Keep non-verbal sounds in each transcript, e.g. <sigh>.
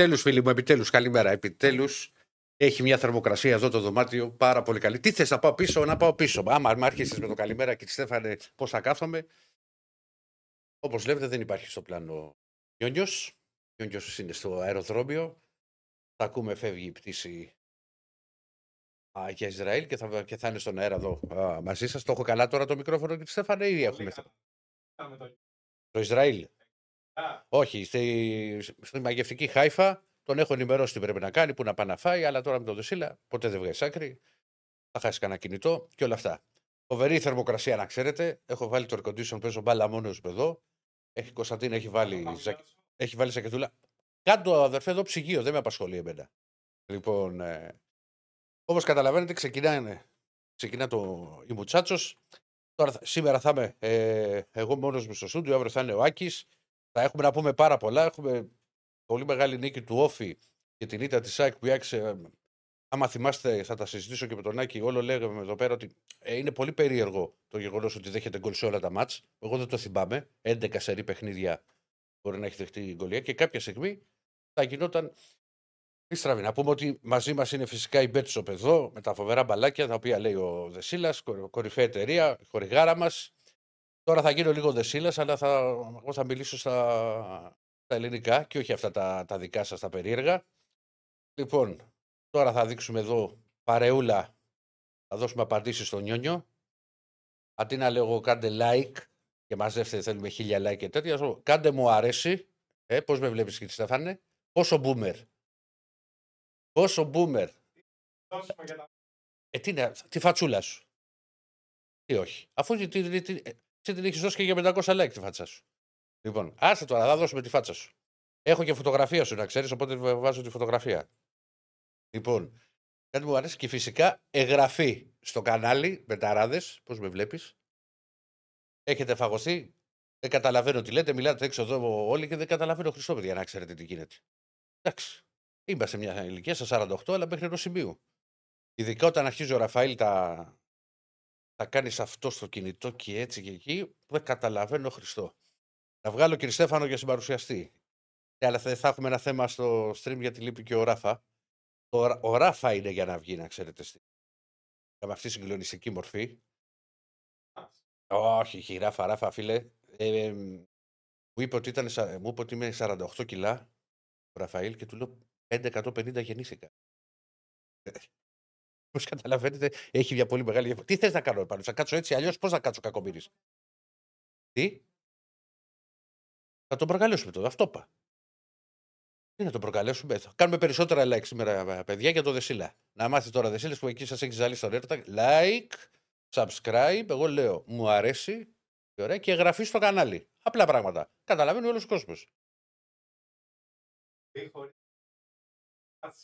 Επιτέλους, φίλοι μου, επιτέλους. Καλημέρα. Επιτέλους έχει μια θερμοκρασία εδώ το δωμάτιο πάρα πολύ καλή. Τι θες να πάω πίσω, να πάω πίσω. Άμα με άρχισες με το καλημέρα και τη Στέφανε πώς θα κάθομαι. Όπως βλέπετε, δεν υπάρχει στο πλάνο Νιόνιο. Νιόνιο είναι στο αεροδρόμιο. Θα ακούμε, φεύγει η πτήση α, για Ισραήλ και θα, και θα είναι στον αέρα εδώ α, μαζί σας. Το έχω καλά τώρα το μικρόφωνο και τη Στέφανε ή έχουμε. Το Ισραήλ. Όχι, στη, στη μαγευτική Χάιφα τον έχω ενημερώσει τι πρέπει να κάνει, που να πάει να φάει, αλλά τώρα με τον Δεσίλα ποτέ δεν βγαίνει άκρη. Θα χάσει κανένα κινητό και όλα αυτά. Φοβερή θερμοκρασία, να ξέρετε. Έχω βάλει το air condition, παίζω μπάλα μόνος εδώ. Έχει Κωνσταντίνα, έχει βάλει, έχει βάλει σακετούλα. Κάτω αδερφέ εδώ ψυγείο, δεν με απασχολεί εμένα. Λοιπόν, ε, όπως καταλαβαίνετε, ξεκινάνε, ξεκινά το η Μουτσάτσος. Τώρα, σήμερα θα είμαι ε, εγώ μόνος μου στο στούντιο, αύριο θα είναι ο Άκης. Θα έχουμε να πούμε πάρα πολλά. Έχουμε πολύ μεγάλη νίκη του Όφη και την ήττα της ΑΕΚ που άξε. Άμα θυμάστε, θα τα συζητήσω και με τον Άκη. Όλο λέγαμε εδώ πέρα ότι ε, είναι πολύ περίεργο το γεγονός ότι δέχεται γκολ σε όλα τα μάτς. Εγώ δεν το θυμάμαι. 11 σερή παιχνίδια μπορεί να έχει δεχτεί γκολιά και κάποια στιγμή θα γινόταν στραβή. Να πούμε ότι μαζί μας είναι φυσικά η Μπέτσοπ εδώ με τα φοβερά μπαλάκια τα οποία λέει ο Δεσίλας, κορυφαία εταιρεία, χορηγάρα μας. Τώρα θα γίνω λίγο Δεσίλας, αλλά θα, εγώ θα μιλήσω στα, στα ελληνικά και όχι αυτά τα, τα δικά σας τα περίεργα. Λοιπόν, τώρα θα δείξουμε εδώ παρεούλα, θα δώσουμε απαντήσεις στο Νιόνιο. Αντί να λέω κάντε like και μαζεύτε θέλουμε χίλια like και τέτοια, κάντε μου αρέσει. Ε, πώς με βλέπεις και τι Στέφανε. Πόσο boomer. Πόσο boomer. Ε, τι, είναι, τη φατσούλα σου. Τι όχι. Αφού τι, τι, τι, την έχεις δώσει και για 500 like τη φάτσα σου. Λοιπόν, άσε τώρα, θα δώσουμε τη φάτσα σου. Έχω και φωτογραφία σου να ξέρεις, οπότε βάζω τη φωτογραφία. Λοιπόν, κάτι μου αρέσει και φυσικά εγγραφή στο κανάλι με ταράδες, πώς με βλέπεις; Έχετε φαγωθεί; Δεν καταλαβαίνω τι λέτε, μιλάτε έξω εδώ όλοι και δεν καταλαβαίνω Χριστό, παιδιά, να ξέρετε τι γίνεται. Εντάξει. Είμαστε σε μια ηλικία στα 48, αλλά μέχρι ενός σημείου. Ειδικά όταν αρχίζει ο Ραφαήλ τα, θα κάνεις αυτό στο κινητό και έτσι και εκεί, δεν καταλαβαίνω Χριστό. Να βγάλω κύριε Στέφανο για συμπαρουσιαστή. Ναι, αλλά δεν θα έχουμε ένα θέμα στο stream γιατί λείπει και ο Ράφα. Ο, ο Ράφα είναι για να βγει, να ξέρετε. Με αυτή τη συγκλονιστική μορφή. Όχι, η Ράφα, Ράφα, φίλε. Ε, μου, είπε ότι ήταν, μου είπε ότι είμαι 48 κιλά ο Ραφαήλ και του λέω 550 γεννήθηκα. Όπως καταλαβαίνετε, έχει μια πολύ μεγάλη διαφορά. Τι θες να κάνω επάνω, θα κάτσω έτσι, αλλιώς πώς θα κάτσω κακομίρι. Τι; Θα τον προκαλέσουμε τώρα, αυτό πά. Τι να τον προκαλέσουμε, θα κάνουμε περισσότερα like σήμερα, παιδιά, για το Δεσίλα. Να μάθεις τώρα Δεσίλα που εκεί σας έχεις ζαλίσει στον έρωτα. Like, subscribe, εγώ λέω μου αρέσει και ωραία, και εγγραφή στο κανάλι. Απλά πράγματα. Καταλαβαίνει όλος ο κόσμος.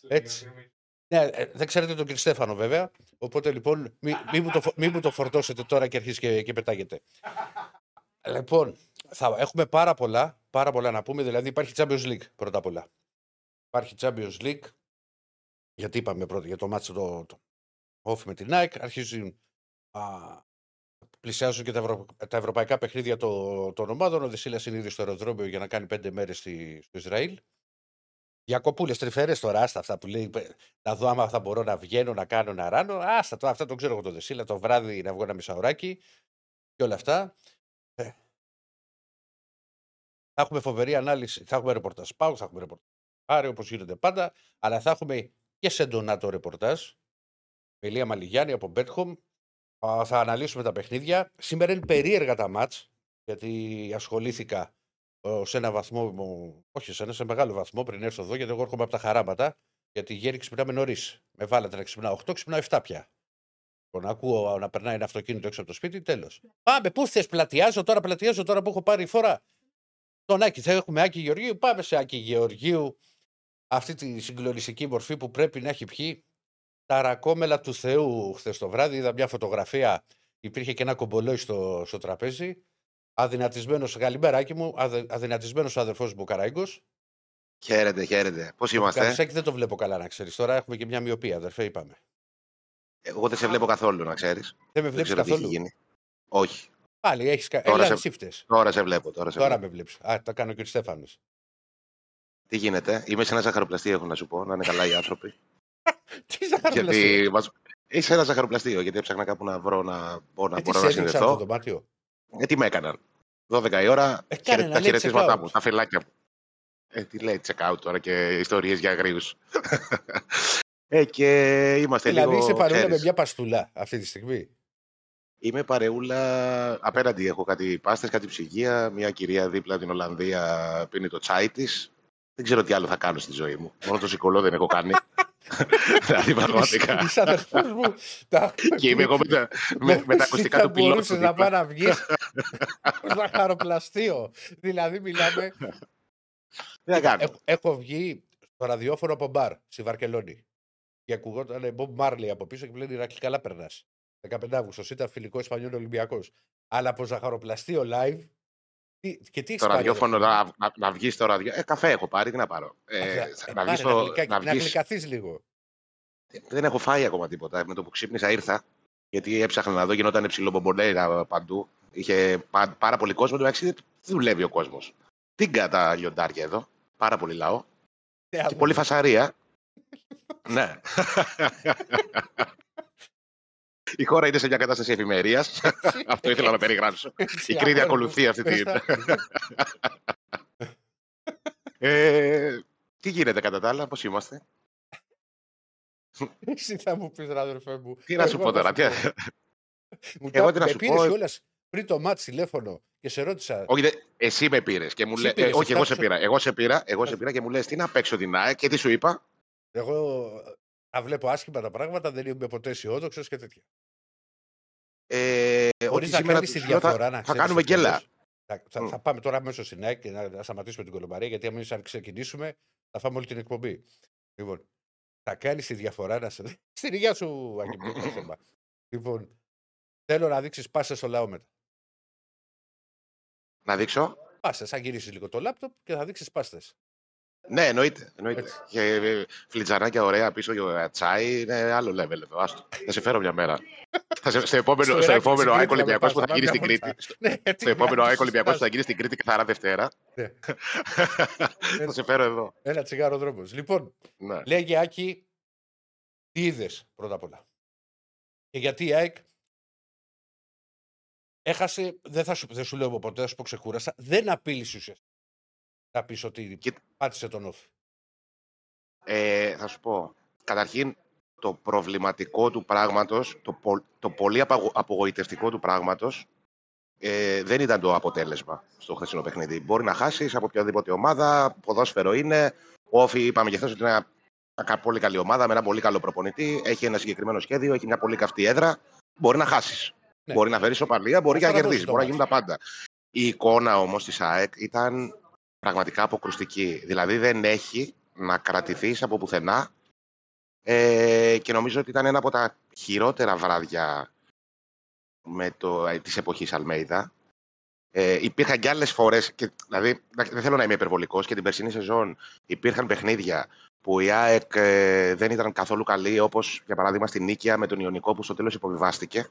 Έτσι. Ναι, ε, δεν ξέρετε τον κύριο Στέφανο βέβαια. Οπότε λοιπόν μην μη μου, το, μη μου το φορτώσετε τώρα και αρχίσει και, και πετάγεται. λοιπόν, θα έχουμε πάρα πολλά, πάρα πολλά να πούμε. Δηλαδή υπάρχει Champions League πρώτα απ' όλα. Υπάρχει Champions League. Γιατί είπαμε πρώτα για το μάτσο το, το off με την Nike. Αρχίζουν α, πλησιάζουν και τα, ευρω... τα ευρωπαϊκά παιχνίδια των, των ομάδων. Ο Δεσίλα είναι ήδη στο αεροδρόμιο για να κάνει πέντε μέρες στο Ισραήλ. Διακοπούλε τρυφερές τώρα, άστα αυτά που λέει. Να δω άμα θα μπορώ να βγαίνω, να κάνω, να ράνω. Άστα το, αυτά το ξέρω εγώ το Δεσίλα. Το βράδυ να βγω ένα μισάωράκι και όλα αυτά. Ε. Θα έχουμε φοβερή ανάλυση. Θα έχουμε ρεπορτάζ Πάου, θα έχουμε ρεπορτάζ Άρε, όπως γίνονται πάντα. Αλλά θα έχουμε και σε ντονάτο ρεπορτάζ. Με Λία Μαλιγιάννη από Μπέτχομ. Θα αναλύσουμε τα παιχνίδια. Σήμερα είναι περίεργα τα μάτς. Γιατί ασχολήθηκα σε ένα βαθμό, όχι σε ένα σε μεγάλο βαθμό πριν έρθω εδώ, γιατί εγώ έρχομαι από τα χαράματα. Γιατί η γέρη ξυπνάμε νωρίς. Με βάλατε να ξυπνάω 8, ξυπνάω 7 πια. Λοιπόν, ακούω να περνάει ένα αυτοκίνητο έξω από το σπίτι, τέλος. Πάμε, πού θες, πλατιάζω τώρα, πλατιάζω τώρα που έχω πάρει φορά. Τον Άκη, θα έχουμε Άκη Γεωργίου, πάμε σε Άκη Γεωργίου. Αυτή τη συγκλονιστική μορφή που πρέπει να έχει πιει τα ρακόμελα του Θεού χθες το βράδυ. Είδα μια φωτογραφία, υπήρχε και ένα κομπολόι στο, στο τραπέζι Αδυνατισμένος, καλημέρα, μου. Αδυνατισμένος ο αδερφός μου Καράγκο. Χαίρετε, χαίρετε. Πώς είμαστε. Καρσέκη δεν το βλέπω καλά, να ξέρεις. Τώρα έχουμε και μια μοιοπία, αδερφέ, είπαμε. Εγώ δεν σε βλέπω καθόλου, να ξέρεις. Δεν με βλέπεις καθόλου; Όχι. Πάλι έχεις κα... τώρα, σε... τώρα σε βλέπω. Τώρα, σε τώρα βλέπω. με βλέπεις. Α, τα κάνω και ο Στέφανος. Τι γίνεται, είμαι σε ένα ζαχαροπλαστείο, έχω να σου πω, να είναι καλά οι άνθρωποι. <laughs> Τι ζαχαροπλαστείο; γιατί μας... Είσαι ένα ζαχαροπλαστείο, γιατί έψαχνα κάπου να βρω να, μπορώ, να, Ε, τι μπορώ σε να έδειξαν συνδεθώ. το δωμάτιο. Ε, τι με έκαναν. 12 η ώρα, Ε, κάνε χαιρε- ένα τα late χαιρετίσματά check-out. μου, τα φυλάκια μου. Ε, τι λέει check out τώρα και ιστορίες για αγρίους. <laughs> ε, και είμαστε Δηλαδή λίγο, είσαι παρόλα με ξέρεις, μια παστούλα αυτή τη στιγμή; Είμαι παρεούλα, απέναντι έχω κάτι πάστες, κάτι ψυγεία, μια κυρία δίπλα την Ολλανδία πίνει το τσάι της. Δεν ξέρω τι άλλο θα κάνω στη ζωή μου. Μόνο το σικολό δεν έχω κάνει. <laughs> δηλαδή πραγματικά. Είσαι αδερφός μου. Τα- και είμαι εγώ με τα, με, με τα ακουστικά του πιλότου. μπορούσες να δίπλα. πάει να βγεις στο ζαχαροπλαστείο. Δηλαδή μιλάμε... Τι να κάνω. Έχω, έχω βγει στο ραδιόφωνο από μπαρ στη Βαρκελόνη. Και ακουγόταν Μπομπ Μάρλι από πίσω και μου λένε Ηρακλή, καλά περνάς. 15 Αύγουστο ήταν φιλικός Ισπανιόλ Ολυμπιακός. Αλλά από ζαχαροπλαστείο live. Τι, και τι έχεις Το πάρει, ραδιόφωνο, ρε φίλε; να, να, να βγεις στο ραδιόφωνο. Ε, καφέ έχω πάρει, τι να πάρω. Ε, Ε, να πάρε βγεις ένα στο. γλυκάκι, Να να βγεις, γλυκαθείς λίγο. δεν έχω φάει ακόμα τίποτα. Με το που ξύπνησα ήρθα. Γιατί έψαχνα να δω, γινόταν ψηλό μπομπονέρα παντού. Είχε πα- πάρα πολύ κόσμο. Εντάξει, δεν δουλεύει ο κόσμος. Τίγκα τα λιοντάρια εδώ. Πάρα πολύ λαό. Τι Και άλλο. πολύ φασαρία. <laughs> ναι. Η χώρα είναι σε μια κατάσταση εφημερία. <laughs> Αυτό ήθελα να περιγράψω. Έτσι, <laughs> Η Κρήτη αγόρι μου. ακολουθεί αυτή την. Πες τα. ε, τι γίνεται κατά τα άλλα, πώς είμαστε; Εσύ θα μου πεις, ρε αδερφέ μου. Τι να σου Εγώ πω τώρα. θα τι- σου πω. Μου Εγώ τα- τι να με σου πήρες πω, ε- κιόλας πριν το μάτς τηλέφωνο και σε ρώτησα. Όχι, δε- εσύ με πήρες και μου Εσύ λέει. πήρες, όχι, εγώ σε φτάσου- πήρα. Εγώ σε πήρα, εγώ σε πήρα και μου λες τι να παίξω την ΑΕΚ και τι σου είπα; Εγώ τα βλέπω άσχημα τα πράγματα, δεν είμαι ποτέ αισιόδοξος και τέτοια. Ε, Μπορεί ότι να σήμερα κάνεις τη τους λέω, θα- διαφορά να θα ξέρεις κάνουμε στο τέλος. γκέλα. Θα, θα, Μμ. θα πάμε τώρα αμέσως στην ΑΕΚ και να, να σταματήσουμε την κολομπαρία, γιατί αν αν ξεκινήσουμε θα φάμε όλη την εκπομπή. Λοιπόν, θα κάνεις τη διαφορά να σε. <laughs> Στην υγεία σου, Άγγι μου, δεν είναι θέμα. Λοιπόν, θέλω να δείξεις πάσε στο λαό μετά. Να δείξω. Πάστε, θα γυρίσεις λίγο το λάπτοπ και θα δείξεις πάστες. Ναι, εννοείται. εννοείται. Έτσι. Και ε, φλιτζανάκια ωραία πίσω για τσάι είναι άλλο level εδώ. Άστο. Θα σε φέρω μια μέρα. <laughs> θα σε, στο επόμενο, Στο στο Ηράκλειο, επόμενο στην ΑΕΚ Κρήτη, Ολυμπιακό να που θα πάμε γίνει στην μια Κρήτη. Στο, Ναι, στο επόμενο ΑΕΚ Ολυμπιακό που θα γίνει στην Κρήτη καθαρά Δευτέρα. Ναι. θα σε φέρω εδώ. Ένα τσιγάρο δρόμος. Λοιπόν, Ναι. λέγε Άκη, τι είδες πρώτα απ' όλα; Και γιατί η ΑΕΚ; Έχασε, δεν, θα σου, δεν σου λέω ποτέ, θα σου πω ξεκούρασα, δεν απείλησε ουσιαστικά να πεις ότι Και- πάτησε τον όφη. Ε, θα σου πω. Καταρχήν, το προβληματικό του πράγματος, το, πο- το πολύ απαγο- απογοητευτικό του πράγματος, ε, δεν ήταν το αποτέλεσμα στο χθεσινό παιχνίδι. Μπορεί να χάσεις από οποιαδήποτε ομάδα, ποδόσφαιρο είναι. Ο Όφη, είπαμε και χθες ότι είναι μια, μια πολύ καλή ομάδα με ένα πολύ καλό προπονητή. Έχει ένα συγκεκριμένο σχέδιο, έχει μια πολύ καυτή έδρα. Μπορεί να χάσεις. Ναι. Μπορεί να φέρεις σοπαλία, μπορεί και να Αυτό να δώσει κερδίσεις. το Μπορεί να μάτς. γίνουν τα πάντα. Η εικόνα όμως της ΑΕΚ ήταν πραγματικά αποκρουστική. Δηλαδή δεν έχει να κρατηθεί από πουθενά. Ε, και νομίζω ότι ήταν ένα από τα χειρότερα βράδια με το, ε, της εποχής Αλμέιδα. Ε, υπήρχαν και άλλες φορές, και, δηλαδή εντάξει, δεν θέλω να είμαι υπερβολικός, και την περσινή σεζόν υπήρχαν παιχνίδια που η ΑΕΚ ε, δεν ήταν καθόλου καλή, όπως για παράδειγμα στην Νίκαια με τον Ιωνικό που στο τέλος υποβιβάστηκε.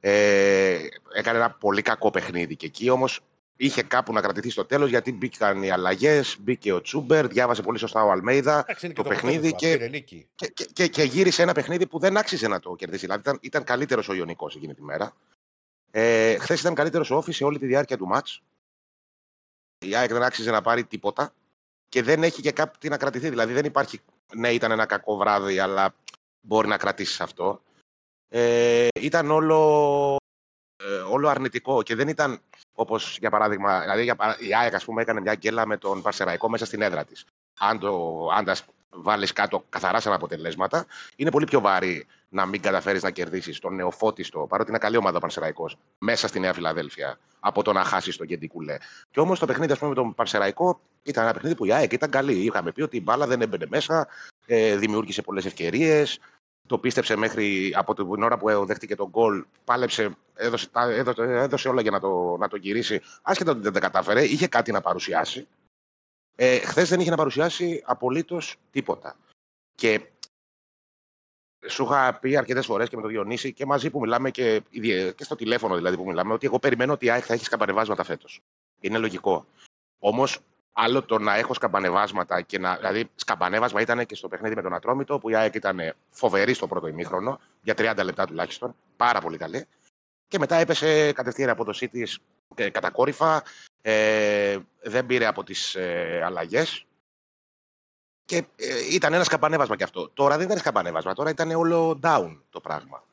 Ε, έκανε ένα πολύ κακό παιχνίδι και εκεί όμως είχε κάπου να κρατηθεί στο τέλος γιατί μπήκαν οι αλλαγές, μπήκε ο Τσούμπερ, διάβασε πολύ σωστά ο Αλμέιδα Εντάξει, είναι το και παιχνίδι αποτέλεσμα, και- πήρε νίκη. και, και, και, και γύρισε ένα παιχνίδι που δεν άξιζε να το κερδίσει. Δηλαδή ήταν, ήταν καλύτερος ο Ιωνικός εκείνη τη μέρα. Ε, Χθες ήταν καλύτερος ο Όφης σε όλη τη διάρκεια του μάτς. Η ΑΕΚ δεν άξιζε να πάρει τίποτα και δεν έχει και κάτι να κρατηθεί. Δηλαδή δεν υπάρχει. Ναι, ήταν ένα κακό βράδυ, αλλά μπορεί να κρατήσεις αυτό. Ε, ήταν όλο, ε, όλο αρνητικό και δεν ήταν όπως για παράδειγμα. Δηλαδή για, παρά- η ΑΕΚ, ας πούμε, έκανε μια γκέλα με τον Παρσεραϊκό μέσα στην έδρα της. Αν, το, αν τα βάλεις κάτω καθαρά σαν αποτελέσματα, είναι πολύ πιο βαρύ να μην καταφέρεις να κερδίσεις τον νεοφώτιστο, παρότι είναι καλή ομάδα ο Παρσεραϊκό, μέσα στη Νέα Φιλαδέλφια, από το να χάσεις τον Κεντικουλέ. Και όμως το παιχνίδι, ας πούμε, με τον Παρσεραϊκό ήταν ένα παιχνίδι που η ΑΕΚ ήταν καλή. Είχαμε πει ότι η μπάλα δεν έμπαινε μέσα, ε, δημιούργησε πολλές ευκαιρίες. Το πίστεψε μέχρι από την ώρα που δέχτηκε τον γκολ. Πάλεψε, έδωσε, τα- έδωσε, έδωσε όλα για να το, να το γυρίσει. Άσχετα ότι δεν τα κατάφερε, είχε κάτι να παρουσιάσει. Ε, Χθες δεν είχε να παρουσιάσει απολύτως τίποτα. Και σου είχα πει αρκετές φορές και με τον Διονύση και μαζί που μιλάμε και, ιδι- και στο τηλέφωνο δηλαδή που μιλάμε, ότι εγώ περιμένω ότι η ΑΕΚ θα έχει σκαμπανεβάσματα φέτος. Είναι λογικό. Όμως άλλο το να έχω σκαμπανεβάσματα και να. Δηλαδή, σκαμπανέβασμα ήταν και στο παιχνίδι με τον Ατρόμητο, που η ΑΕΚ ήταν φοβερή στο πρώτο ημίχρονο, για 30 λεπτά τουλάχιστον. Πάρα πολύ καλή. Και μετά έπεσε κατευθείαν από το City ε, κατακόρυφα. Ε, δεν πήρε από τις ε, αλλαγές. Και ε, ήταν ένα σκαμπανέβασμα κι αυτό. Τώρα δεν ήταν σκαμπανέβασμα, τώρα ήταν όλο down το πράγμα.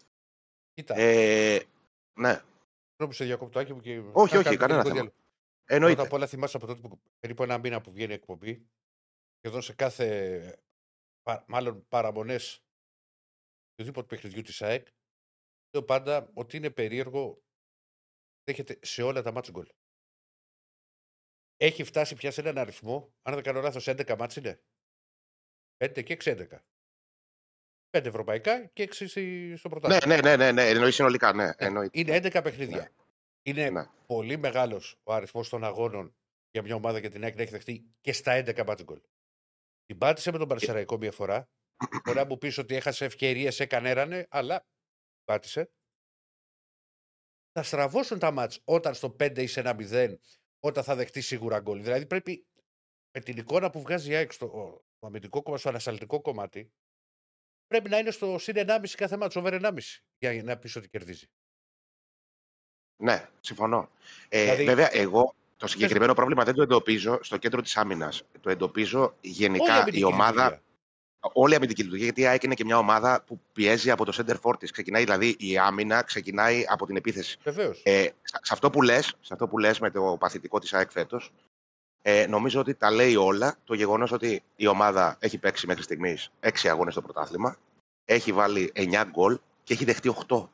Κοίτα. Ε, ναι. Συγγνώμη, σε διακόπτω, Άκη μου, και... Όχι, να όχι, κάνω κανένα τελικό θέμα. Διάλογο. Εννοείται. Πρώτα απ' όλα θυμάσαι από τότε που περίπου ένα μήνα που βγαίνει η εκπομπή, σχεδόν σε κάθε, πα- μάλλον παραμονές οποιοδήποτε παιχνιδιού της ΑΕΚ, λέω πάντα ότι είναι περίεργο, δέχεται σε όλα τα μάτς γκολ. Έχει φτάσει πια σε έναν αριθμό, αν δεν κάνω λάθος, 11 μάτς είναι. 5 και 6 11. 5 ευρωπαϊκά και 6 στη- στο Ναι, πρωτάθλημα. ναι, ναι, ναι, ναι. Εννοείς συνολικά, ναι. Ναι, Εννοείται. Είναι 11 παιχνίδια. Ναι. Είναι Ναι. πολύ μεγάλος ο αριθμός των αγώνων για μια ομάδα και την ΑΕΚ να έχει δεχτεί και στα 11 μάτς γκολ. Την πάτησε με τον Παρσεραϊκό μία φορά. Μπορεί να μου πεις ότι έχασε ευκαιρίες, έκανε έρανε, αλλά πάτησε. Θα στραβώσουν τα μάτς όταν στο 5 είσαι ένα 0, όταν θα δεχτεί σίγουρα γκολ. Δηλαδή πρέπει με την εικόνα που βγάζει η ΑΕΚ στο, στο αμυντικό κομμάτι, στο ανασταλτικό κομμάτι, πρέπει να είναι στο συν 1,5 κάθε μάτς, over 1,5 για να πεις ότι κερδίζει. Ναι, συμφωνώ. Ε, Δηλαδή- Βέβαια, εγώ το συγκεκριμένο πρόβλημα δεν το εντοπίζω στο κέντρο της άμυνας. Το εντοπίζω Όλη γενικά αμυντική η ομάδα. λειτουργία. Όλη η αμυντική λειτουργία, γιατί η ΑΕΚ είναι και μια ομάδα που πιέζει από το center for της. Ξεκινάει δηλαδή η άμυνα, ξεκινάει από την επίθεση. Βεβαίως. Ε, σε σε αυτό που λες, σε αυτό που λες με το παθητικό της ΑΕΚ φέτος, ε, νομίζω ότι τα λέει όλα το γεγονός ότι η ομάδα έχει παίξει μέχρι στιγμής 6 αγώνες στο πρωτάθλημα, έχει βάλει 9 γκολ και έχει δεχτεί 8.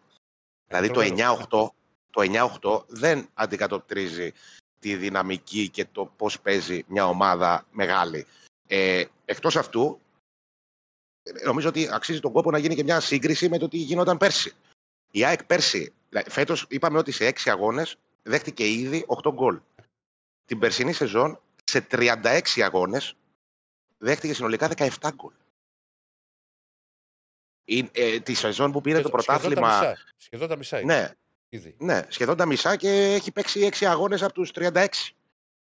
Δηλαδή το 9-8, το 9-8 δεν αντικατοπτρίζει τη δυναμική και το πώς παίζει μια ομάδα μεγάλη. Ε, εκτός αυτού, ε, νομίζω ότι αξίζει τον κόπο να γίνει και μια σύγκριση με το τι γινόταν πέρσι. Η ΑΕΚ πέρσι, δηλαδή, φέτος είπαμε ότι σε 6 αγώνες δέχτηκε ήδη 8 γκολ. Την περσινή σεζόν σε 36 αγώνες δέχτηκε συνολικά 17 γκολ. Η- ε, τη σεζόν που πήρε το Σχεδόν- σχεδόν τα πρωτάθλημα. μισά. Σχεδόν τα μισά. Ναι, Ήδη. ναι, σχεδόν τα μισά και έχει παίξει 6 αγώνες από τους 36.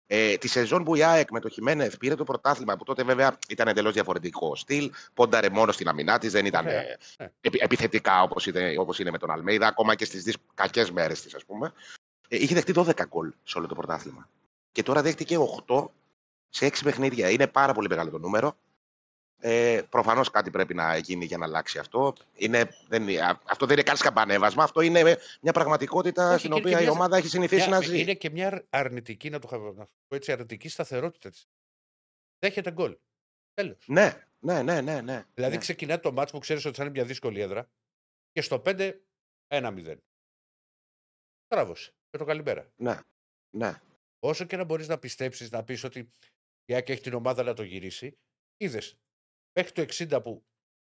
Ε, τη σεζόν που η ΑΕΚ με το Χιμένεθ πήρε το πρωτάθλημα, που τότε βέβαια ήταν εντελώς διαφορετικό στυλ, πόνταρε μόνο στην αμυνά της, δεν ήταν Ωραία, ε, ναι. επι- επιθετικά όπως είναι, όπως είναι με τον Αλμέιδα, ακόμα και στις κακές μέρες της, ας πούμε. Ε, είχε δεχτεί 12 γκολ σε όλο το πρωτάθλημα. Και τώρα δέχτηκε 8 σε 6 παιχνίδια. Είναι πάρα πολύ μεγάλο το νούμερο. Ε, Προφανώς κάτι πρέπει να γίνει για να αλλάξει αυτό. Είναι, δεν, είναι- α- αυτό δεν είναι καν σκαμπανέβασμα. Αυτό είναι μια πραγματικότητα Όχι, στην και είναι οποία και η μια- ομάδα έχει συνηθίσει Μια- να ζει. είναι και μια αρ- αρνητική, να το χα- να σου πω έτσι, αρνητική σταθερότητα της. Δέχεται γκολ. Τέλος. Ναι, ναι, ναι, ναι. ναι. Δηλαδή ναι. ξεκινάει το μάτς που ξέρεις ότι θα είναι μια δύσκολη έδρα και στο 5 1-0. Τράβωσε. Και το καλημέρα. ναι, ναι. Όσο και να μπορείς να πιστέψεις, να πεις ότι η ΑΕΚ έχει την ομάδα να το γυρίσει, είδες μέχρι το 60 που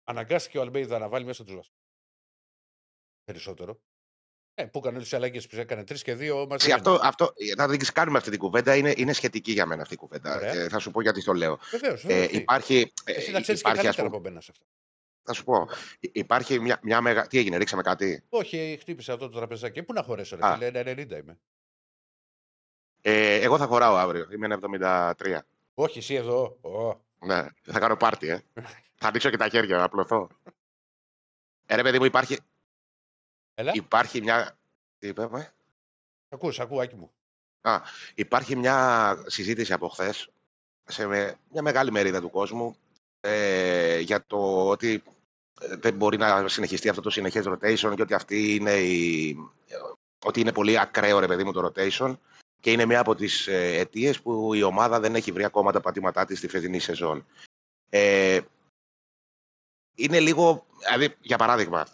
αναγκάστηκε ο Αλμπέιδα να βάλει μέσα τους βασικού. Περισσότερο. Ε, που έκανε τις αλλαγές που έκανε 3 και 2 μαζί. Ξε, αυτό, αυτό, θα την κάνουμε αυτή την κουβέντα. Είναι, είναι σχετική για μένα αυτή η κουβέντα. Ωραία. Ε, θα σου πω γιατί το λέω. Βεβαίως. Ε, υπάρχει. ε, Εσύ να ξέρεις και υπάρχει, ας καλύτερα πούμε, από μένα σε αυτό. θα σου πω. Υ- Υπάρχει μια, μια μεγα... Τι έγινε, ρίξαμε κάτι; Όχι, χτύπησα αυτό το τραπεζάκι. Πού να χωρέσω, ρε Α. φίλε, 90 είμαι. Ε, εγώ θα χωράω αύριο. Είμαι ένα 73. Όχι, εσύ εδώ. Ω. Ναι, θα κάνω πάρτι, ε. θα ανοίξω και τα χέρια, να απλωθώ. Ε, ρε παιδί μου, υπάρχει, Έλα, υπάρχει μια. Τι είπαμε. ακούς, ακού, Άκη μου. Υπάρχει μια συζήτηση από χθες σε με- μια μεγάλη μερίδα του κόσμου ε, για το ότι ε, δεν μπορεί να συνεχιστεί αυτό το συνεχές rotation και ότι αυτή είναι η, ε, ότι είναι πολύ ακραίο ρε παιδί μου το rotation και είναι μια από τις ε, αιτίες που η ομάδα δεν έχει βρει ακόμα τα πατήματά της στη φετινή σεζόν. Ε, είναι λίγο, δηλαδή για παράδειγμα,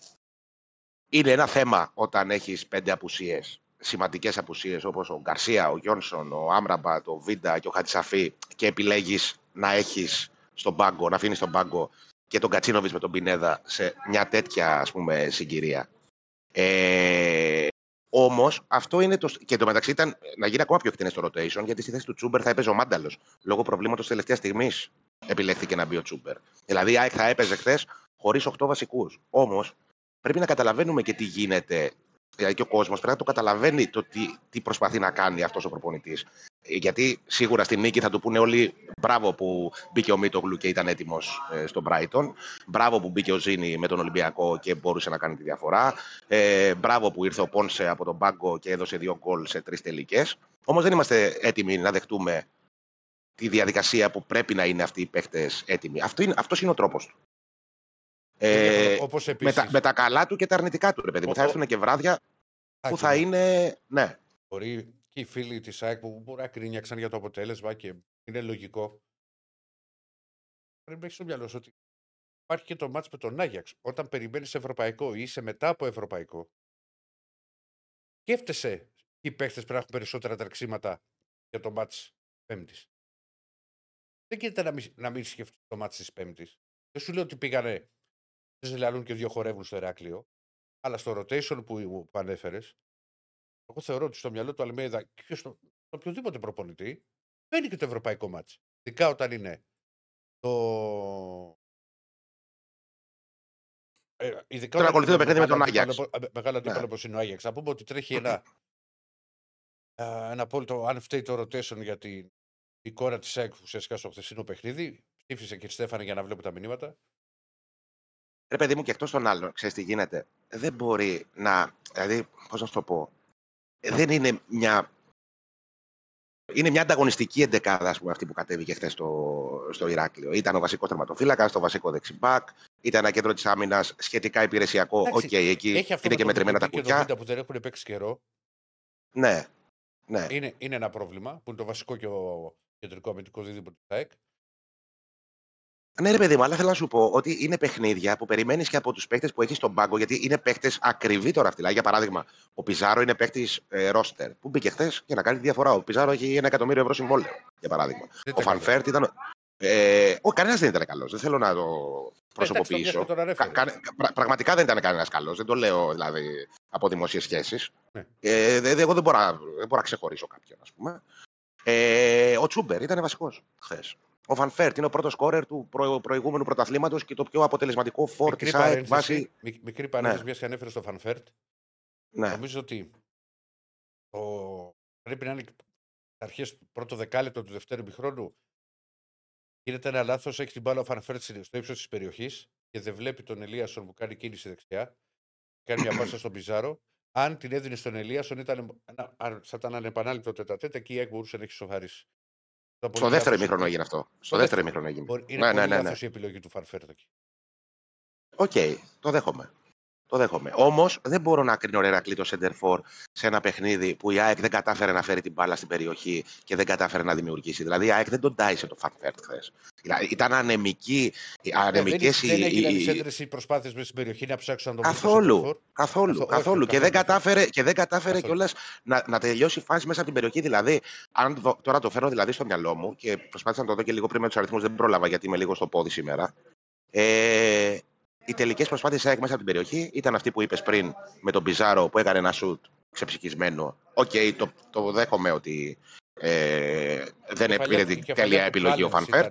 είναι ένα θέμα όταν έχεις πέντε απουσίες, σημαντικές απουσίες όπως ο Γκαρσία, ο Γιόνσον, ο Άμραμπατ, ο Βίντα και ο Χατσαφή και επιλέγεις να έχεις στον πάγκο, να αφήνεις στον πάγκο και τον Κατσίνοβιτς με τον Πινέδα σε μια τέτοια ας πούμε συγκυρία. Ε, Όμως αυτό είναι το. Και το μεταξύ ήταν να γίνει ακόμα πιο εκτενέ το rotation, γιατί στη θέση του Τσούμπερ θα έπαιζε ο Μάνταλος. Λόγω προβλήματος τελευταίας στιγμής επιλέχθηκε να μπει ο Τσούμπερ. Δηλαδή η ΑΕΚ θα έπαιζε χθες χωρίς 8 βασικούς. Όμως πρέπει να καταλαβαίνουμε και τι γίνεται. Δηλαδή και ο κόσμος πρέπει να το καταλαβαίνει το τι, τι προσπαθεί να κάνει αυτός ο προπονητής. Γιατί σίγουρα στη νίκη θα του πούνε όλοι μπράβο που μπήκε ο Μίτογλου και ήταν έτοιμος ε, στον Brighton. Μπράβο που μπήκε ο Ζήνη με τον Ολυμπιακό και μπορούσε να κάνει τη διαφορά. Ε, μπράβο που ήρθε ο Πόνσε από τον πάγκο και έδωσε δύο γκολ σε τρεις τελικές. Όμως δεν είμαστε έτοιμοι να δεχτούμε τη διαδικασία που πρέπει να είναι αυτοί οι παίχτε έτοιμοι. Αυτό είναι, αυτός είναι ο τρόπος του. Ε, Όπως επίσης... με, τα, με τα καλά του και τα αρνητικά του, ρε παιδί μου. Θα έρθουν και βράδια που θα είναι. Ναι. Μπορεί και οι φίλοι της ΑΕΚ που μπορεί να κρίνιαξαν για το αποτέλεσμα και είναι λογικό. Πρέπει να έχεις στο μυαλό σου ότι υπάρχει και το μάτς με τον Άγιαξ. Όταν περιμένεις ευρωπαϊκό ή είσαι μετά από ευρωπαϊκό, σκέφτεσαι οι παίχτε πρέπει να έχουν περισσότερα τρεξίματα για το μάτς Πέμπτης. Δεν γίνεται να μην, να μην σκεφτεί το μάτς της Πέμπτης. Δεν σου λέω ότι πήγανε δεν ζηλαλούν και δύο χορεύουν στο Εράκλειο. Αλλά στο rotation που, που ανέφερες, εγώ θεωρώ ότι στο μυαλό του Αλμέιδα και στο, οποιοδήποτε προπονητή μπαίνει και το ευρωπαϊκό μάτς. Ειδικά όταν είναι το. Ε, ειδικά Τώρα ακολουθεί το παιχνίδι με τον Άγιαξ. Μεγάλο αντίπαλο ναι. είναι ο Άγιαξ. Θα πούμε ότι τρέχει ένα, ένα απόλυτο, αν φταίει το rotation για την εικόνα της ΑΕΚ ουσιαστικά στο χθεσινό παιχνίδι. Ψήφισε και η Στέφανη για να βλέπω τα μηνύματα. Ρε παιδί μου, και εκτός των άλλων, ξέρεις τι γίνεται. Δεν μπορεί να. Δηλαδή, πώς να σου το πω. Δεν είναι μια. Είναι μια ανταγωνιστική εντεκάδα πούμε, αυτή που κατέβηκε χθες στο, στο Ηράκλειο. Ήταν ο βασικός τερματοφύλακας, το βασικό δεξιμπάκ, ήταν ένα κέντρο της άμυνας σχετικά υπηρεσιακό. OK, okay, εκεί έχει είναι και μετρημένα τα κουτιά. που δεν έχουν παίξει καιρό. Ναι. ναι. Είναι, είναι ένα πρόβλημα που είναι το βασικό και ο κεντρικό αμυντικός δίδυμος της ΑΕΚ. Ναι, ρε παιδί μου, αλλά θέλω να σου πω ότι είναι παιχνίδια που περιμένεις και από τους παίκτες που έχεις στον πάγκο, γιατί είναι παίκτες ακριβοί τώρα αυτοί. Για παράδειγμα, ο Πιζάρο είναι παίκτης ε, ρόστερ που μπήκε χθες για να κάνει τη διαφορά. Ο Πιζάρο έχει ένα εκατομμύριο ευρώ συμβόλαιο, για παράδειγμα. Δεν ο Φαν Βέερτ ήταν. Ε, ο, κανένας δεν ήταν καλός. Δεν θέλω να το προσωποποιήσω. Κα, κα, πραγματικά δεν ήταν κανένας καλός. Δεν το λέω δηλαδή από δημόσιες σχέσεις. Ναι. Ε, δε, εγώ δεν μπορώ, δεν μπορώ να ξεχωρίσω κάποιον, ας πούμε. Ε, ο Τσούμπερ ήταν βασικός χθες. Ο Φαν Βέερτ είναι ο πρώτος σκόρερ του προ, προηγούμενου πρωταθλήματος και το πιο αποτελεσματικό φορ της ΑΕΚ βάσει. Μικρή παρένθεση, ναι. μιας και ανέφερε στο Φαν Βέερτ. Ναι. Νομίζω ότι ο... πρέπει να είναι αρχές του πρώτο δεκάλεπτο του δευτέρου ημιχρόνου. Γίνεται ένα λάθος, έχει την μπάλα ο Φαν Βέερτ στο ύψος της περιοχής και δεν βλέπει τον Ελίασον που κάνει κίνηση δεξιά. Κάνει μια πάσα στον Πιζάρο. Αν την έδινε στον Ελίασον, ήταν, θα ήταν ανεπανάληπτο τετ α τετ και η ΑΕΚ μπορούσε να έχει σκοράρει. Στο δεύτερο ημίχρονο έγινε αυτό. Στο δεύτερο ημίχρονο έγινε. Είναι ναι, πολύ ναι, ναι, ναι. η επιλογή του Φαν Βέερτ εκεί. OK, okay, το δέχομαι. Το δέχομαι. Όμως δεν μπορώ να κρίνω Ρερακλή το Σέντερφορ σε ένα παιχνίδι που η ΑΕΚ δεν κατάφερε να φέρει την μπάλα στην περιοχή και δεν κατάφερε να δημιουργήσει. Δηλαδή η ΑΕΚ δεν τον τάισε το Φαρφέρτ χθες. Δηλαδή, ήταν ανεμική. Ανεμικές ε, δεν, δεν έγιναν οι σέντρε οι προσπάθειες μες στην περιοχή να ψάξουν να τον Καθόλου. Καθόλου. καθόλου. Και δεν κατάφερε, και δεν κατάφερε κιόλας να, να τελειώσει φάση μέσα από την περιοχή. Δηλαδή, αν δω, τώρα το φέρω δηλαδή στο μυαλό μου και προσπάθησα να το δω και λίγο πριν με τους αριθμούς, δεν πρόλαβα γιατί είμαι λίγο στο πόδι σήμερα. Ε, οι τελικές προσπάθειες ΑΕΚ μέσα από την περιοχή ήταν αυτή που είπες πριν με τον Πιζάρο που έκανε ένα σουτ ξεψυχισμένο. OK, okay, το, το δέχομαι ότι ε, δεν πήρε την τέλεια επιλογή ο Φαν Βέερτ.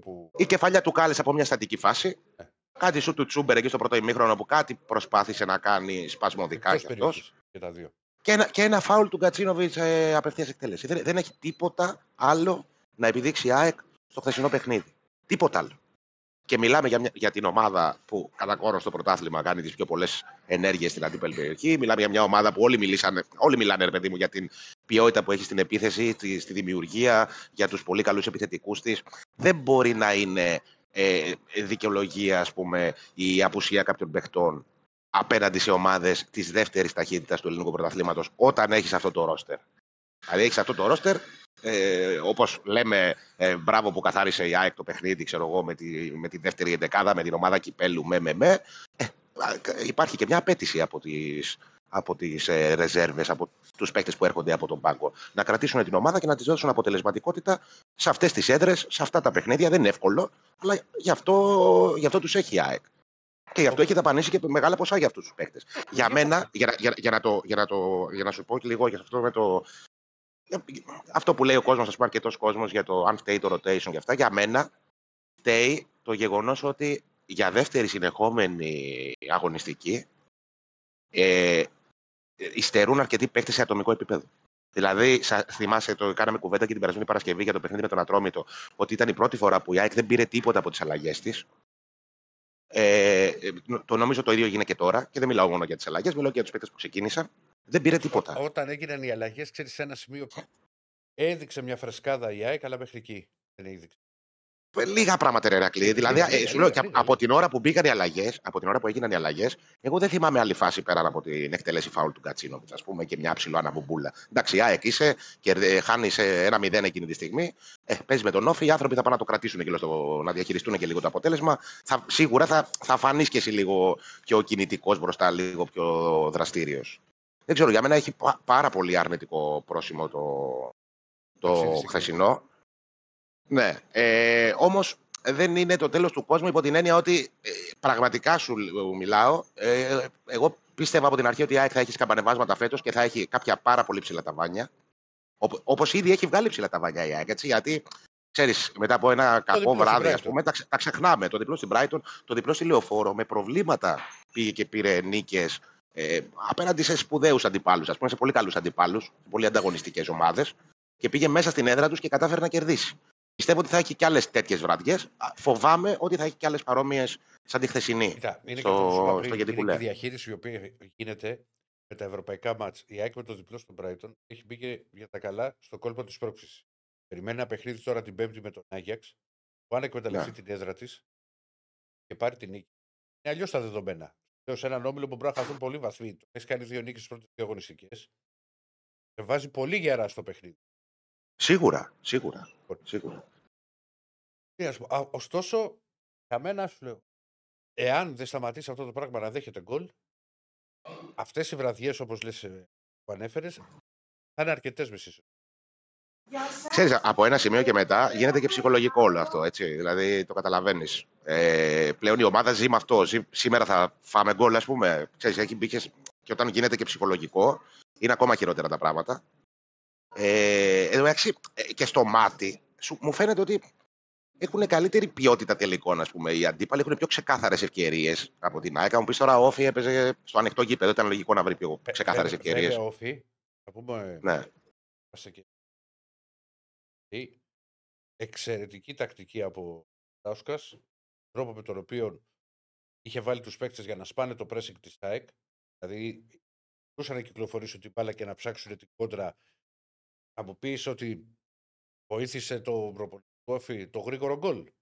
Που... Η κεφαλιά του Κάλενς από μια στατική φάση. Ε. Κάτι σουτ του Τσούμπερ εκεί στο πρώτο ημίχρονο που κάτι προσπάθησε να κάνει σπασμωδικά κι αυτός. Και, και, ένα, και ένα φάουλ του Γκατσίνοβιτς ε, απευθείας εκτέλεση. Δεν, δεν έχει τίποτα άλλο να επιδείξει η ΑΕΚ στο χθεσινό παιχνίδι. Τίποτα άλλο. Και μιλάμε για, μια, για την ομάδα που κατά κόρο στο πρωτάθλημα κάνει τις πιο πολλές ενέργειες στην αντίπαλη περιοχή. Μιλάμε για μια ομάδα που όλοι, μιλήσαν, όλοι μιλάνε, ρε παιδί μου, για την ποιότητα που έχει στην επίθεση, στη, στη δημιουργία, για τους πολύ καλούς επιθετικούς της. Δεν μπορεί να είναι ε, δικαιολογία, ας πούμε, η απουσία κάποιων παιχτών απέναντι σε ομάδες της δεύτερης ταχύτητας του ελληνικού πρωταθλήματος όταν έχεις αυτό το ρόστερ. Δηλαδή έχεις αυτό το ρόστερ ε, όπως λέμε ε, μπράβο που καθάρισε η ΑΕΚ το παιχνίδι ξέρω εγώ, με, τη, με τη δεύτερη εντεκάδα με την ομάδα κυπέλου με με με. Ε, υπάρχει και μια απέτηση από τις, από τις ε, ρεζέρβες, από τους παίκτες που έρχονται από τον πάγκο. Να κρατήσουν την ομάδα και να της δώσουν αποτελεσματικότητα σε αυτές τις έδρες, σε αυτά τα παιχνίδια. Δεν είναι εύκολο αλλά γι' αυτό, γι αυτό τους έχει η ΑΕΚ. Και γι' αυτό έχει δαπανίσει και μεγάλα ποσά για αυτούς τους παίκτες. Για μένα, για, για, για, να το, για, να το, για να σου πω και λίγο για αυτό με το, αυτό που λέει ο κόσμος, ας πούμε, αρκετός κόσμος για το αν φταίει το rotation και αυτά, για μένα φταίει το γεγονός ότι για δεύτερη συνεχόμενη αγωνιστική ε, υστερούν αρκετοί παίκτες σε ατομικό επίπεδο. Δηλαδή, θυμάσαι, το κάναμε κουβέντα και την περασμένη Παρασκευή για το παιχνίδι με τον Ατρόμητο, ότι ήταν η πρώτη φορά που η ΑΕΚ δεν πήρε τίποτα από τις αλλαγές της. Ε, το νομίζω το ίδιο έγινε και τώρα και δεν μιλάω μόνο για τις αλλαγές, μιλάω και για τους παίκτες που ξεκίνησαν. Δεν πήρε τίποτα. όταν έγιναν οι αλλαγές, ξέρεις, σε ένα σημείο έδειξε μια φρεσκάδα η ΑΕΚ, αλλά μέχρι εκεί δεν έδειξε. Λίγα πράγματα, ρε Ρακλή. Δηλαδή, ε, σου λέω, από την ώρα που μπήκαν οι αλλαγές, από την ώρα που έγιναν οι αλλαγές, εγώ δεν θυμάμαι άλλη φάση πέραν από την εκτέλεση φάουλ του Κατσίνο, ας πούμε, και μια ψηλό αναβουμπούλα. Εντάξει, ΑΕΚ είσαι και ε, χάνεις ένα μηδέν εκείνη τη στιγμή. Ε, παίζεις με τον Όφη, οι άνθρωποι θα πάνε να το κρατήσουν και στο, να διαχειριστούν και λίγο το αποτέλεσμα. Θα, σίγουρα θα, θα φανείς και εσύ λίγο πιο κινητικός μπροστά, λίγο πιο δραστήριος. Δεν ξέρω, για μένα έχει πάρα πολύ αρνητικό πρόσημο το, το χθεσινό. Ναι. Ε, Όμως δεν είναι το τέλος του κόσμου υπό την έννοια ότι ε, πραγματικά σου μιλάω. Ε, εγώ πίστευα από την αρχή ότι η ΑΕΚ θα έχεις σκαμπανεβάσματα φέτος και θα έχει κάποια πάρα πολύ ψηλά ταβάνια. Όπως ήδη έχει βγάλει ψηλά ταβάνια η ΑΕΚ. Έτσι, γιατί ξέρεις, μετά από ένα κακό βράδυ, ας πούμε, τα, τα ξεχνάμε. Το διπλό στην Brighton, το διπλό στη Λεωφόρο, με προβλήματα πήγε και πήρε νίκες ε, απέναντι σε σπουδαίους αντιπάλους, ας πούμε, σε πολύ καλούς αντιπάλους, πολύ ανταγωνιστικές ομάδες και πήγε μέσα στην έδρα τους και κατάφερε να κερδίσει. Πιστεύω ότι θα έχει και άλλες τέτοιες βραδιές. Φοβάμαι ότι θα έχει και άλλες παρόμοιες σαν τη χθεσινή. Κοίτα, είναι στο, και το στο η διαχείριση η οποία γίνεται με τα ευρωπαϊκά μάτς. Η ΑΕΚ με το διπλό στον Brighton έχει μπει για τα καλά στο κόλπο της πρόξης. Περιμένει ένα παιχνίδι τώρα την Πέμπτη με τον Άγιαξ που αν εκμεταλλευτεί yeah. Ναι. την έδρα της και πάρει την νίκη. Είναι αλλιώς τα δεδομένα. Λέω σε έναν όμιλο που μπορεί να χαθούν πολύ βαθμοί. Έχεις κάνει δύο νίκες στι πρώτες δύο αγωνιστικές. Σε βάζει πολύ γερά στο παιχνίδι. Σίγουρα, σίγουρα. σίγουρα. Ωστόσο, για μένα σου λέω, εάν δεν σταματήσει αυτό το πράγμα να δέχεται γκολ, αυτές οι βραδιές όπως λες ε, που ανέφερες, θα είναι αρκετές μισή. Ξέρεις, από ένα σημείο και μετά γίνεται και ψυχολογικό όλο αυτό, έτσι. Δηλαδή το καταλαβαίνεις. Ε, πλέον η ομάδα ζει με αυτό. σήμερα θα φάμε γκολ, ας πούμε. Ξέρεις, έχει μπει και, και όταν γίνεται και ψυχολογικό, είναι ακόμα χειρότερα τα πράγματα. Ε, εδώ ε, και στο μάτι, σου, μου φαίνεται ότι έχουν καλύτερη ποιότητα τελικών, ας πούμε. Οι αντίπαλοι έχουν πιο ξεκάθαρες ευκαιρίες από την ΑΕΚ. Μου πεις τώρα, ο Όφη έπαιζε στο ανοιχτό γήπεδο, ήταν λογικό να βρει πιο ξεκάθαρες ευκαιρίες. Βέβαια, Όφη, θα πούμε. Ναι. Εξαιρετική τακτική από Τάουσκα. Τρόπο με τον οποίο είχε βάλει τους παίκτες για να σπάνε το pressing της ΑΕΚ. Δηλαδή, μπορούσαν να κυκλοφορήσουν την μπάλα και να ψάξουν την κόντρα θα μου πει ότι βοήθησε το προπονητικό το γρήγορο γκολ.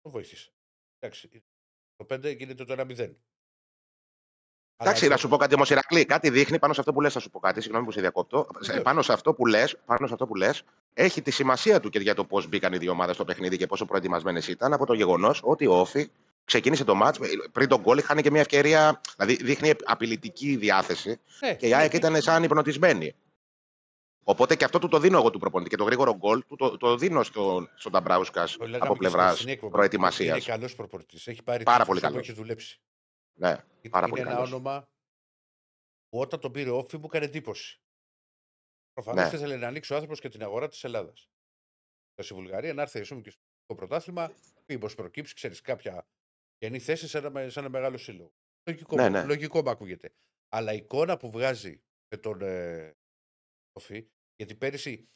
Το βοήθησε. Εντάξει. Το 5 γίνεται το 1-0. Εντάξει, να σου πω κάτι όμως, Ηρακλή. Κάτι δείχνει πάνω σε αυτό που λες. Θα σου πω κάτι, συγγνώμη που σε διακόπτω. Πάνω σε αυτό που λες, πάνω σε αυτό που λες, έχει τη σημασία του και για το πώς μπήκαν οι δύο ομάδες στο παιχνίδι και πόσο προετοιμασμένες ήταν από το γεγονός ότι ο Όφη ξεκίνησε το μάτς, πριν τον γκολ είχαν και μια ευκαιρία, δηλαδή δείχνει απειλητική διάθεση ε, και η ΑΕΚ ήταν σαν υπνοτισμένη. Οπότε και αυτό του το δίνω εγώ του προπονητή. Και το γρήγορο γκολ του το, το δίνω στον στο Νταμπράουσκα από πλευράς προετοιμασίας. Είναι καλός προπονητής. Έχει πάρει πάρα πολύ καλός. Έχει δουλέψει. Ναι, πάρα είναι πολύ ένα όνομα που όταν τον πήρε όφη μου έκανε εντύπωση. Προφανώς ναι. ήθελε να ανοίξει ο άνθρωπος και την αγορά της Ελλάδας. Στη Βουλγαρία να έρθει εσύ και στο πρωτάθλημα, μήπως προκύψει, ξέρεις, κάποια γενή θέση σε ένα, σε ένα μεγάλο σύλλογο. Λογικό, ναι, ναι. λογικό μου ακούγεται. Αλλά η εικόνα που βγάζει με τον ε, γιατί πέρυσι,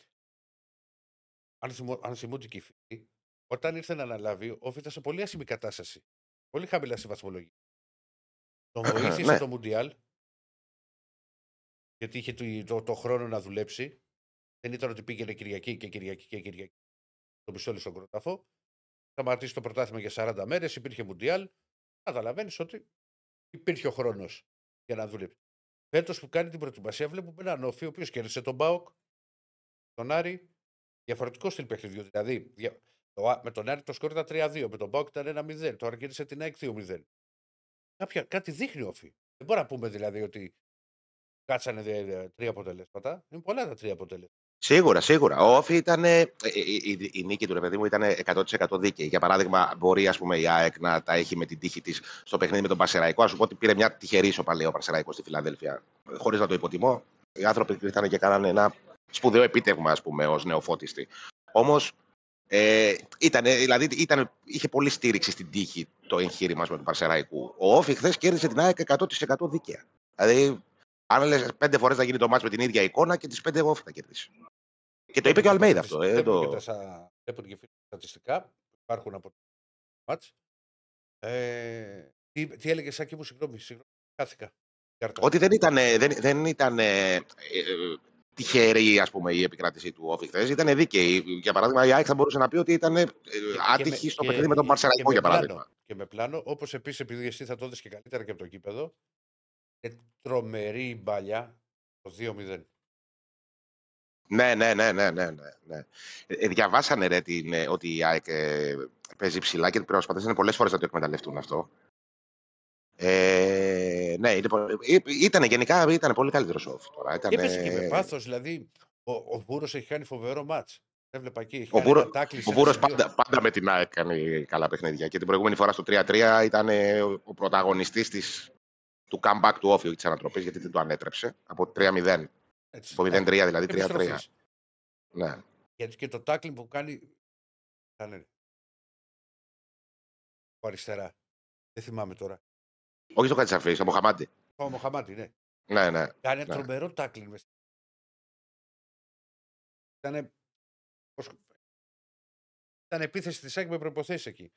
αν, θυμώ, αν θυμούνται και οι φίλοι, όταν ήρθε να αναλάβει, ο Όφη ήταν σε πολύ άσχημη κατάσταση. Πολύ χαμηλά στη βαθμολογία. Τον βοήθησε ναι. το Μουντιάλ, γιατί είχε το, το, το, χρόνο να δουλέψει. Δεν ήταν ότι πήγαινε Κυριακή και Κυριακή και Κυριακή. Το μισόλι στον κρόταφο. Σταματήσει το πρωτάθλημα για 40 μέρες, υπήρχε Μουντιάλ. Καταλαβαίνεις ότι υπήρχε ο χρόνος για να δουλέψει. Φέτος που κάνει την προετοιμασία, βλέπουμε έναν όφη ο οποίος κέρδισε τον Μπάουκ, τον Άρη. Διαφορετικό στυλ παιχνιδιού. Δηλαδή, με τον Άρη το σκόρ ήταν 3-2, με τον Μπάουκ ήταν 1-0. Τώρα κέρδισε την ΑΕΚ 2-0. Κάποια, κάτι δείχνει όφη. Δεν μπορούμε να πούμε δηλαδή ότι κάτσανε τρία αποτελέσματα. Είναι πολλά τα τρία αποτελέσματα. Σίγουρα, σίγουρα. Ο Όφη ήταν. Ε, ε, η, η, νίκη του ρε παιδί μου ήταν 100% δίκαιη. Για παράδειγμα, μπορεί ας πούμε, η ΑΕΚ να τα έχει με την τύχη της στο παιχνίδι με τον Πασεραϊκό. Α σου πω ότι πήρε μια τυχερή ισοπαλία ο Πασεραϊκό στη Φιλαδέλφια. Χωρίς να το υποτιμώ. Οι άνθρωποι ήρθαν και κάνανε ένα σπουδαίο επίτευγμα, ας πούμε, ως νεοφώτιστη. Όμως ε, ήταν, δηλαδή ήταν, είχε πολύ στήριξη στην τύχη το εγχείρημα με τον Παρσεραϊκού. Ο Όφη χθες κέρδισε την ΑΕΚ 100% δίκαια. Δηλαδή Αν λε πέντε φορές θα γίνει το μάτς με την ίδια εικόνα και τις πέντε εγώ θα κερδίσει. Και το είπε και ο Αλμέιδα αυτό. Ε, Βλέπουν το... και τα βλέπουν και φίλοι στατιστικά που υπάρχουν από το μάτς. Ε, τι, τι έλεγες Σάκη μου, συγγνώμη, συγγνώμη, χάθηκα. Κάρτα. Ότι δεν ήταν, δεν, δεν ήταν ε, ε, τυχερή ας πούμε, η επικράτηση του Όφη χθες. Ήταν δίκαιη. Για παράδειγμα, η ΑΕΚ θα μπορούσε να πει ότι ήταν ε, άτυχη στο παιχνίδι με τον Παρσελαϊκό, και για με παράδειγμα. πλάνο, και με πλάνο, όπως επίσης επειδή εσύ θα το δεις και καλύτερα και από το κήπεδο, είναι τρομερή μπαλιά το 2-0. Ναι, ναι, ναι, ναι, ναι, ναι. ναι. Ε, διαβάσανε ρε, την, ε, ότι η ΑΕΚ ε, παίζει ψηλά και προσπαθήσανε πολλές φορές να το εκμεταλλευτούν αυτό. Ε, ναι, είναι, πο- ε, ήταν γενικά ήταν πολύ καλύτερο ο Όφη τώρα. Ήταν, Και έπεσε και με ε, πάθος, δηλαδή ο, ο Βούρος έχει κάνει φοβερό μάτς. Έβλεπα εκεί. Έχει Ο κάνει Βούρο- ένα τάκλι σε Ο ένα Βούρος σημείο. πάντα, πάντα με την ΑΕΚ κάνει καλά παιχνίδια. Και την προηγούμενη φορά στο 3-3 ήταν ε, ο, ο πρωταγωνιστής της, του comeback του Όφη της ανατροπής, γιατί δεν το ανέτρεψε. Από 3-0. Έτσι, Από 0-3 δηλαδή 3-3. επιστροφής. Ναι. Γιατί και το τάκλι που κάνει. θα λένε. Από αριστερά. Δεν θυμάμαι τώρα. Όχι στο Κατσαφή, στο Μοχαμάντι. Ο Μοχαμάτι, ναι. Ναι, ναι. Κάνει Ναι. τρομερό τάκλινγκ. μες. Ήταν. Πώς... Ήταν επίθεση της ΑΕΚ με προποθέσει εκεί.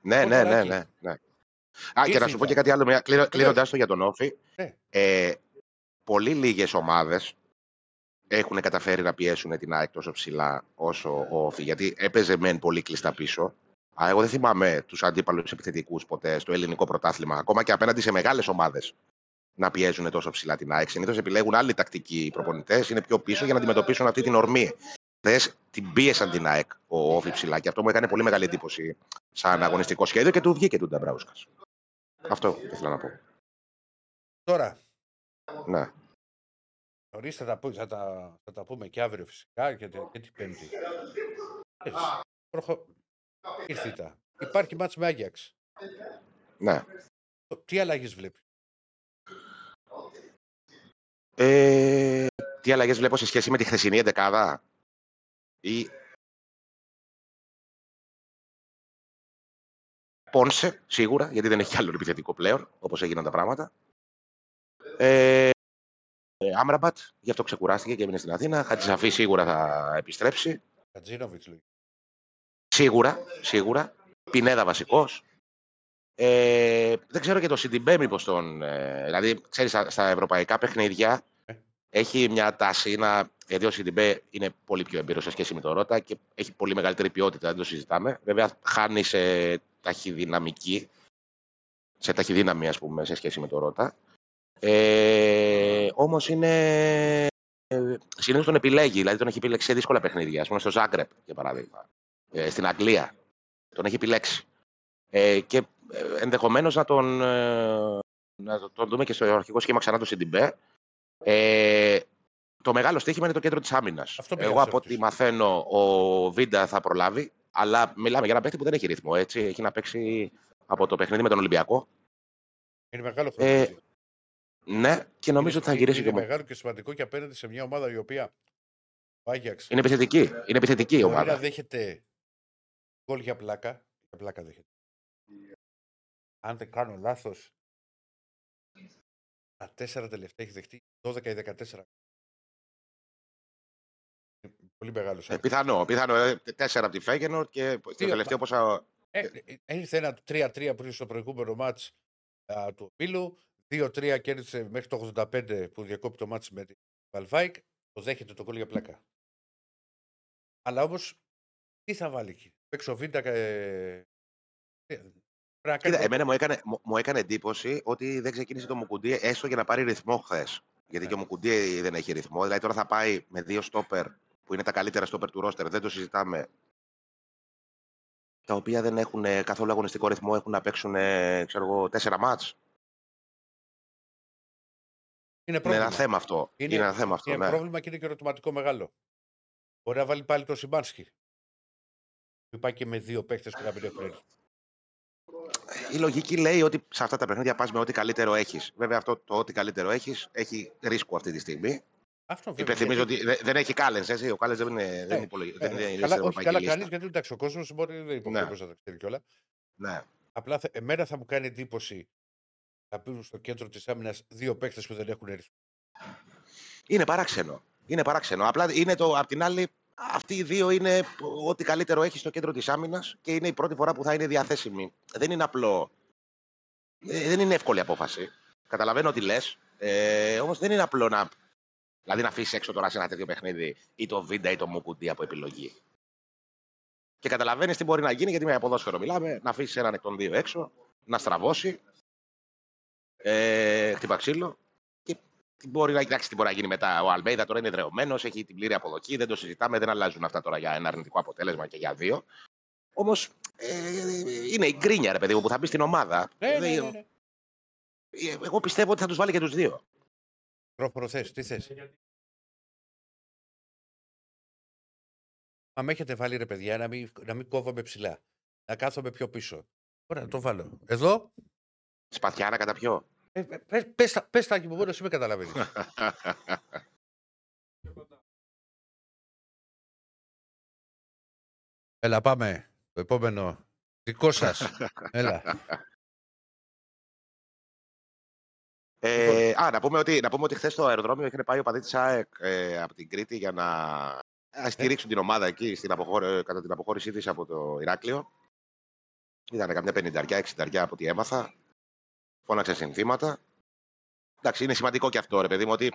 Ναι, ναι, ναι, Κολαράκι. ναι, ναι. Α, και Ήρθε να η σου πω φάση. και κάτι άλλο, μια- κλείνω- κλείνοντας το για τον Όφη. Ναι. Ε, πολύ λίγες ομάδες έχουν καταφέρει να πιέσουν την ΑΕΚ τόσο ψηλά όσο ο Όφη, γιατί έπαιζε μεν πολύ κλειστά πίσω. Αλλά εγώ δεν θυμάμαι τους αντίπαλους επιθετικούς ποτέ στο ελληνικό πρωτάθλημα, ακόμα και απέναντι σε μεγάλες ομάδες να πιέζουν τόσο ψηλά την ΑΕΚ. Συνήθως επιλέγουν άλλη τακτική οι προπονητές, είναι πιο πίσω για να αντιμετωπίσουν αυτή την ορμή. Χθες την πίεσαν την ΑΕΚ ο Όφη ψηλά και αυτό μου έκανε πολύ μεγάλη εντύπωση σαν αγωνιστικό σχέδιο και του βγήκε του Νταμπράουσκα. Αυτό ήθελα να πω. Τώρα, Ναι. νωρί θα, τα πού- θα, τα, θα τα πούμε και αύριο φυσικά και, τε- και την Πέμπτη. Έτσι. Προχω... Ήρθε η τα. Υπάρχει μάτς με Άγιαξ. ναι. Τι αλλαγές βλέπεις; Ε, τι αλλαγές βλέπω σε σχέση με τη χθεσινή εντεκάδα; Ή... Πόνσε, σίγουρα, γιατί δεν έχει άλλο επιθετικό πλέον, όπως έγιναν τα πράγματα. Ε, ε, Άμραμπατ, γι' αυτό ξεκουράστηκε και έμεινε στην Αθήνα. Χατζησαφή σίγουρα θα επιστρέψει. Κατζίνοβιτ λογικά. Σίγουρα, σίγουρα. Πινέδα βασικός. Ε, δεν ξέρω και το Σιντιμπέ μήπως τον... Ε, δηλαδή, ξέρεις, στα, στα ευρωπαϊκά παιχνίδια Ε. έχει μια τάση να... Γιατί ο Σιντιμπέ είναι πολύ πιο εμπειρός σε σχέση με τον Ρότα και έχει πολύ μεγαλύτερη ποιότητα, δεν το συζητάμε. Βέβαια, χάνει σε ταχυδυναμική, σε ταχυδύναμη, ας πούμε, σε σχέση με τον Ρότα. Ε, όμως είναι... Ε, συνήθως τον επιλέγει, δηλαδή τον έχει επιλέξει σε δύσκολα παιχνίδια, ας πούμε στο Ζάγκρεπ, για παράδειγμα ε, στην Αγγλία. Τον έχει επιλέξει. Ε, και ε, ενδεχομένως να τον, ε, να το- τον δούμε και στο αρχικό σχήμα ξανά το Σιντιμπέ. Ε, το μεγάλο στοίχημα είναι το κέντρο της άμυνας. Αυτό πήγα Εγώ να σε από ό,τι ρωτήσω. μαθαίνω ο Βίντα θα προλάβει, αλλά μιλάμε για ένα παίχτη που δεν έχει ρυθμό. Έτσι. Έχει να παίξει από το παιχνίδι με τον Ολυμπιακό. Είναι μεγάλο Ε, χρόνο. Ναι, και νομίζω ότι θα γυρίσει είναι και ο μεγάλο και σημαντικό και απέναντι σε μια ομάδα η οποία ο Άγιαξ Είναι επιθετική. Είναι επιθετική η μπορεί να ομάδα. δέχεται γκολ για πλάκα. Για πλάκα δέχεται. Αν δεν κάνω λάθος, τα τέσσερα τελευταία έχει δεχτεί 12 ή 14. Είναι Πολύ μεγάλος. Ε, πιθανό, πιθανό. Ε, τέσσερα από τη Φέγενορ και το Δύο, τελευταίο πόσα. Ε, ε, ήρθε ένα 3-3 πριν στο προηγούμενο μάτς α, του Πύλου. 2-3 κέρδισε μέχρι το 85 που διακόπη το μάτς με την Βαλβάικ. Το δέχεται το γκολ για πλάκα. Αλλά όμως, τι θα βάλει εκεί; Παίξω βίντα και... ε, Πρέπει να κάνει Κοίτα, το- εμένα μου έκανε, μου, μου έκανε εντύπωση ότι δεν ξεκίνησε το Μουκουντή έστω για να πάρει ρυθμό χθες. Γιατί Ναι. και ο Μουκουντή δεν έχει ρυθμό. Δηλαδή τώρα θα πάει με δύο στόπερ που είναι τα καλύτερα στόπερ του ρόστερ, δεν το συζητάμε. Τα οποία δεν έχουν ε, καθόλου αγωνιστικό ρυθμό, έχουν να παίξουν ε, ξέρω εγώ, τέσσερα μάτς. Είναι Είναι πρόβλημα. ένα θέμα αυτό. Είναι, ένα θέμα αυτό, είναι ναι. πρόβλημα και είναι και ερωτηματικό μεγάλο. Μπορεί να βάλει πάλι το Σιμπάνσκι. Που υπάρχει και με δύο παίχτες που να μην έχουν έρθει. Η λογική λέει ότι σε αυτά τα παιχνίδια πας με ό,τι καλύτερο έχεις. Βέβαια αυτό το ό,τι καλύτερο έχεις έχει ρίσκο αυτή τη στιγμή. Αυτό βέβαια. Υπενθυμίζω γιατί- ότι δε- δεν έχει κάλεν, έτσι. Ο κάλεν δεν είναι, δεν Ε, υπολογι- ε, δεν είναι καλά, στην όχι ευρωπαϊκή καλά λίστα. κάνει γιατί εντάξει, ο κόσμος μπορεί δεν υποχρεωμένο να τα ξέρει κιόλα. Ναι. Απλά θε- εμένα θα μου κάνει εντύπωση να μπουν στο κέντρο της άμυνας δύο παίκτες που δεν έχουν έρθει. Είναι παράξενο. Είναι παράξενο. Απλά είναι το, απ' την άλλη, αυτοί οι δύο είναι ό,τι καλύτερο έχει στο κέντρο της άμυνας και είναι η πρώτη φορά που θα είναι διαθέσιμη. Δεν είναι απλό. Ε, δεν είναι εύκολη απόφαση. Καταλαβαίνω τι λες. Ε, Όμως δεν είναι απλό να. Δηλαδή να αφήσεις έξω τώρα σε ένα τέτοιο παιχνίδι ή το Βίντα ή το Μουκουντή από επιλογή. Και καταλαβαίνεις τι μπορεί να γίνει, γιατί με ποδόσφαιρο μιλάμε, να αφήσεις έναν εκ των δύο έξω, να στραβώσει, ε, χτύπα ξύλο. Και τι μπορεί να κοιτάξει τι μπορεί να γίνει μετά. Ο Αλμπέιδα τώρα είναι δρεωμένο, έχει την πλήρη αποδοχή, δεν το συζητάμε, δεν αλλάζουν αυτά τώρα για ένα αρνητικό αποτέλεσμα και για δύο. Όμως ε, είναι η γκρίνια, ρε παιδί μου, που θα μπει στην ομάδα. Ναι, ναι, ναι, ναι. Ε, Εγώ πιστεύω ότι θα τους βάλει και τους δύο. Πρόχωρο θες, τι θες; Μα με έχετε βάλει ρε παιδιά να μην, να μην κόβομαι ψηλά. Να κάθομαι πιο πίσω. Ωραία, να το βάλω. Εδώ, Σπαθιάρα κατά ποιο. Ε, ε, πες, πες, τα- πες τα εκεί που μπορεί, εσύ με καταλαβαίνεις. <laughs> Έλα, πάμε. Το επόμενο. Δικό σας. Έλα. Ε, α, να πούμε ότι, να πούμε ότι χθες στο αεροδρόμιο είχαν πάει ο παδί της ΑΕΚ ε, από την Κρήτη για να να στηρίξουν την ομάδα εκεί στην αποχώρη, κατά την αποχώρησή της από το Ηράκλειο. Ήταν καμιά πενηνταριά, εξινταριά από ό,τι έμαθα. Φώναξε συνθήματα. Εντάξει, είναι σημαντικό και αυτό, ρε παιδί μου, ότι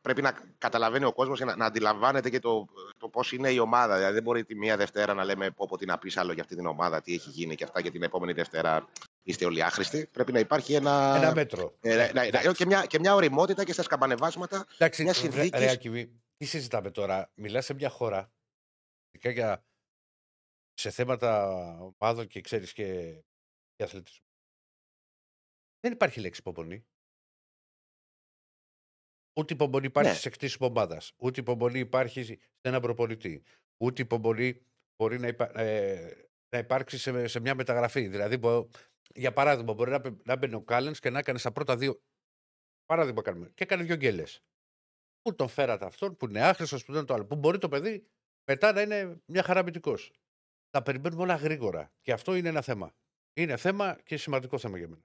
πρέπει να καταλαβαίνει ο κόσμος και να, να αντιλαμβάνεται και το, το πώς είναι η ομάδα. Δηλαδή, δεν μπορεί τη μία Δευτέρα να λέμε πω, πω τι να πεις άλλο για αυτή την ομάδα, τι έχει γίνει και αυτά, και την επόμενη Δευτέρα είστε όλοι άχρηστοι. Πρέπει να υπάρχει ένα. Ένα μέτρο. Ε, ναι, ναι, ναι, και, μια, και μια οριμότητα και στα σκαμπανεβάσματα. Εντάξει, μια ρε- συνθήκη- ρε Άκη, τι συζητάμε τώρα; Μιλάς σε μια χώρα, ειδικά για σε θέματα ομάδων και ξέρεις και, και αθλητισμού. Δεν υπάρχει λέξη υπομονή. Ούτε υπομονή υπάρχει Ναι. σε κτίσιμο ομάδα. Ούτε υπομονή υπάρχει σε έναν προπονητή. Ούτε υπομονή μπορεί να, υπά- ε, να υπάρξει σε, σε μια μεταγραφή. Δηλαδή, μπο- για παράδειγμα, μπορεί να, μπαι- να μπαίνει ο Κάλενς και να έκανε στα πρώτα δύο. Παράδειγμα κάνουμε. Και έκανε δύο γκέλες. Πού τον φέρατε αυτόν, που είναι άχρηστος, που δεν είναι το άλλο. Που μπορεί το παιδί μετά να είναι μια χαρά αμυντικός. Τα περιμένουμε όλα γρήγορα. Και αυτό είναι ένα θέμα. Είναι θέμα και σημαντικό θέμα για μένα.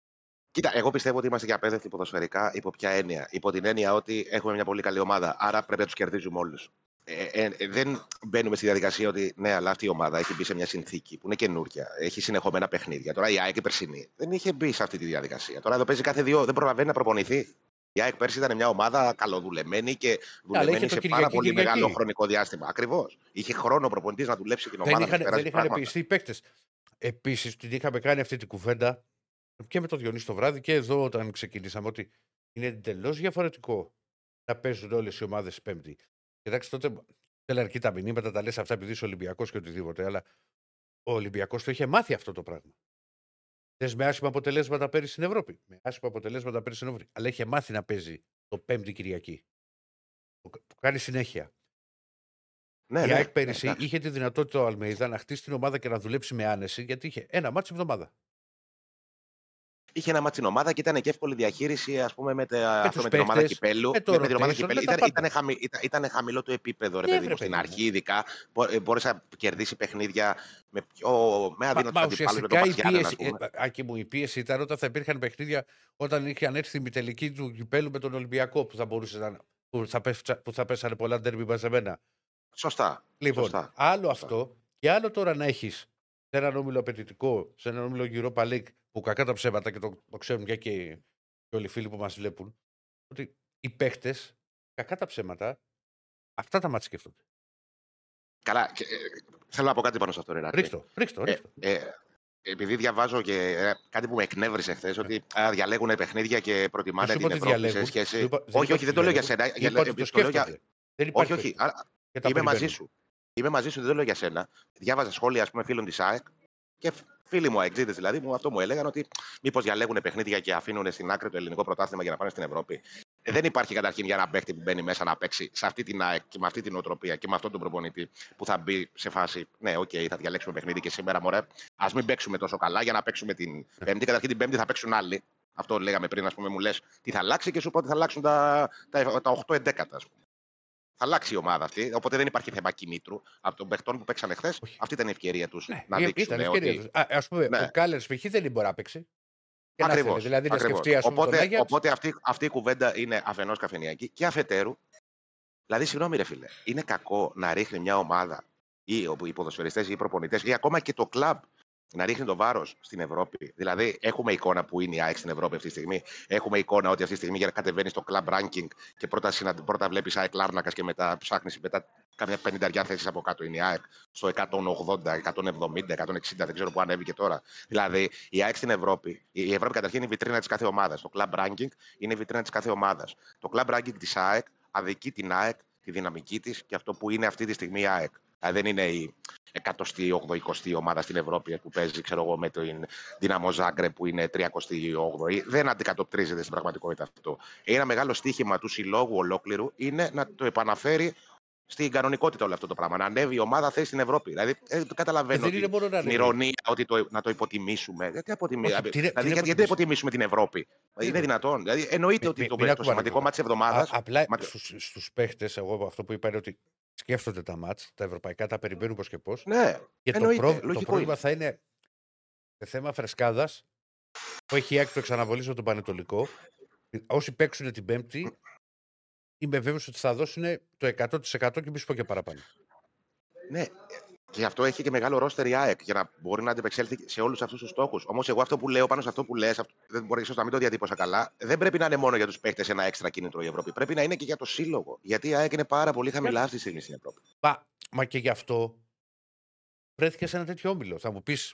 Κοίτα, εγώ πιστεύω ότι είμαστε και απέδευτοι ποδοσφαιρικά υπό ποια έννοια. Υπό την έννοια ότι έχουμε μια πολύ καλή ομάδα, άρα πρέπει να τους κερδίζουμε όλους. Ε, ε, ε, δεν μπαίνουμε στη διαδικασία ότι ναι, αλλά αυτή η ομάδα έχει μπει σε μια συνθήκη που είναι καινούρια, έχει συνεχόμενα παιχνίδια. Τώρα η ΑΕΚ η περσινή δεν είχε μπει σε αυτή τη διαδικασία. Τώρα εδώ παίζει κάθε δύο, δεν προλαβαίνει να προπονηθεί. Η ΑΕΚ πέρσι ήταν μια ομάδα καλοδουλεμένη και δουλεμένη είχε το σε Κυριακή, πάρα πολύ Κυριακή. μεγάλο χρονικό διάστημα. Ακριβώς. Είχε χρόνο ο προπονητής να δουλέψει την ομάδα. Δεν να είχαν, περάσει δεν είχαν πράγματα. πιστεί οι παίκτες. Επίσης, την είχαμε κάνει αυτή την κουβέντα και με τον Διονύση το βράδυ και εδώ όταν ξεκινήσαμε ότι είναι εντελώς διαφορετικό να παίζουν όλες οι ομάδες Πέμπτη. Κοιτάξτε, τότε θέλω αρκεί τα μηνύματα, τα λες αυτά επειδή είσαι Ολυμπιακός και οτιδήποτε, αλλά ο Ολυμπιακός το είχε μάθει αυτό το πράγμα. Θες με άσχημα αποτελέσματα πέρυσι στην Ευρώπη; Με άσχημα αποτελέσματα πέρυσι στην Ευρώπη. Αλλά είχε μάθει να παίζει το Πέμπτη Κυριακή. Το, το κάνει συνέχεια. Ναι, η ναι, ΑΕΚ πέρυσι εντάξει. είχε τη δυνατότητα ο Αλμέιδα να χτίσει την ομάδα και να δουλέψει με άνεση γιατί είχε ένα μάτσο εβδομάδα. Είχε ένα μάτι στην ομάδα και ήταν και εύκολη διαχείριση ας πούμε, με, τα, αυτό τους με την ομάδα παίχτες, κυπέλου. με το με την ομάδα rotation, κυπέλου. με τα Ήταν, πάντα. ήταν, χαμη, ήταν, ήταν χαμηλό το επίπεδο, ρε Ναι, παιδί βρε μου, στην παιδί μου. αρχή ειδικά. Μπο- ε, Μπόρεσε να κερδίσει παιχνίδια με, πιο, με Μα, αδύνατους μα αντιπάλους, με τον ουσιαστικά η Παθιάνα, ας πίεση, πούμε. ε, Άκη μου, η πίεση ήταν όταν θα υπήρχαν παιχνίδια όταν είχαν έρθει η τελική του κυπέλου με τον Ολυμπιακό που θα μπορούσε να. που θα, πέφτσα- που θα πέσανε πολλά ντέρμπι μαζεμένα. Σωστά. Λοιπόν, Σωστά. άλλο Σωστά. αυτό και άλλο τώρα να έχεις σε έναν όμιλο απαιτητικό, σε έναν όμιλο Europa League που κακά τα ψέματα και το, το ξέρουν και, και, και όλοι οι φίλοι που μας βλέπουν, ότι οι παίχτες, κακά τα ψέματα, αυτά τα μάτια σκέφτονται. Καλά, και, ε, θέλω να πω κάτι πάνω σε αυτό, ρε Ηρακλή. Ρίχτω, ρίχτω, Ε, ρίχτω. ε, επειδή διαβάζω και ε, κάτι που με εκνεύρισε χθες, ότι α, διαλέγουν παιχνίδια και προτιμάνε Δεν σου την είπα ότι Ευρώπη σε διαλέγουν. σχέση. Σου είπα- δεν όχι, είπα όχι, ότι δεν το λέω για διαλέγουν. σένα. για- Είπα ότι το το λέω για- σκέφτονται. Δεν Όχι, υπάρχει όχι. περίπτωση. Α, Και τα Είμαι μαζί περιμένουν. σου. Είμαι μαζί σου, δεν το λέω για σένα. Διάβαζα σχόλια ας πούμε, φίλων της ΑΕΚ και φ- φίλοι μου αεξίδες δηλαδή μου αυτό μου έλεγαν ότι μήπως διαλέγουν παιχνίδια και αφήνουν στην άκρη το ελληνικό πρωτάθλημα για να πάνε στην Ευρώπη. Ε, Δεν υπάρχει καταρχήν για ένα παίχτη που μπαίνει μέσα να παίξει σε αυτή την ΑΕΚ και με αυτή τη νοοτροπία και με αυτόν τον προπονητή που θα μπει σε φάση. Ναι, οκ, θα διαλέξουμε παιχνίδι και σήμερα, μωρέ. Ας μην παίξουμε τόσο καλά για να παίξουμε την Πέμπτη. Καταρχήν την Πέμπτη θα παίξουν άλλοι. Αυτό λέγαμε πριν, ας πούμε, μου λες τι θα αλλάξει και σου πω ότι θα αλλάξουν τα, τα, τα 8 ενδέκατα, ας πούμε. Θα αλλάξει η ομάδα αυτή. Οπότε δεν υπάρχει θέμα κινήτρου. Από των παιχτών που παίξανε χθες, Όχι. αυτή ήταν η ευκαιρία τους Ναι, να η- δείξουν ήταν ευκαιρία ότι. τους. Α, ας πούμε, Ναι. ο Κάλενς π.χ. δεν μπορεί να παίξει. Και να Ακριβώς, θέλει, δηλαδή να ακριβώς. σκεφτεί ας πούμε, τον Οπότε, Άγιαξ. οπότε αυτή, αυτή η κουβέντα είναι αφενός καφενειακή και αφετέρου. Δηλαδή, συγγνώμη, ρε φίλε, είναι κακό να ρίχνει μια ομάδα ή όπου οι ποδοσφαιριστές ή οι προπονητές ή ακόμα και το κλαμπ να ρίχνει το βάρος στην Ευρώπη. Δηλαδή, έχουμε εικόνα που είναι η ΑΕΚ στην Ευρώπη αυτή τη στιγμή. Έχουμε εικόνα ότι αυτή τη στιγμή για να κατεβαίνει στο club ranking και πρώτα, συνα... πρώτα βλέπεις ΑΕΚ Λάρνακας και μετά ψάχνεις μετά κάμια πενηνταριά θέσεις από κάτω είναι η ΑΕΚ στο 180, 170, 160, δεν ξέρω που ανέβηκε τώρα. Δηλαδή, η ΑΕΚ στην Ευρώπη, η Ευρώπη καταρχήν είναι η βιτρίνα της κάθε ομάδας. Το club ranking είναι η βιτρίνα της κάθε ομάδας. Το club ranking της ΑΕΚ αδικεί την ΑΕΚ, τη δυναμική της και αυτό που είναι αυτή τη στιγμή η ΑΕΚ. Δηλαδή, δεν είναι η 180η ομάδα στην Ευρώπη που παίζει, ξέρω εγώ, με την Δυναμό Ζάγκρε που είναι 38η. Δεν αντικατοπτρίζεται στην πραγματικότητα αυτό. Ένα μεγάλο στίχημα του συλλόγου ολόκληρου είναι να το επαναφέρει στην κανονικότητα όλο αυτό το πράγμα. Να ανέβει η ομάδα θέση στην Ευρώπη. Δηλαδή, ε, το καταλαβαίνω Δεν είναι ότι μόνο να την ανέβει. ηρωνία ότι το, να το υποτιμήσουμε. Γιατί αποτιμη... Όχι, τι είναι- τι δηλαδή, είναι γιατί, γιατί να υποτιμήσουμε. υποτιμήσουμε την Ευρώπη; είναι είναι. δυνατόν. Δηλαδή, εννοείται Μη- ότι μη- το, μην το ακούμε σημαντικό ανεκδότα. μάτι της εβδομάδας. Α- Απλά Μα- στους, στους παίχτες, εγώ αυτό που είπα είναι ότι σκέφτονται τα μάτς, τα ευρωπαϊκά τα περιμένουν πώς και πώς. Ναι, Και το, εννοείται, πρόβλ- το λογικό πρόβλημα είναι. θα είναι σε θέμα φρεσκάδας που έχει η άκρη εξαναβολή στον Πανετολικό. Όσοι παίξουν την Πέμπτη, είμαι βέβαιος ότι θα δώσουν το 100% και μη σου πω και παραπάνω. Ναι, και γι' αυτό έχει και μεγάλο ρόστερ η ΑΕΚ για να μπορεί να αντεπεξέλθει σε όλους αυτούς τους στόχους. Όμως, εγώ αυτό που λέω πάνω σε αυτό που λες, δεν μπορείς ίσως να μην το διατύπωσα καλά, δεν πρέπει να είναι μόνο για τους παίχτε ένα έξτρα κίνητρο η Ευρώπη. Πρέπει να είναι και για το σύλλογο. Γιατί η ΑΕΚ είναι πάρα πολύ χαμηλά αυτή τη στιγμή στην Ευρώπη. Μα, μα και γι' αυτό βρέθηκε σε ένα τέτοιο όμιλο. Θα μου πεις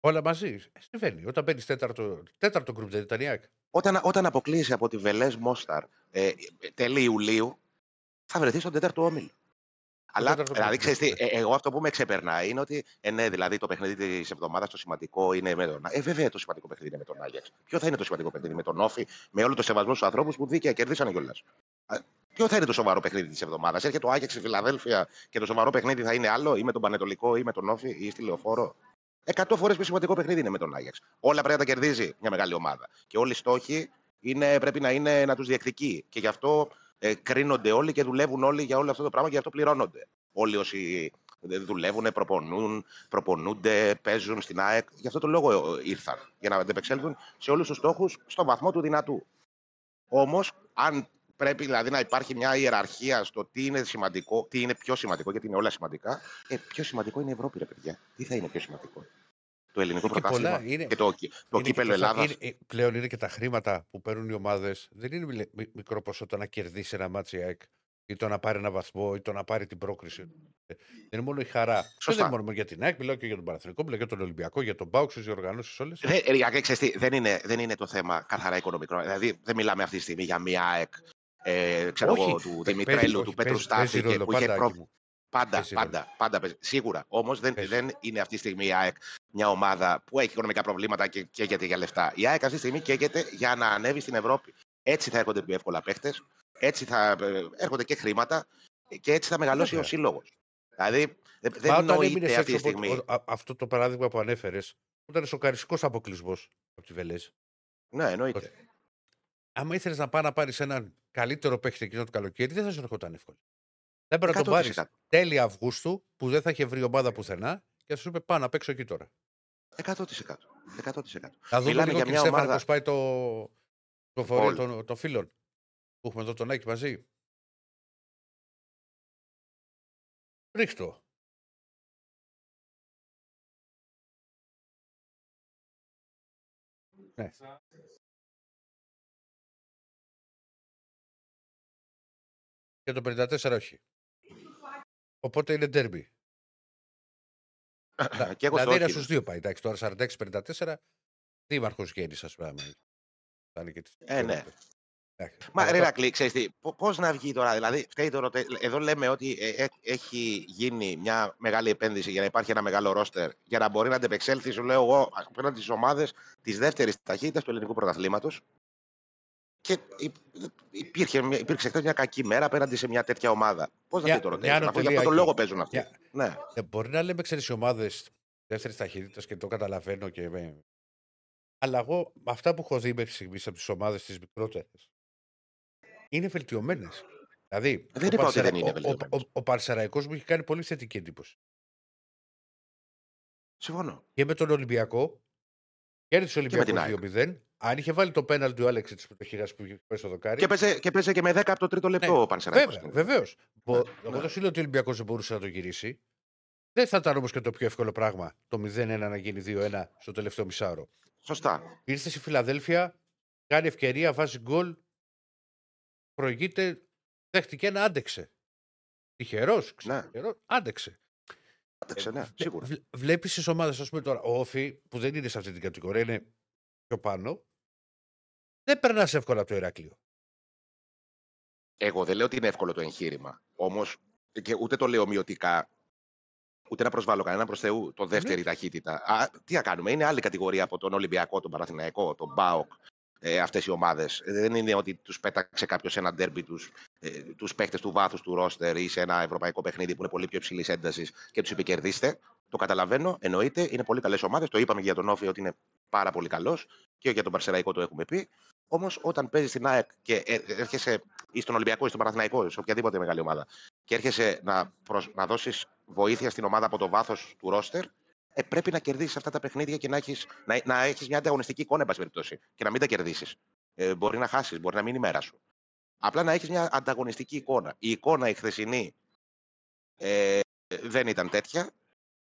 όλα μαζί. Ε, συμβαίνει. Όταν μπαίνει τέταρτο, τέταρτο γκρουπ, δεν ήταν η ΑΕΚ. Όταν, όταν αποκλείσει από τη Βελές Μόσταρ ε, τέλη Ιουλίου, θα βρεθείς στον τέταρτο όμιλο. Αλλά τέταρτο δηλαδή, παιχνίδι, ξέρεις τι, ναι. ε, εγώ αυτό που με ξεπερνάει είναι ότι ε, ναι, δηλαδή το παιχνίδι της εβδομάδας το σημαντικό είναι με τον Ε, βέβαια το σημαντικό παιχνίδι είναι με τον Άγιαξ. Ποιο θα είναι το σημαντικό παιχνίδι με τον Όφη, με όλο το σεβασμό στους ανθρώπους που δίκαια κερδίσανε κιόλας. Ποιο θα είναι το σοβαρό παιχνίδι της εβδομάδας. Έρχεται το Άγιαξ στη Φιλαδέλφια και το σοβαρό παιχνίδι θα είναι άλλο ή με τον Πανετολικό ή με τον Όφη ή στη Λεωφόρο; Εκατό φορές πιο σημαντικό παιχνίδι είναι με τον Άγιαξ. Όλα πρέπει να τα κερδίζει μια μεγάλη ομάδα. Και όλοι οι στόχοι είναι, πρέπει να είναι να τους διεκδικεί. Και γι' αυτό ε, κρίνονται όλοι και δουλεύουν όλοι για όλο αυτό το πράγμα και γι' αυτό πληρώνονται. Όλοι όσοι δουλεύουν, προπονούν, προπονούνται, παίζουν στην ΑΕΚ. Γι' αυτό το λόγο ήρθαν. Για να αντεπεξέλθουν σε όλους τους στόχους στον βαθμό του δυνατού. Όμως, αν πρέπει δηλαδή να υπάρχει μια ιεραρχία στο τι είναι σημαντικό, τι είναι πιο σημαντικό, γιατί είναι όλα σημαντικά. Ε, πιο σημαντικό είναι η Ευρώπη, ρε παιδιά. Τι θα είναι πιο σημαντικό; Το ελληνικό Και πολλά πρωτάθλημα είναι- και το, το Είναι κύπελο και τα- Ελλάδας. είναι- ε, Πλέον είναι και τα χρήματα που παίρνουν οι ομάδες. Δεν είναι μιλε- μι- μικρό ποσό το να κερδίσει ένα μάτσι ΑΕΚ ή το να πάρει ένα βαθμό ή το να πάρει την πρόκριση. Ε, Δεν είναι μόνο η χαρά. Και Σωστά. δεν είναι μόνο για την ΑΕΚ, μιλάω και για τον Παναθηνικό, μιλάω για τον Ολυμπιακό, για τον Πάουξ, τις διοργανώσει όλες. Δεν, ρε, Ιακέ, ξέρεις τι, δεν, είναι, δεν είναι το θέμα καθαρά οικονομικό. Δηλαδή, δεν μιλάμε αυτή τη στιγμή για μια ΑΕΚ ε, ξέρω Όχι, εγώ, του παίζει- Δημητρέλου, όχι, του Πέτρου παίζει- παίζει Στάθη και ρόλο, που είχε πάντα, προ... Άκη μου. Πάντα, Παίζει ρόλο. πάντα, πάντα παίζει. Σίγουρα. Όμως δεν, Παίζει. δεν είναι αυτή τη στιγμή η ΑΕΚ μια ομάδα που έχει οικονομικά προβλήματα και καίγεται για λεφτά. Η ΑΕΚ αυτή τη στιγμή καίγεται για να ανέβει στην Ευρώπη. Έτσι θα έρχονται πιο εύκολα παίχτε, έτσι θα ε, έρχονται και χρήματα και έτσι θα μεγαλώσει Βέβαια. ο σύλλογος. Δηλαδή δεν, δεν Μα όταν έμεινες νοείται αυτή τη έξω από- στιγμή. ο- α- αυτό το παράδειγμα που ανέφερες, ήταν σοκαριστικός αποκλεισμός από τη Βελέζ. Ναι, εννοείται. Άμα ήθελες να πάει να πάρεις έναν καλύτερο παίχτη εκείνο το καλοκαίρι, δεν θα σου ερχόταν εύκολο. Θα έπρεπε να τον πάρεις 100%. τέλη Αυγούστου, που δεν θα είχε βρει ομάδα πουθενά, και θα σου είπε πάω να παίξω εκεί τώρα. 100%. 100%. Θα δούμε Μιλάμε λίγο για και μια Στέφανε ομάδα- πώς πάει το, το φορείο Όλοι. των, των φίλων. Που έχουμε εδώ τον Άκη μαζί. Ρίχτω. Ναι. Και το 54 όχι. Οπότε είναι ντέρμπι. και εγώ στο δηλαδή είναι όχι. στους δύο πάει. Εντάξει, τώρα 46-54 δήμαρχος γέννης ας πούμε. Θα είναι και της- Ε, ναι. Εντάξει. Μα Αλλά ρε το- Ρακλή, ξέρεις τι, πώς να βγει τώρα, δηλαδή, φταίει το ρωτε- εδώ λέμε ότι ε, ε, έχει γίνει μια μεγάλη επένδυση για να υπάρχει ένα μεγάλο ρόστερ, για να μπορεί να αντεπεξέλθει, σου λέω εγώ, απέναντι στις ομάδες της δεύτερης ταχύτητας του ελληνικού πρωταθλήματος. Και υ- υπήρχε, μια- υπήρξε χθες μια κακή μέρα απέναντι σε μια τέτοια ομάδα. Πώς να Μια- βγει το μια ρωτήσω, αφού για ανωτελεία αυτόν τον εκεί. λόγο παίζουν αυτοί. Μια- Ναι. Ε, μπορεί να λέμε, ξέρεις, οι ομάδες δεύτερης ταχύτητας και το καταλαβαίνω και. με- Αλλά εγώ με αυτά που έχω δει μέχρι στιγμής από τις ομάδες τις μικρότερες είναι βελτιωμένες. Δηλαδή, Δεν ο είπα ότι δεν Παρσερα- είναι ο- ο, βελτιωμένες. ο, ο Παρσεραϊκός μου έχει κάνει πολύ θετική εντύπωση. Συμφωνώ. Και με τον Ολυμπιακό. Κέρδισε ο με την Ολυμπιακός ΑΕΚ. 2-0. Αν είχε βάλει το πέναλτι ο Άλεξ τη πρωτοχειρά που είχε πέσει στο δοκάρι. Και παίζει και, παίζει και με 10 από το τρίτο λεπτό Ναι, ο Πανσεραϊκός. Βέβαια, βεβαίως. Ναι, Εγώ ναι. δεν σου λέω ότι ο Ολυμπιακός δεν μπορούσε να το γυρίσει. Δεν θα ήταν όμως και το πιο εύκολο πράγμα το 0-1 να γίνει 2-1 στο τελευταίο μισάωρο. Σωστά. Ήρθε στη Φιλαδέλφια, κάνει ευκαιρία, βάζει γκολ, προηγείται, δέχτηκε ένα, άντεξε. Τυχερός, Ναι. άντεξε. Άντεξε, ναι, σίγουρα. Βλέπεις τις ομάδες, ας πούμε τώρα, ο Όφη που δεν είναι σε αυτή την κατηγορία, είναι πιο πάνω, δεν περνάς εύκολα από το Ηράκλειο. Εγώ δεν λέω ότι είναι εύκολο το εγχείρημα. Όμως, και ούτε το λέω μειωτικά, ούτε να προσβάλλω κανένα προς Θεού το δεύτερη ταχύτητα. Α, τι να κάνουμε, είναι άλλη κατηγορία από τον Ολυμπιακό, τον Παναθηναϊκό, τον Μπάοκ. Ε, Αυτές οι ομάδες. Δεν είναι ότι τους πέταξε κάποιος σε ένα ντέρμπι τους ε, τους παίχτες του βάθους του ρόστερ ή σε ένα ευρωπαϊκό παιχνίδι που είναι πολύ πιο υψηλής έντασης και τους είπε κερδίστε. Το καταλαβαίνω, εννοείται, είναι πολύ καλές ομάδες. Το είπαμε και για τον Όφη ότι είναι πάρα πολύ καλός και για τον Παρσεραϊκό το έχουμε πει. Όμως όταν παίζει στην ΑΕΚ και ε, έρχεσαι ή στον Ολυμπιακό ή στον Παναθηναϊκό, σε οποιαδήποτε μεγάλη ομάδα, και έρχεσαι να, προσ... να δώσεις βοήθεια στην ομάδα από το βάθος του ρόστερ, ε, πρέπει να κερδίσεις αυτά τα παιχνίδια και να έχεις να, να έχεις μια ανταγωνιστική εικόνα, εν πάση περιπτώσει, και να μην τα κερδίσεις. Ε, μπορεί να χάσεις, μπορεί να μην είναι η μέρα σου. Απλά να έχεις μια ανταγωνιστική εικόνα. Η εικόνα η χθεσινή ε, δεν ήταν τέτοια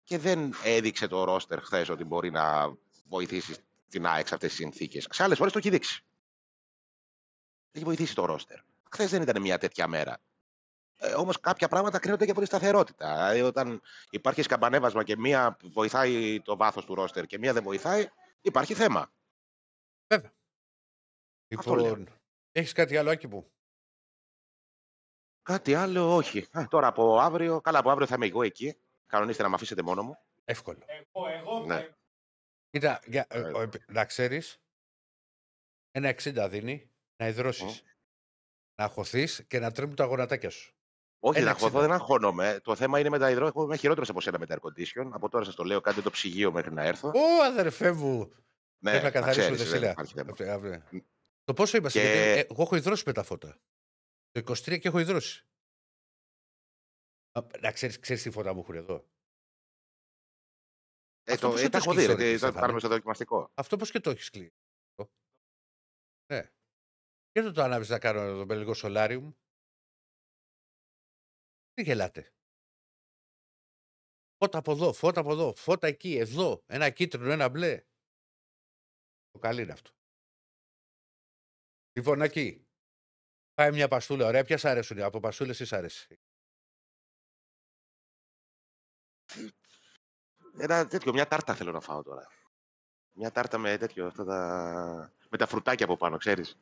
και δεν έδειξε το ρόστερ χθες ότι μπορεί να βοηθήσεις την ΑΕΚ σε αυτές τις συνθήκες. Σε άλλες φορέ το έχει δείξει. Έχει βοηθήσει το ρόστερ. Χθες δεν ήταν μια τέτοια μέρα. Ε, Όμως κάποια πράγματα κρίνονται και από τη σταθερότητα. Δηλαδή, όταν υπάρχει σκαμπανέβασμα και μία βοηθάει το βάθος του ρόστερ και μία δεν βοηθάει, υπάρχει θέμα. Βέβαια. Αυτό λέω. Λοιπόν, έχεις κάτι άλλο, Άκη μου; Κάτι άλλο, όχι. Α, τώρα από αύριο, καλά, από αύριο θα είμαι εγώ εκεί. Κανονίστε να με αφήσετε μόνο μου. Εύκολο. Εγώ, εγώ Ναι. Θα Κοίτα, για, ε, Ε. ο- να ξέρεις, ένα 60 δίνει να υδρώσεις. Μμ. Να χωθεί και να τρέμουν τα γονατάκια σου. Όχι, Ένα να χωθώ, 60. δεν αγχώνομαι. Το θέμα είναι με τα υδρό. Εγώ είμαι χειρότερο από σένα με τα air condition. Από τώρα σας το λέω, κάντε το ψυγείο μέχρι να έρθω. Ω, αδερφέ μου! ναι, Πρέπει να καθαρίσουμε ξέρεις, τη δεν Σιλέα. υπάρχει θέμα. Αυτή- αύριο. Το πόσο είμαστε, Και- γιατί, ε, εγώ έχω υδρώσει με τα φώτα. Το 23 και έχω υδρώσει. Α, Να ξέρεις, ξέρεις τι φώτα μου έχουν εδώ. Ε, Αυτό το, πώς ε, θα τα το έχω δει, σκύψω, ρε, ρε, τι, θα το Στέφανε. κάνουμε στο δοκιμαστικό. Αυτό πώς και το έχεις κλείσει. Ναι. Και δεν το ανάβεις να κάνω το λίγο σολάριουμ. Τι γελάτε. Φώτα από εδώ, φώτα από εδώ, φώτα εκεί, εδώ. Ένα κίτρινο, ένα μπλε. Το καλή είναι αυτό. Λοιπόν, εκεί. Πάει μια παστούλα. Ωραία, ποια σ' αρέσουν. Από παστούλες τι σ' αρέσει; Ένα τέτοιο, μια τάρτα θέλω να φάω τώρα. Μια τάρτα με τέτοιο, αυτά τα... με τα φρουτάκια από πάνω, ξέρεις.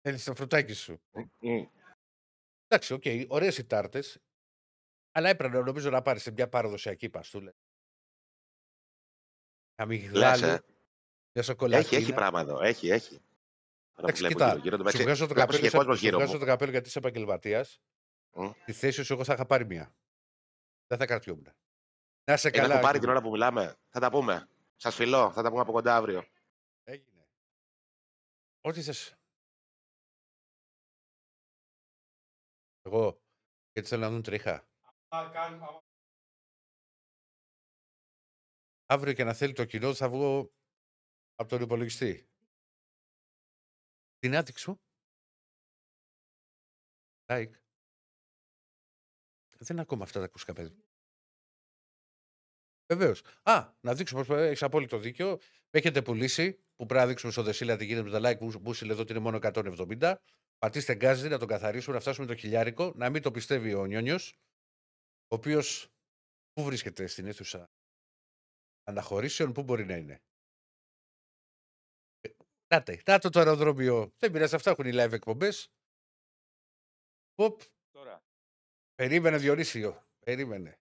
Θέλεις το φρουτάκι σου. Μμ. Εντάξει, OK, okay, ωραίες οι τάρτες. Αλλά έπρεπε νομίζω να πάρεις μια παραδοσιακή παστούλα. Αμυγδάλι, Λες, ε. μια σοκολατίνα. Έχει, έχει πράγμα εδώ. Έχει, έχει. Τώρα που Εντάξει, βλέπω κοίτα, γύρω, γύρω, το σου μεταξύ- βγάζω το κάπως καπέλο, είχε κόσμο σου γύρω βγάζω μου. το καπέλο γιατί είσαι επαγγελματίας. Μμ. Στη θέση σου, εγώ θα είχα πάρει μία. Δεν θα κρατιόμουν. Να είσαι Ένα καλά. έχω πάρει Άκη την μου. ώρα που μιλάμε. Θα τα πούμε. Σας φιλώ. Θα τα πούμε από κοντά αύριο. Έγινε. Ό,τι θες. Εγώ, γιατί θέλω να δουν τρίχα. θα κάνουμε. Αύριο και να θέλει το κοινό θα βγω από τον υπολογιστή. Την άδειξη μου. Like. Δεν είναι ακόμα αυτά τα ακουστικά παιδί. Βεβαίως. Α, να δείξουμε πω έχεις απόλυτο δίκιο. Με έχετε πουλήσει, που πρέπει να δείξουμε στο Δεσίλα τι γίνεται με τα like που, που στείλε εδώ ότι είναι μόνο 170. Πατήστε γκάζι να τον καθαρίσουμε, να φτάσουμε το χιλιάρικο. Να μην το πιστεύει ο Νιόνιος, ο οποίος πού βρίσκεται στην αίθουσα; Αναχωρήσεων, πού μπορεί να είναι; Ε, Κάτε, να το το αεροδρόμιο. Δεν πειράζει, αυτά έχουν οι live εκπομπές. Οπ, Τώρα. Περίμενε Διονύσιο. Περίμενε.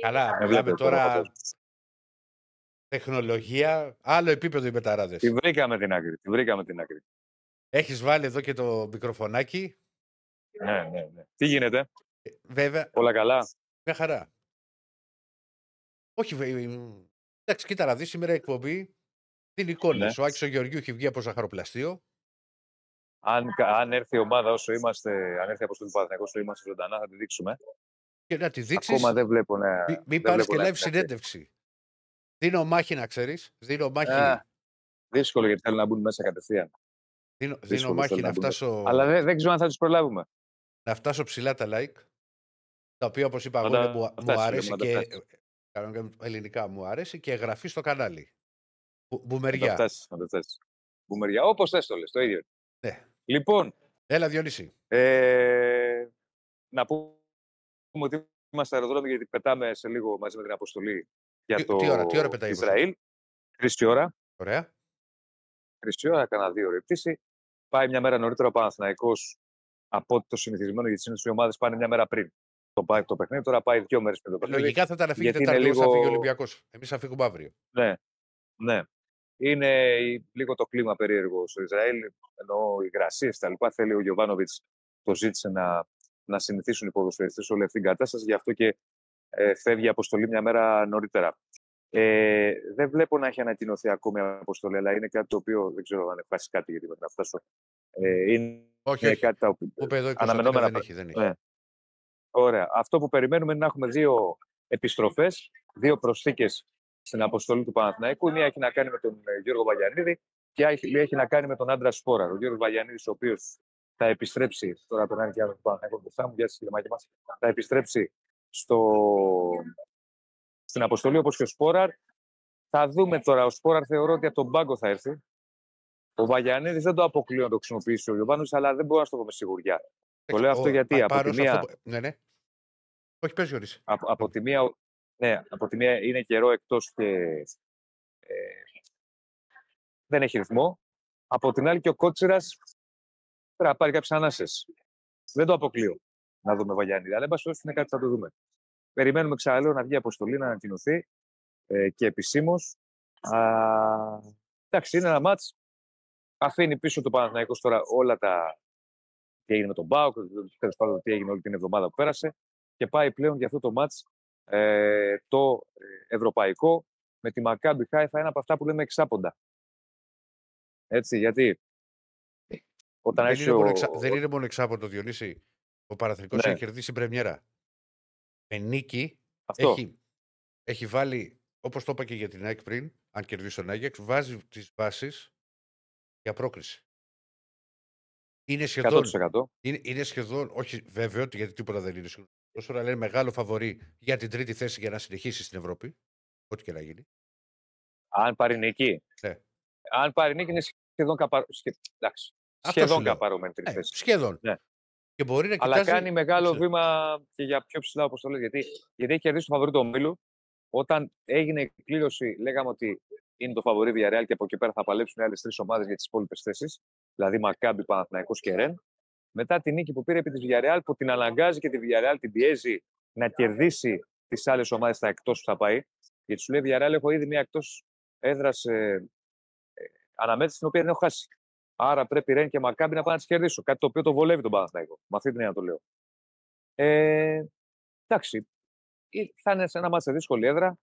Καλά, Με μιλάμε βλέπετε τώρα, τώρα φαντάζομαι. τεχνολογία, άλλο επίπεδο οι μεταράδες. Τη βρήκαμε την άκρη. Τη βρήκαμε την άκρη. Έχεις βάλει εδώ και το μικροφωνάκι. Ναι, ναι, ναι. Τι γίνεται, Ε, Βέβαια, όλα καλά; μια χαρά. Όχι, βε- ε, εντάξει, κοίτα να δεις, σήμερα η εκπομπή δίνει εικόνες. Ναι. Ο Άκης ο Γεωργιού έχει βγει από ζαχαροπλαστείο. Αν, κα- αν έρθει η ομάδα όσο είμαστε, αν έρθει η αποστολή του Παναθηναϊκού όσο είμαστε ζωντανά, θα τη δείξουμε. Και να τη δείξεις, Ακόμα δεν βλέπω να. μην, μην δεν πάρεις βλέπω και να live είναι συνέντευξη. Δίνω μάχη να ξέρεις. Δίνω μάχη, Α, δύσκολο γιατί θέλουν να μπουν μέσα κατευθείαν. δίνω, δίνω δύσκολο μάχη θέλω να, να μπουν. φτάσω, Αλλά δεν, δεν ξέρω αν θα τους προλάβουμε. να φτάσω ψηλά τα like. Τα οποία όπως είπα Να εγώ τα- είναι- μου, να μου φτάσεις, αρέσει να τα και. φτάσεις. κανονικά Ελληνικά μου αρέσει και εγγραφή στο κανάλι. Μπου- Να τα Μπουμεριά. φτάσεις. Να τα φτάσεις. Μπουμεριά. Όπως θες το λες, το ίδιο. Ναι. Λοιπόν, Έλα, Διονύση. ε, να πούμε ότι είμαστε αεροδρόμιο γιατί πετάμε σε λίγο μαζί με την αποστολή για Τι- το τι ώρα- τι ώρα πετάει η Ισραήλ. Χρυσή ώρα. Ωραία. Χρυσή ώρα, κάνα δύο ώρε πτήση. Πάει μια μέρα νωρίτερα ο Παναθηναϊκός από ό,τι το συνηθισμένο γιατί συνήθως οι ομάδες πάνε μια μέρα πριν. Το, πάει το παιχνίδι, τώρα πάει δύο μέρες πριν το παιχνίδι. Λογικά θα ήταν να φύγει γιατί είναι Τετάρτη, λίγο... θα λίγο- φύγει ο Ολυμπιακός. Εμείς θα φύγουμε αύριο. Ναι, ναι. Είναι η- λίγο το κλίμα περίεργο στο Ισραήλ, ενώ οι υγρασίε τα λοιπά. Θέλει ο Γιωβάνοβιτς το ζήτησε να, να συνηθίσουν οι ποδοσφαιριστές σε όλη αυτή την κατάσταση, γι' αυτό και ε, φεύγει η αποστολή μια μέρα νωρίτερα. Ε, δεν βλέπω να έχει ανακοινωθεί ακόμη η αποστολή, αλλά είναι κάτι το οποίο δεν ξέρω αν έχει κάτι γιατί πρέπει να φτάσω. Ε, είναι Όχι, όχι. κάτι το οποίο Που είπε εδώ η αναμενόμενα Κωνσταντίνα δεν έχει. Δεν έχει. Ναι. Ωραία. Αυτό που περιμένουμε είναι να έχουμε δύο επιστροφές, δύο προσθήκες στην αποστολή του Παναθηναϊκού. Η μία έχει να κάνει με τον ε, Γιώργο Βαγιανίδη και η άλλη έχει να κάνει με τον άντρα Σπόρα. Ο Γιώργος Βαγιανίδης, ο οποίος θα επιστρέψει. Τώρα τον Άννη Γιάννη του Παναθηναϊκού μπροστά μου, γεια σα κύριε Μάκη μας, Θα επιστρέψει στο... στην αποστολή όπως και ο Σπόραρ. Θα δούμε τώρα. Ο Σπόραρ θεωρώ ότι από τον πάγκο θα έρθει. Ο Βαγιανίδης δεν το αποκλείω να το χρησιμοποιήσει ο Γιωβάνος, αλλά δεν μπορώ να στο πω με σιγουριά. Το λέω αυτό Ο- γιατί πα- από πάνω τη σε μία- αυτό που- Ναι, ναι. Όχι, πες Γιώργης. από, από, τη μία, ο- ναι, από τη μία είναι καιρό εκτός και ε, δεν έχει ρυθμό. Από την άλλη και ο Κότσιρας πρέπει να πάρει κάποιες ανάσες. Δεν το αποκλείω να δούμε Βαγιάννη. Αλλά εν πάση περιπτώσει είναι κάτι που θα το δούμε. Περιμένουμε ξαναλέω να βγει η αποστολή, να ανακοινωθεί ε, και επισήμως. Εντάξει, είναι ένα μάτς. Αφήνει πίσω το Παναθηναϊκός τώρα όλα τα. τι έγινε με τον Μπάουκ, τέλος πάντων τι έγινε όλη την εβδομάδα που πέρασε. Και πάει πλέον για αυτό το μάτς ε, το ε, ευρωπαϊκό με τη Μακάμπι Χάιφα, ένα από αυτά που λέμε εξάποντα. Έτσι, γιατί όταν Δεν έχεις είναι, ο... μόνο εξα... δεν είναι μόνο εξάποντο Διονύση. Ο Παναθηνικός Ναι. έχει κερδίσει πρεμιέρα. Με νίκη Αυτό. έχει, έχει βάλει, όπως το είπα και για την ΑΕΚ πριν, αν κερδίσει τον Άγιαξ, βάζει τις βάσεις για πρόκριση. Είναι σχεδόν, 100%. είναι, είναι σχεδόν, όχι βέβαιο, γιατί τίποτα δεν είναι σίγουρο, αλλά είναι μεγάλο φαβορή για την τρίτη θέση για να συνεχίσει στην Ευρώπη. Ό,τι και να γίνει. Αν πάρει νίκη. Ναι. Αν πάρει νίκη είναι σχεδόν, καπα... σχε... Εντάξει. Αυτό σχεδόν σου λέω. καπαρωμένη τρίτη Ε, θέση. σχεδόν. Ναι. Και μπορεί να Αλλά κοιτάζει... κάνει μεγάλο Ναι. βήμα και για πιο ψηλά αποστολέ. Γιατί, γιατί έχει κερδίσει το φαβορή του ομίλου. Όταν έγινε η κλήρωση, λέγαμε ότι είναι το φαβορή Villarreal και από εκεί πέρα θα παλέψουν οι άλλες τρεις ομάδες για τις υπόλοιπες θέσεις. Δηλαδή Μακάμπι, Παναθηναϊκός και Ρεν. Μετά τη νίκη που πήρε επί της Villarreal, που την αναγκάζει και τη Villarreal την πιέζει να κερδίσει τις άλλες ομάδες στα εκτός που θα πάει. Γιατί σου λέει Villarreal, έχω ήδη μια εκτός έδρας ε, ε, αναμέτρηση την οποία δεν έχω χάσει. Άρα πρέπει Ρεν και Μακάμπι να πάνε να τις κερδίσω. Κάτι το οποίο το βολεύει τον Παναθηναϊκό. Με αυτή την έννοια το λέω. Ε, εντάξει. Ε, Θα είναι σε ένα μάτσα δύσκολη έδρα.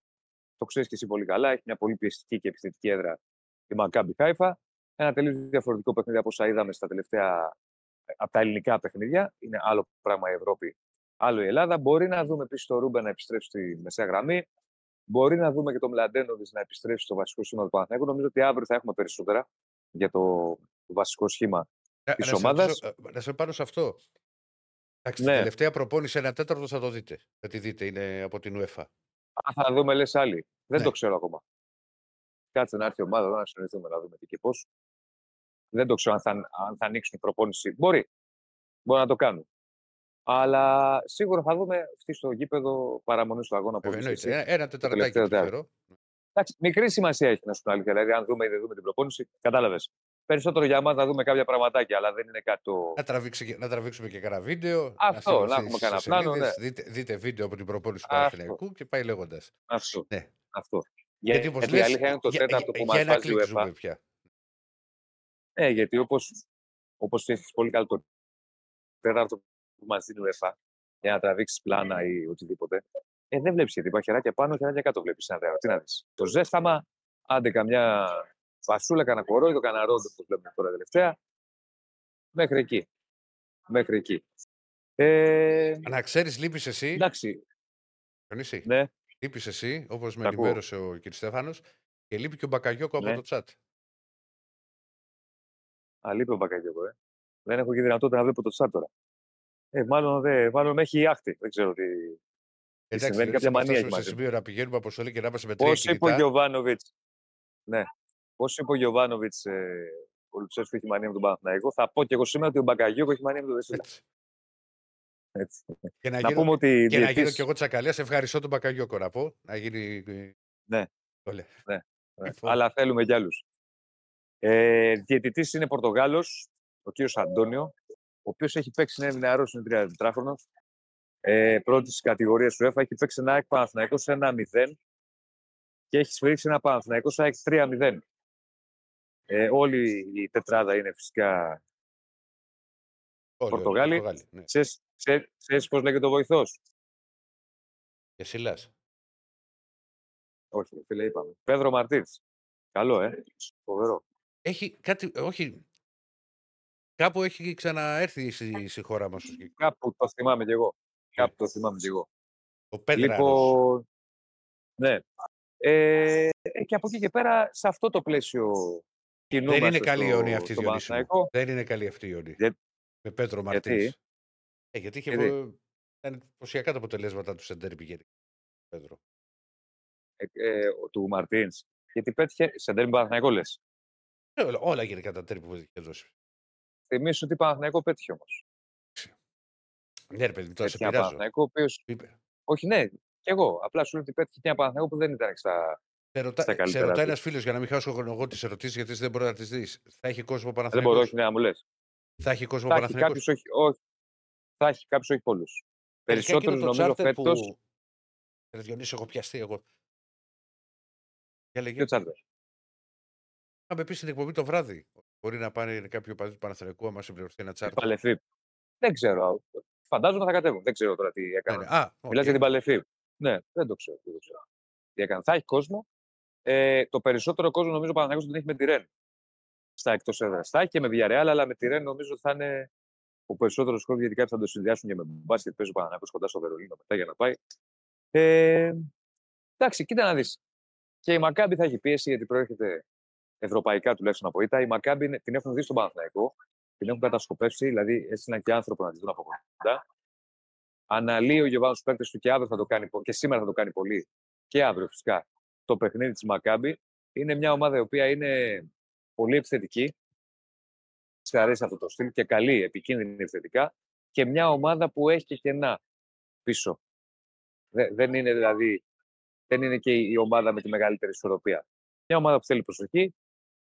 Το ξέρεις και εσύ πολύ καλά. Έχει μια πολύ πιεστική και επιθετική έδρα η Μακάμπι Χάιφα. Ένα τελείως διαφορετικό παιχνίδι από όσα είδαμε στα τελευταία. Από τα ελληνικά παιχνίδια. Είναι άλλο πράγμα η Ευρώπη, άλλο η Ελλάδα. Μπορεί να δούμε επίσης το Ρούμπε να επιστρέψει στη μεσαία γραμμή. Μπορεί να δούμε και το Μλαντένοβις να επιστρέψει στο βασικό σχήμα του Παναθηναϊκού. Νομίζω ότι αύριο θα έχουμε περισσότερα για το, το βασικό σχήμα Να- της να σε ομάδας. ρωτήσω, ε, Να σε πάρω σε αυτό. Εντάξει, Ναι. Την τελευταία προπόνηση ένα τέταρτο θα το δείτε. Θα τη δείτε, είναι από την UEFA. Αν θα δούμε, λες άλλοι. Δεν Ναι. το ξέρω ακόμα. Κάτσε να έρθει η ομάδα εδώ να συνοηθούμε να δούμε τι και πώς. Δεν το ξέρω αν θα, αν θα ανοίξουν η προπόνηση. Μπορεί. Μπορεί να το κάνουν. Αλλά σίγουρα θα δούμε αυτή στο γήπεδο παραμονή του αγώνα που Βέβαια, έχεις εννοείται. εσύ. Ένα, ένα τεταρτάκι τελευταίο θα τετάρτο. φέρω. Εντάξει, μικρή σημασία έχει να σου πω αλήθεια. Δηλαδή, αν δούμε ή δεν δούμε την προπόνηση, κατάλαβες. Περισσότερο για μας να δούμε κάποια πραγματάκια, αλλά δεν είναι κάτι το. Να, τραβήξει και- να τραβήξουμε και κανένα βίντεο. Αυτό, στείλω να στις έχουμε κανένα πλάνο, σελίδες, Δείτε, δείτε βίντεο από την προπόνηση του Αυτό. Παναθηναϊκού και πάει λέγοντας. Αυτό. Ναι. Αυτό. Γιατί, Για- όπως γιατί η λες, αλήθεια είναι το για- τέταρτο για- που για μα ένα βάζει η κλικ UEFA. Ζούμε πια. Ναι, γιατί όπως όπως έχεις πολύ καλό το τέταρτο που μας δίνει η UEFA για να τραβήξεις πλάνα ή οτιδήποτε, ε, δεν βλέπεις γιατί υπάρχει χεράκια πάνω και χεράκια κάτω. Βλέπεις ένα δέο. Τι να δεις. Το ζέσταμα, άντε καμιά φασούλα, κανένα κορόιδο, κανένα ρόντο που βλέπουμε τώρα τελευταία. Μέχρι εκεί. Μέχρι εκεί. Ε, Να ξέρεις, λείπεις εσύ. εντάξει, Διονύση, ναι. Λείπεις εσύ, όπως με Τα ακούω. ενημέρωσε ο κ. Στέφανος, και λείπει και ο Μπακαγιώκο από Ναι. το chat. Α, λείπει ο Μπακαγιώκο, ε. Δεν έχω και δυνατότητα να βλέπω το chat τώρα. Ε, μάλλον, δε, μάλλον με έχει άχτη. Δεν ξέρω τι. Εντάξει, συμβαίνει, δεν κάποια θα μανία φτάσουμε έχει σε μαζί. σημείο να πηγαίνουμε αποστολή και να είμαστε με τρία Πώς είπε ο κινητά. Γιωβάνοβιτς; Ναι. Πώς είπε ο Γιωβάνοβιτς, ε, ο Λουτσέσκου έχει μανία με τον Παναθηναϊκό; Θα πω και εγώ σήμερα ότι ο Μπακαγιώκο έχει μανία με τον Δεσίλα. Έτσι. Έτσι. Και να, Να γίνω, πούμε ότι. και να γίνω διετής- και εγώ τσακαλία. Σε ευχαριστώ τον Μπακαγιώκο να πω. Να γίνει. Ναι. Το λέω. Ναι. Λοιπόν. Αλλά θέλουμε κι άλλους. Ε, Διαιτητής είναι Πορτογάλος, ο κύριος Αντώνιο, ο οποίος έχει παίξει, είναι νεαρό, είναι 34χρονο. Ε, πρώτη κατηγορίας του ΕΦΑ, έχει παίξει ένα ΑΕΚ Παναθηναϊκός σε 1-0 και έχει σφυρίξει ένα Παναθηναϊκός σε ΑΕΚ 3-0. Ε, όλη η τετράδα είναι φυσικά. Όλοι, όλοι, Πορτογάλοι. Πορτογάλοι, ναι. Ξέρεις, ξέρεις, ξέρεις πώς λέγεται ο βοηθός; Και Σιλάς. Όχι, ρε φίλε, είπαμε. Πέδρο Μαρτίνς. Καλό, ε. Φοβερό. Έχει κάτι. Όχι. Κάπου έχει ξαναέρθει στη, στη χώρα μας. Κάπου το θυμάμαι κι εγώ. Κάπου το θυμάμαι κι εγώ. Ο Πέτραρος. Λοιπόν, ναι. Ε, ε, και από εκεί και πέρα, σε αυτό το πλαίσιο κινούμαστε Δεν είναι καλή η στο- αιώνη αυτή η στον Διονύση μου. Παναθηναϊκό. Δεν είναι καλή αυτή η αιώνη. Για- Με Πέτρο Γιατί; Μαρτίνς. Ε, γιατί είχε Γιατί; βο- ήταν εντυπωσιακά τα αποτελέσματα του Σεντέρ πηγαίνει. Πέτρο. Ε, ε, ο- του Μαρτίνς. Γιατί πέτυχε σε τέρμι Παναθηναϊκό, λες. Ε, όλα, όλα γενικά τα τέρμι που είχε δώσει. Θυμίσου ότι Παναθηναϊκό πέτυχε όμως. Ναι, ρε παιδί, μου, τώρα σε Πέτυχε ένα πειράζω. Παναθηναϊκό, ο οποίος... Είπε; Όχι, ναι, κι εγώ. Απλά σου λέω ότι πέτυχε και ένα Παναθηναϊκό που δεν ήταν στα... Σε ρωτά, Στα σε καλύτερα ρωτάει τους. ένας φίλος για να μην χάσω χρόνο εγώ τις ερωτήσεις, γιατί εσύ δεν μπορεί να τις δεις. Θα έχει κόσμο Δεν μπορώ, Παναθηναϊκός; όχι, ναι, να μου λες. Θα έχει κόσμο Θα έχει Παναθηναϊκός; κάποιους, όχι, όχι. Θα έχει κάποιους, όχι πολλούς. Τελικά εκείνο Περισσότερους το νομίζω τσάρτερ φέτος... Που... Ρε Διονύση, έχω πιαστεί εγώ. Για λέγε. Ποιο τσάρτερ; Να με πει στην εκπομπή το βράδυ. Μπορεί να πάνε κάποιο παδί του Παναθηναϊκού, άμα συμπληρωθεί ένα τσάρτερ. Παλεφή. Δεν ξέρω. Φαντάζομαι θα κατέβουν. Δεν ξέρω τώρα τι Ναι, έκαναν. ναι. Α, Μιλάς οκ. για την Παλεφή. Ναι, δεν το ξέρω. Δεν το ξέρω. Τι έκανε. Θα έχει κόσμο. Ε, το περισσότερο κόσμο νομίζω ο Παναθηναϊκός τον έχει με τη Ρεν. Στα εκτός έδρας. Θα έχει και με Villarreal, αλλά με τη Ρεν νομίζω ότι θα είναι ο περισσότερος κόσμος γιατί κάποιοι θα το συνδυάσουν και με μπάσκετ. Παίζει ο Παναθηναϊκός κοντά στο Βερολίνο μετά για να πάει. Ε, εντάξει, κοίτα να δεις. Και η Μακάμπη θα έχει πίεση γιατί προέρχεται ευρωπαϊκά τουλάχιστον από ήττα. Η Μακάμπη είναι- την έχουν δει στον Παναθηναϊκό, την έχουν κατασκοπεύσει, δηλαδή έστειλαν και άνθρωπο να τη δουν από κοντά. Αναλύει ο Γιωβάνο του παίκτε του και αύριο θα το κάνει πο- και σήμερα θα το κάνει πολύ. Και αύριο φυσικά το παιχνίδι της Μακάμπη. Είναι μια ομάδα η οποία είναι πολύ επιθετική. Της αρέσει αυτό το στυλ και καλή, επικίνδυνη επιθετικά. Και μια ομάδα που έχει και κενά πίσω. Δε- δεν είναι δηλαδή δεν είναι και η ομάδα με τη μεγαλύτερη ισορροπία. Μια ομάδα που θέλει προσοχή,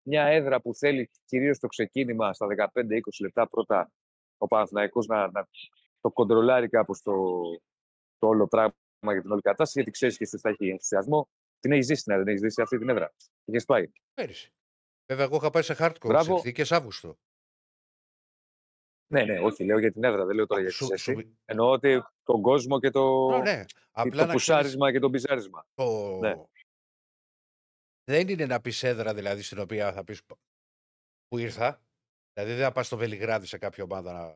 μια έδρα που θέλει κυρίως το ξεκίνημα στα 15-20 λεπτά πρώτα ο Παναθηναϊκός να, να το κοντρολάρει κάπως το, το όλο πράγμα για την όλη κατάσταση, γιατί ξέρεις και εσύ θα έχει ενθουσιασμό. Την έχεις ζήσει, ναι, δεν έχεις ζήσει αυτή την έδρα. Είχε πάει. Πέρυσι. Βέβαια, εγώ είχα πάει σε hardcore Μπράβο. συνθήκες Αύγουστο. Ναι, ναι, όχι, λέω για την έδρα, δεν λέω τώρα για τη Σου- θέση. σου- Εννοώ ότι τον κόσμο και το, Α, ναι. και Απλά το να ξέρεις, πουσάρισμα και το μπιζάρισμα. το... Ναι. Δεν είναι να πεις έδρα δηλαδή στην οποία θα πεις που ήρθα. Δηλαδή δεν θα πας στο Βελιγράδι σε κάποια ομάδα να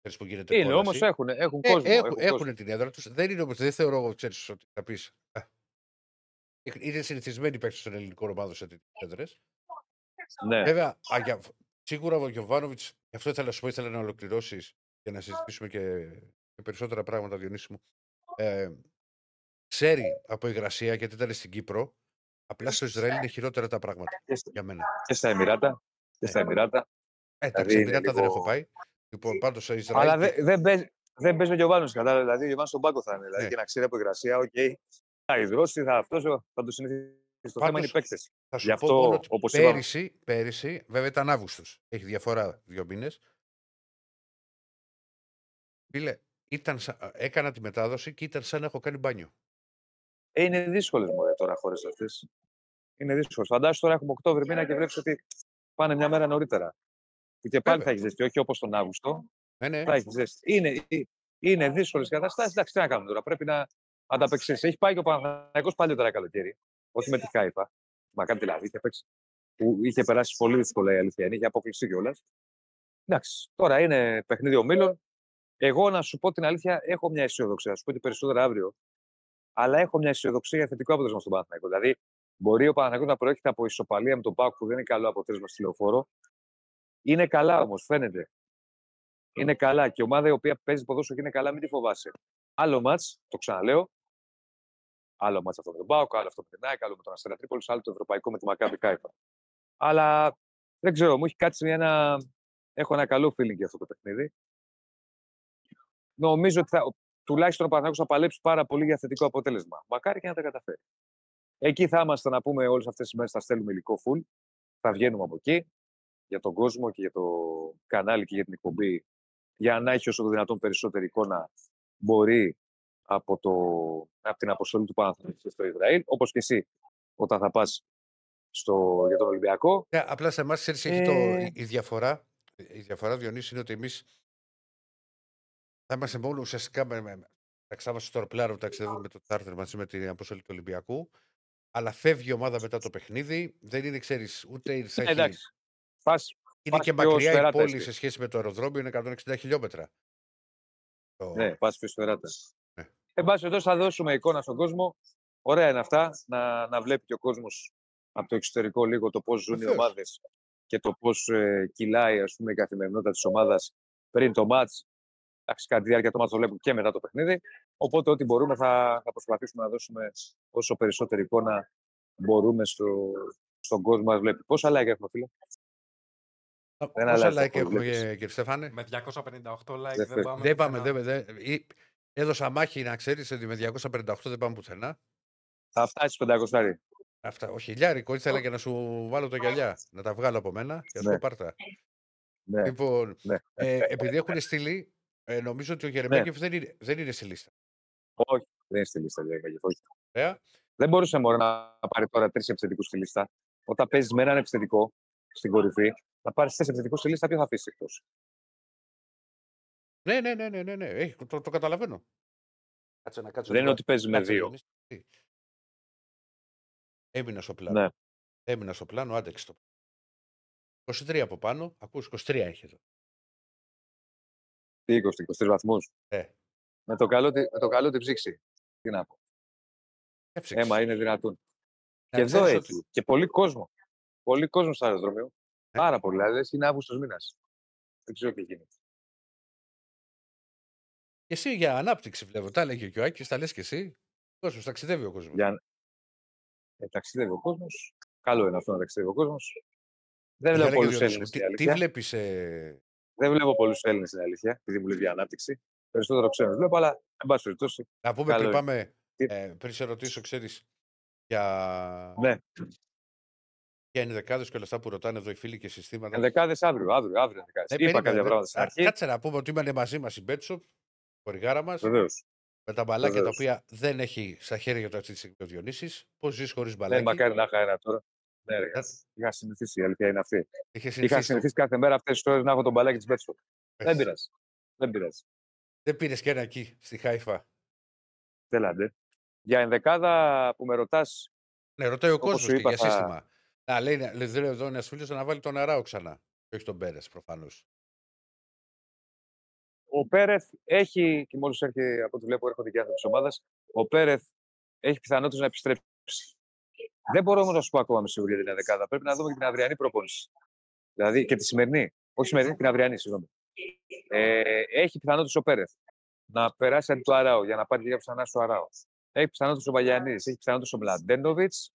ξέρεις που γίνεται Είναι όμως κόλαση. έχουν, έχουν Ε, κόσμο. έχουν, έχουν έχουν κόσμο. την έδρα τους. Δεν είναι όμως, δεν θεωρώ εγώ, ξέρεις ότι θα πεις. Είναι συνηθισμένοι οι παίκτες των ελληνικών ομάδων σε τέτοιες έδρες. Ναι. Βέβαια, α, για, σίγουρα ο Γιοβάνοβιτς, γι' αυτό ήθελα να σου πω, ήθελα να ολοκληρώσεις και να συζητήσουμε και, και περισσότερα πράγματα, Διονύση μου. Ε, ξέρει από υγρασία γιατί ήταν στην Κύπρο. Απλά στο Ισραήλ είναι χειρότερα τα πράγματα Και στα- για μένα. και στα Εμιράτα. Και στα Ε. Εμιράτα. Ε, τα Δηλαδή είναι Εμιράτα δεν λίγο- έχω πάει. Λοιπόν, πάντως στο Ισραήλ. Αλλά δεν δεν παίζει, δεν παίζει ο Γιοβάνο. Κατάλαβες. Δηλαδή, ο Γιοβάνο στον πάγκο θα είναι. Δηλαδή, Ναι. και να ξέρει από υγρασία, οκ. Θα ιδρώσει, θα αυτός, θα το συνηθίσει. Το θέμα είναι οι Πάντως, παίκτες. Θα σου Γι' πω αυτό, μόνο ότι όπως είπαμε- πέρυσι, πέρυσι, βέβαια ήταν Αύγουστος. Έχει διαφορά δύο μήνες. Φίλε, ήταν, σα- έκανα τη μετάδοση και ήταν σαν να έχω κάνει μπάνιο. Ε, είναι δύσκολες μου τώρα χώρες αυτές. Είναι δύσκολες. Φαντάσου τώρα έχουμε Οκτώβρη μήνα και βλέπεις ότι πάνε μια μέρα νωρίτερα. Και πάλι Βέβαια. θα έχεις ζέστη, όχι όπως τον Αύγουστο. Ναι, ναι. Θα έχεις ζέστη. Είναι, είναι δύσκολες καταστάσεις. Εντάξει, τι να κάνουμε τώρα. Πρέπει να ανταπεξέλθεις. Έχει πάει και ο Παναθηναϊκός παλιότερα καλοκαίρι. Όχι με τη Χάιφα. Μα κάνει δηλαδή. Είχε, παίξει, που είχε περάσει πολύ δύσκολα η αλήθεια. είναι, Είχε αποκλειστεί κιόλας. Εντάξει, τώρα είναι παιχνίδι ομίλων. Εγώ να σου πω την αλήθεια, έχω μια αισιοδοξία. Να σου πω ότι περισσότερα αύριο αλλά έχω μια αισιοδοξία για θετικό αποτέλεσμα στον Παναθηναϊκό. Δηλαδή, μπορεί ο Παναθηναϊκός να προέρχεται από ισοπαλία με τον Πάκου που δεν είναι καλό αποτέλεσμα στη λεωφόρο. Είναι καλά όμως, φαίνεται. Είναι καλά. Και η ομάδα η οποία παίζει ποδόσφαιρο και είναι καλά, μην τη φοβάσαι. Άλλο μάτς, το ξαναλέω. Άλλο μάτς αυτό με τον Πάουκ, άλλο αυτό με την ΑΕΚ, άλλο με τον Αστέρα Τρίπολης, άλλο το ευρωπαϊκό με τη Μακάβη Κάιφα. Αλλά δεν ξέρω, μου έχει κάτσει ένα. Έχω ένα καλό feeling για αυτό το παιχνίδι. Νομίζω ότι θα, τουλάχιστον ο Παναθηναϊκός θα παλέψει πάρα πολύ για θετικό αποτέλεσμα. Μακάρι και να τα καταφέρει. Εκεί θα είμαστε να πούμε όλες αυτές τις μέρες, θα στέλνουμε υλικό full. Θα βγαίνουμε από εκεί για τον κόσμο και για το κανάλι και για την εκπομπή για να έχει όσο το δυνατόν περισσότερη εικόνα μπορεί από, το, από την αποστολή του Παναθηναϊκού στο Ισραήλ, όπως και εσύ όταν θα πας στο, για τον Ολυμπιακό. Ναι, απλά σε εμάς ξέρεις, έχει το, Ε. η διαφορά, η διαφορά Διονύση είναι ότι εμείς θα είμαστε μόνο ουσιαστικά με, με, θα ξάμαστε στο αεροπλάνο που ταξιδεύουμε με το τσάρτερ μαζί με την αποστολή του Ολυμπιακού. Αλλά φεύγει η ομάδα μετά το παιχνίδι. Δεν είναι, ξέρεις, ούτε θα Ε, έχει- εντάξει. Πας, Είναι πας και πιο μακριά η σφαιράτα πόλη εσύ. σε σχέση με το αεροδρόμιο, είναι 160 χιλιόμετρα. Το- ναι, πας πιο σφαιράτα. Ναι. Εν πάση περιπτώσει, θα δώσουμε εικόνα στον κόσμο. Ωραία είναι αυτά, να, να βλέπει και ο κόσμος από το εξωτερικό λίγο το πώς ζουν οι Βεβαίως. ομάδες και το πώς ε, κυλάει ας πούμε, η καθημερινότητα της ομάδας πριν το μάτς. Εντάξει, κατά τη διάρκεια του μάτς το βλέπουν και μετά το παιχνίδι. Οπότε ό,τι μπορούμε θα, θα προσπαθήσουμε να δώσουμε όσο περισσότερη εικόνα μπορούμε στο, στον κόσμο μας βλέπει. Πόσα like έχουμε, φίλε; Α, δεν Πόσα αλλάζει like αυτό, έχουμε, βλέπεις. ε, κύριε Στέφανε; Με 258 like Δεν δεν, θε- πάμε. Δεν πάμε. πουθενά. Δεν, δεν, ή- έδωσα μάχη να ξέρεις ότι με 258 δεν πάμε πουθενά. Θα φτάσεις 500. Αυτά. Ο χιλιάρικο ήθελα και να σου βάλω το γυαλιά. Να τα βγάλω από μένα και να σου Ναι. πω πάρτα. Ναι, Λοιπόν, ναι. ε, επειδή έχουν στείλει, ε, νομίζω ότι ο Γερεμέγεφ δεν, είναι, δεν είναι στη λίστα. Όχι, δεν είναι στη λίστα. λέει, όχι. Ωραία. Δεν μπορούσε μόνο να πάρει τώρα τρεις επιθετικούς στη λίστα. Όταν παίζεις με έναν επιθετικό στην κορυφή, να πάρεις τέσσερι επιθετικούς στη λίστα, ποιο θα αφήσεις εκτός; Ναι, ναι, ναι, ναι, ναι, ναι. Έχει, το, το καταλαβαίνω. Κάτσε να κάτσω. Δεν είναι λίγο. ότι παίζεις με Κάτσε, δύο. Διονύση. Έμεινα στο πλάνο. Ναι. Έμεινα στο πλάνο, άντεξε το. 23 από πάνω. Ακούς, 23 έχει εδώ. Τι 20, 23 βαθμούς. Ε, Με το καλό, τη- με το καλό την ψήξη. Τι να πω. έψεξε. Έμα είναι δυνατόν. Να και εδώ ξέρεις έτσι. Και πολύ κόσμο. Πολύ κόσμο στο αεροδρόμιο. Πάρα πολύ. Δηλαδή είναι Αύγουστος μήνας. Δεν ξέρω τι γίνεται. Και εσύ για ανάπτυξη βλέπω. Τα έλεγε και ο Άκης, τα λες και εσύ. Κόσμος, ταξιδεύει ο κόσμος. Για... Ε, ταξιδεύει ο κόσμος. Καλό είναι αυτό να ταξιδεύει ο κόσμος. Δεν βλέπω πολλού Έλληνες στην Τι, τι αλήθεια. βλέπεις. Ε... Δεν βλέπω πολλούς Έλληνες στην αλήθεια, επειδή μου λείπει η ανάπτυξη. Περισσότερο ξένους βλέπω, αλλά εν πάση περιπτώσει. Να πούμε Καλό πριν είναι. πάμε. Τι- Ε, πριν σε ρωτήσω, ξέρεις. Για... Ναι, για ενδεκάδες και όλα αυτά που ρωτάνε εδώ οι φίλοι και συστήματα. ενδεκάδες αύριο. Αύριο, αύριο ενδεκάδες. Ε, Είπα περίμενε, κάποια δε- πράγματα στην Α, αρχή; Κάτσε να πούμε ότι είμαστε μαζί μας η Μπέτσοπ, η κοριγάρα μας, Βεβαίως. με τα μπαλάκια τα Βεβαίως. οποία δεν έχει στα χέρια του αυτή τη στιγμή ο Διονύσης. Πώς ζεις χωρίς Ναι, μπαλάκι; μακάρι να είχα ένα τώρα. Ναι, ρε, Ε, είχα συνηθίσει, η αλήθεια είναι αυτή. Είχες Είχα συνηθίσει. συνηθίσει κάθε μέρα αυτές τις ώρε να έχω τον μπαλάκι της Μπέτσο. το- Δεν πειράζει. Δεν πειράζει. Δεν πήρες και ένα εκεί, στη Χάιφα. Θέλατε. Για ενδεκάδα που με ρωτάς, Ναι, ρωτάει ο Όπως κόσμος σου και είπα, για θα- σύστημα. Να λέει, λέει λέει εδώ ένας φίλος να βάλει τον Αράο ξανά. Και όχι τον Πέρες προφανώς. ο Πέρεθ έχει, και μόλις έρχεται από ό,τι βλέπω έρχονται και άνθρωποι της ομάδας, ο Πέρεθ έχει πιθανότητες να επιστρέψει. Δεν μπορώ όμως να σου πω ακόμα με σιγουριά την ενδεκάδα. Πρέπει να δούμε και την αυριανή προπόνηση. Δηλαδή και τη σημερινή. Όχι σημερινή, την αυριανή, συγγνώμη. Ε, έχει πιθανότητες ο Πέρεθ να περάσει αντί του Αράου για να πάρει και ξανά στο Αράου. Έχει πιθανότητες ο Βαγιανίδη, έχει πιθανότητες ο Μλαντένοβιτς.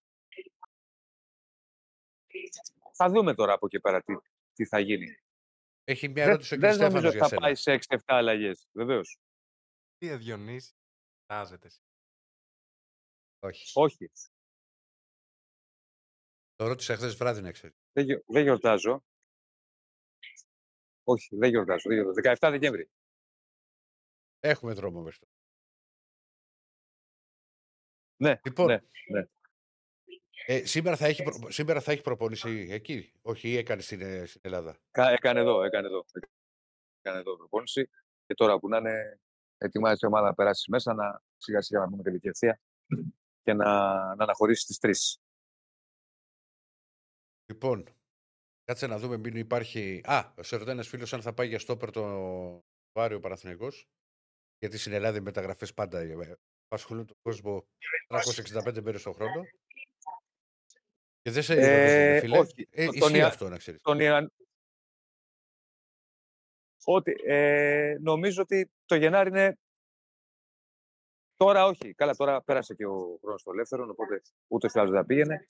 Θα δούμε τώρα από εκεί πέρα τι, τι θα γίνει. Έχει μια Δεν, ερώτηση ο κ. δεν νομίζω Στέφανος ότι για θα σένα. πάει σε 6-7 αλλαγές. Βεβαίως. Τι ε, Διονύση, τάζεται. Όχι. Όχι. Το ρώτησα χθες βράδυ να ξέρεις. Δεν, γιο- δεν γιορτάζω. Όχι, δεν γιορτάζω. Δεν γιορτάζω. 17 Δεκέμβρη. Έχουμε δρόμο μέχρι τώρα. Ναι, Λοιπόν, ναι, ναι. Ε, σήμερα, θα έχει, προ- σήμερα θα έχει προπόνηση εκεί. Όχι, ή έκανε στην, ε, στην Ελλάδα; Κα- Έκανε εδώ, έκανε εδώ. Έκανε εδώ προπόνηση. Και τώρα που να είναι, ετοιμάζει η ομάδα να περάσει μέσα, να σιγά σιγά να πούμε τελική ευθεία και να, να αναχωρήσει τις τρεις. Λοιπόν, κάτσε να δούμε μην υπάρχει. Α, σε ρωτάει ένα φίλος αν θα πάει για στόπερ το Βάριο Παναθηναϊκός. Γιατί στην Ελλάδα οι μεταγραφές πάντα ε, απασχολούν τον κόσμο 365 μέρες το χρόνο. Και δεν σε Ε, ε, φίλε. όχι. Ε, Τον ισχύει Ια- αυτό να ξέρεις. Τον Ιαν... Ότι, ε, νομίζω ότι το Γενάρη είναι... Τώρα όχι. Καλά, τώρα πέρασε και ο χρόνος του ελεύθερων, οπότε ούτε ή άλλως δεν πήγαινε.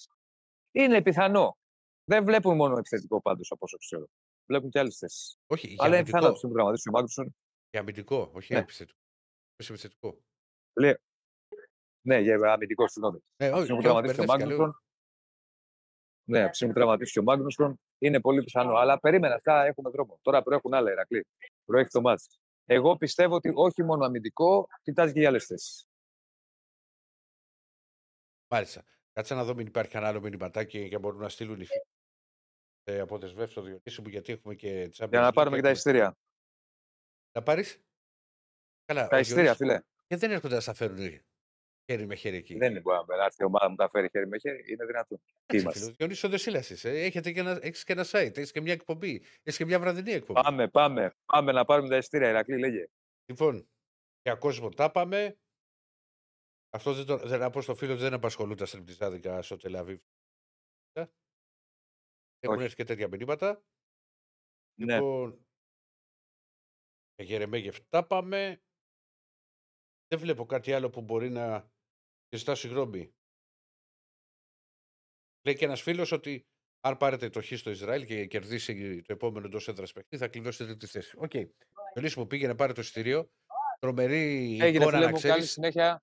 Είναι πιθανό. Δεν βλέπουν μόνο επιθετικό πάντως, από όσο ξέρω. Βλέπουν και άλλες θέσεις. Όχι, για Αλλά είναι πιθανό να αμυντικό. του προγραμματίσει ο Μάγκρουσον. Για αμυντικό, όχι Ναι. επιθετικό. Είσαι επιθετικό. Λέει, ναι, για αμυντικό, συγγνώμη. Ναι, Από τη όχι, στιγμή που και εγώ τραυματίστηκε ο μπερδεύτηκα, λέω. Μάγνουσον. Ναι, από τη στιγμή που τραυματίστηκε ο Μάγνουσον, είναι πολύ πιθανό. Αλλά περίμενα, αυτά έχουμε δρόμο. Τώρα προέχουν άλλα Ηρακλή. Προέχει το μάτς. Εγώ πιστεύω ότι όχι μόνο αμυντικό, κοιτάζει και για άλλες θέσεις. Μάλιστα. Κάτσε να δω μην υπάρχει κανένα άλλο μηνυματάκι και μπορούν να στείλουν οι φίλοι. Ε, αποδεσμεύσει το Διονύση μου γιατί έχουμε και Champions Για να League πάρουμε και τα έχουμε- εισιτήρια. Να πάρεις; Καλά, Τα ο εισιτήρια, Διονύσης- φίλε. Και δεν έρχονται να στα φέρουν χέρι με χέρι εκεί. Δεν είναι μπορεί να έρθει η ομάδα μου τα φέρει χέρι με χέρι. Είναι δυνατόν. Τι Εντάξει, φίλε, είμαστε. Ο Διονύσης ο Δεσίλας είσαι. Έχετε και ένα, έχεις και ένα site, έχεις και μια εκπομπή, έχεις και μια βραδινή εκπομπή. Πάμε, πάμε. Πάμε να πάρουμε τα εισιτήρια. Ηρακλή, λέγε. Λοιπόν, για κόσμο τα πάμε. Αυτό δεν, το, δεν να πω στο φίλο ότι δεν απασχολούν τα στριπτιζάδικα στο Τελαβίβ. Έχουν Όχι. έρθει και τέτοια μηνύματα. Ναι. Λοιπόν, για Γερεμέγεφ τα πάμε. Δεν βλέπω κάτι άλλο που μπορεί να ζητά συγγνώμη. Λέει και ένας φίλος ότι αν πάρετε το χ στο Ισραήλ και κερδίσει το επόμενο εντός έδρας παιχνίδι, θα κλειδώσει τρίτη θέση. Οκ. Okay. μου πήγαινε πάρε το εισιτήριο. Τρομερή Έγινε, εικόνα φίλε να μου, ξέρεις. καλή συνέχεια.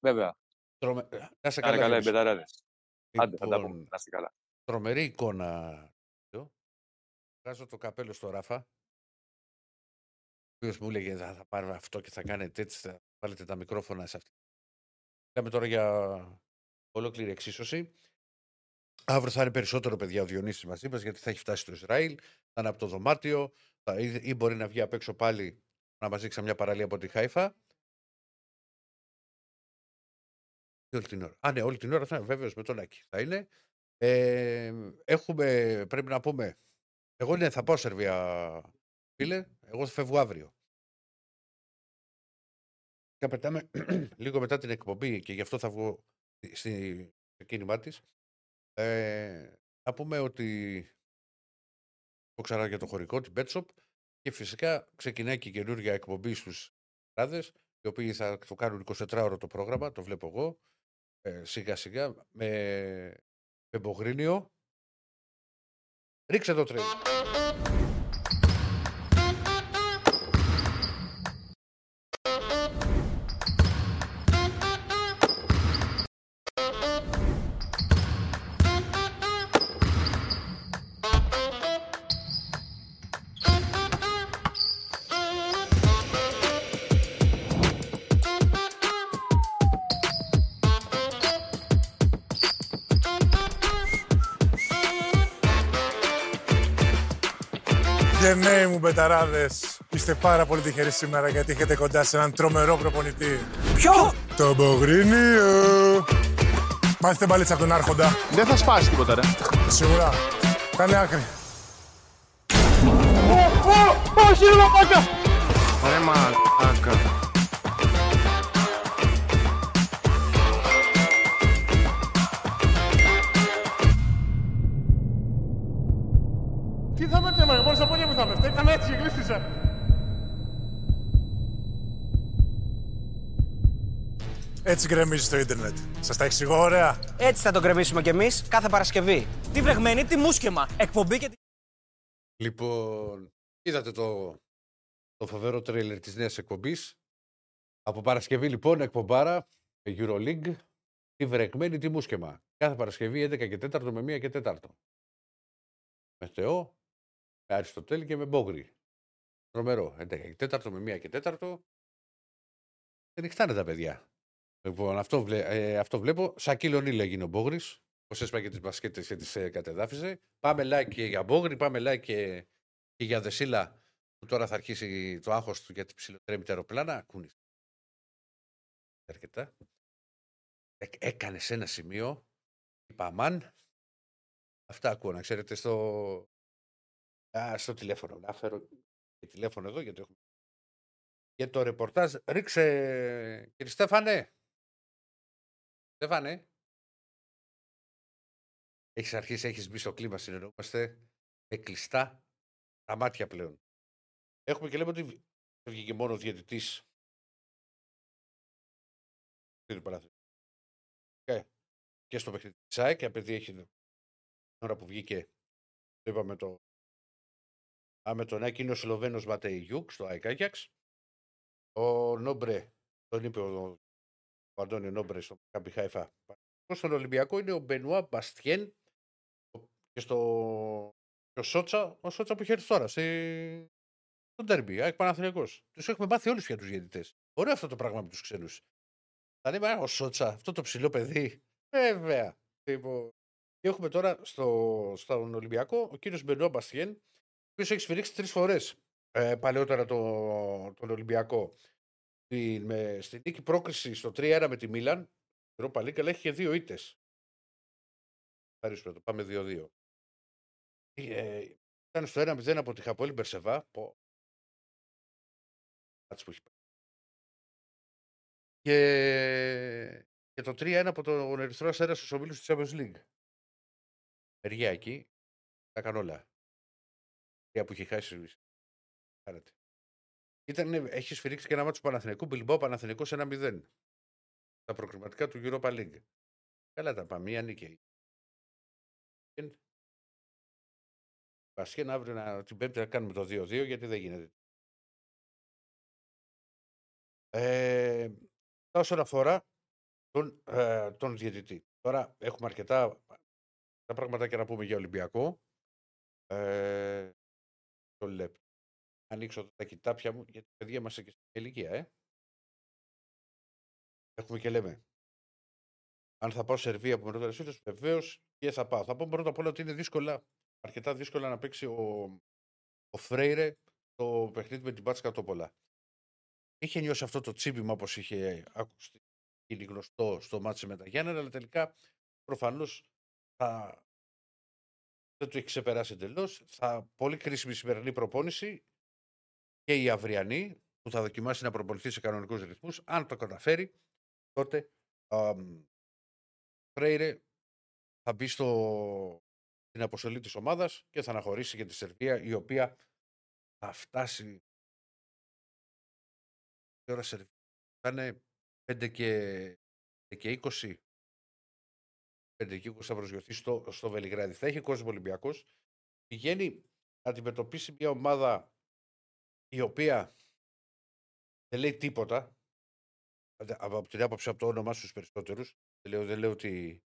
Βέβαια. Τρομε... Να σε Κάνε καλά οι Γιώργη. πεταράδες. Άντε, θα τα Λοιπόν, πούμε. Να είστε καλά. Τρομερή εικόνα. Βγάζω το καπέλο στο Ράφα. Ο οποίος μου έλεγε θα, θα πάρουμε αυτό και θα κάνετε έτσι, θα βάλετε τα μικρόφωνα σε αυτή. Μιλάμε τώρα για ολόκληρη εξίσωση. Αύριο θα είναι περισσότερο παιδιά ο Διονύσης μαζί μας γιατί θα έχει φτάσει στο Ισραήλ, θα είναι από το δωμάτιο θα, ή, ή μπορεί να βγει απ' έξω πάλι να μας δείξει μια παραλία από τη Χάιφα. Και όλη την ώρα. Α, ναι, όλη την ώρα θα είναι βέβαιος με τον Άκη. Θα είναι. Ε, έχουμε, πρέπει να πούμε, εγώ ναι, θα πάω Σερβία, φίλε, εγώ θα φεύγω αύριο. Και πετάμε <clears throat> λίγο μετά την εκπομπή και γι' αυτό θα βγω στη- στη- στο κίνημά της. Ε, να πούμε ότι πω ξανά για το χωρικό, την Pet Shop και φυσικά ξεκινάει και η καινούργια εκπομπή στους ράδες οι οποίοι θα το κάνουν 24 ώρο το πρόγραμμα, το βλέπω εγώ, ε, σιγά σιγά, με, με Μπογρίνιο. Ρίξε το τρένο. Μου μπεταράδες, είστε πάρα πολύ τυχεροί σήμερα γιατί έχετε κοντά σε έναν τρομερό προπονητή. Ποιο? Το Μπογρίνιο! Μάθετε μπαλίτσα από τον Άρχοντα. Δεν θα σπάσει τίποτα, ρε. Σίγουρα. Κάνε άκρη. Ρε μαλάκα. Τι έτσι και γλίστησα. Έτσι γκρεμίζει το ίντερνετ. Σας τα εξηγώ ωραία. Έτσι θα το γκρεμίσουμε κι εμείς κάθε Παρασκευή. Τι βρεγμένη, τι μουσκεμα. Εκπομπή και. Λοιπόν, είδατε το, το φοβερό τρέιλερ της νέας εκπομπής. Από Παρασκευή λοιπόν εκπομπάρα με Euroleague, τη βρεγμένη τη μουσκεμα. Κάθε Παρασκευή 11 και 4 με 1 και 4. Με Θεό, με Αριστοτέλη και με Μπόγρι. Τρομερό. 11 και 4 με 1 και 4. Δεν νυχτάνε τα παιδιά. Λοιπόν, αυτό, βλέ, ε, αυτό βλέπω. Σακίλ Ονίλ έγινε ο Μπόγρης. Πώ έσπαγε τι μπασκέτε και τι ε, κατεδάφιζε. Πάμε like και για Μπόγρη, πάμε like και, και για Δεσίλα που τώρα θα αρχίσει το άγχος του γιατί ψιλοτρέμει τα αεροπλάνα. Ακούνε. Αρκετά. Έκανε σε ένα σημείο. Είπα αμάν. Αυτά ακούω να ξέρετε στο, α, στο τηλέφωνο. Να φέρω και τηλέφωνο εδώ γιατί έχουμε Και το ρεπορτάζ ρίξε, κύριε Στέφανε. Στέφανε. Έχεις αρχίσει, έχεις μπει στο κλίμα, συνεννοούμαστε με κλειστά τα μάτια πλέον. Έχουμε και λέμε ότι δεν βγήκε μόνο ο διαιτητής του Παναθηναϊκού. Και, και στο παιχνίδι της ΑΕΚ, επειδή έχει την ώρα που βγήκε, το είπαμε το Α, με τον Άκη είναι ο Σλοβαίνος Ματέι Γιουγκ στο ΑΕΚ Άγιαξ. Ο Νόμπρε, τον είπε ο, ο Αντώνιο Νόμπρε στο Μακάμπι Χάιφα. Στον Ολυμπιακό είναι ο Μπενουά Μπαστιέν και στο και ο Σότσα, ο Σότσα που έχει έρθει τώρα στη... στον ντέρμπι, ΑΕΚ Παναθηναϊκός. Τους έχουμε μάθει όλους πια τους διαιτητές. Ωραίο αυτό το πράγμα με τους ξένους. Θα λέμε, «Α, ο Σότσα, αυτό το ψηλό παιδί. Βέβαια. Λοιπόν, και έχουμε τώρα στο, στον Ολυμπιακό ο κύριος Μπενουά Μπαστιέν, ο οποίος έχει σφυρίξει τρεις φορές ε, παλαιότερα το, τον Ολυμπιακό. Στη, με, στη νίκη πρόκριση στο 3-1 με τη Μίλαν, Europa League, αλλά έχει και δύο ήττες. Ευχαριστούμε το. Πάμε 2-2. Ε, ήταν στο 1-0 από τη Χαπόλη Μπερσεβά. Πω. Κάτσε που έχει πάει. Και, και το 3-1 από τον Ερυθρό Αστέρας στους ομίλους της Champions League. Μεριά εκεί. Τα έκανε όλα. Για που είχε χάσει. Κάνετε. Ήταν, έχει σφυρίξει και ένα μάτσο του Παναθηναϊκού. Μπιλμπό Παναθηναϊκός 1-0. Τα προκριματικά του Europa League. Καλά τα πάμε. Μία νίκη. Βασικά αύριο να, την Πέμπτη να κάνουμε το 2-2 γιατί δεν γίνεται. Ε, όσον αφορά τον, ε, τον διαιτητή. Τώρα έχουμε αρκετά τα πράγματα και να πούμε για Ολυμπιακό. Ε, το λεπτό. Ανοίξω τα κοιτάπια μου γιατί παιδιά είμαστε και στην ηλικία, ε. Έχουμε και λέμε. Αν θα πάω σε Σερβία που με ρωτάει εσύ, βεβαίως και θα πάω. Θα πω πρώτα απ' όλα ότι είναι δύσκολα, αρκετά δύσκολα να παίξει ο, ο Φρέιρε το παιχνίδι με την Μπάτσκα Τόπολα. Είχε νιώσει αυτό το τσίμπημα όπως είχε ακουστεί είναι γνωστό στο ματς με τα Γιάννενα, αλλά τελικά προφανώς θα... δεν του έχει ξεπεράσει εντελώς. Θα πολύ κρίσιμη σημερινή προπόνηση και η αυριανή που θα δοκιμάσει να προπονηθεί σε κανονικούς ρυθμούς. Αν το καταφέρει, τότε Φρέιρε θα μπει στο, στην αποστολή της ομάδας και θα αναχωρήσει για τη Σερβία η οποία θα φτάσει η ώρα Σερβία θα είναι 5 και, 5 και 20 5 και 20 θα προσγειωθεί στο, στο Βελιγράδι. Θα έχει κόσμο Ολυμπιακός. Πηγαίνει να αντιμετωπίσει μια ομάδα η οποία δεν λέει τίποτα από την άποψη από το όνομά στους περισσότερους δεν λέω, δεν λέω ότι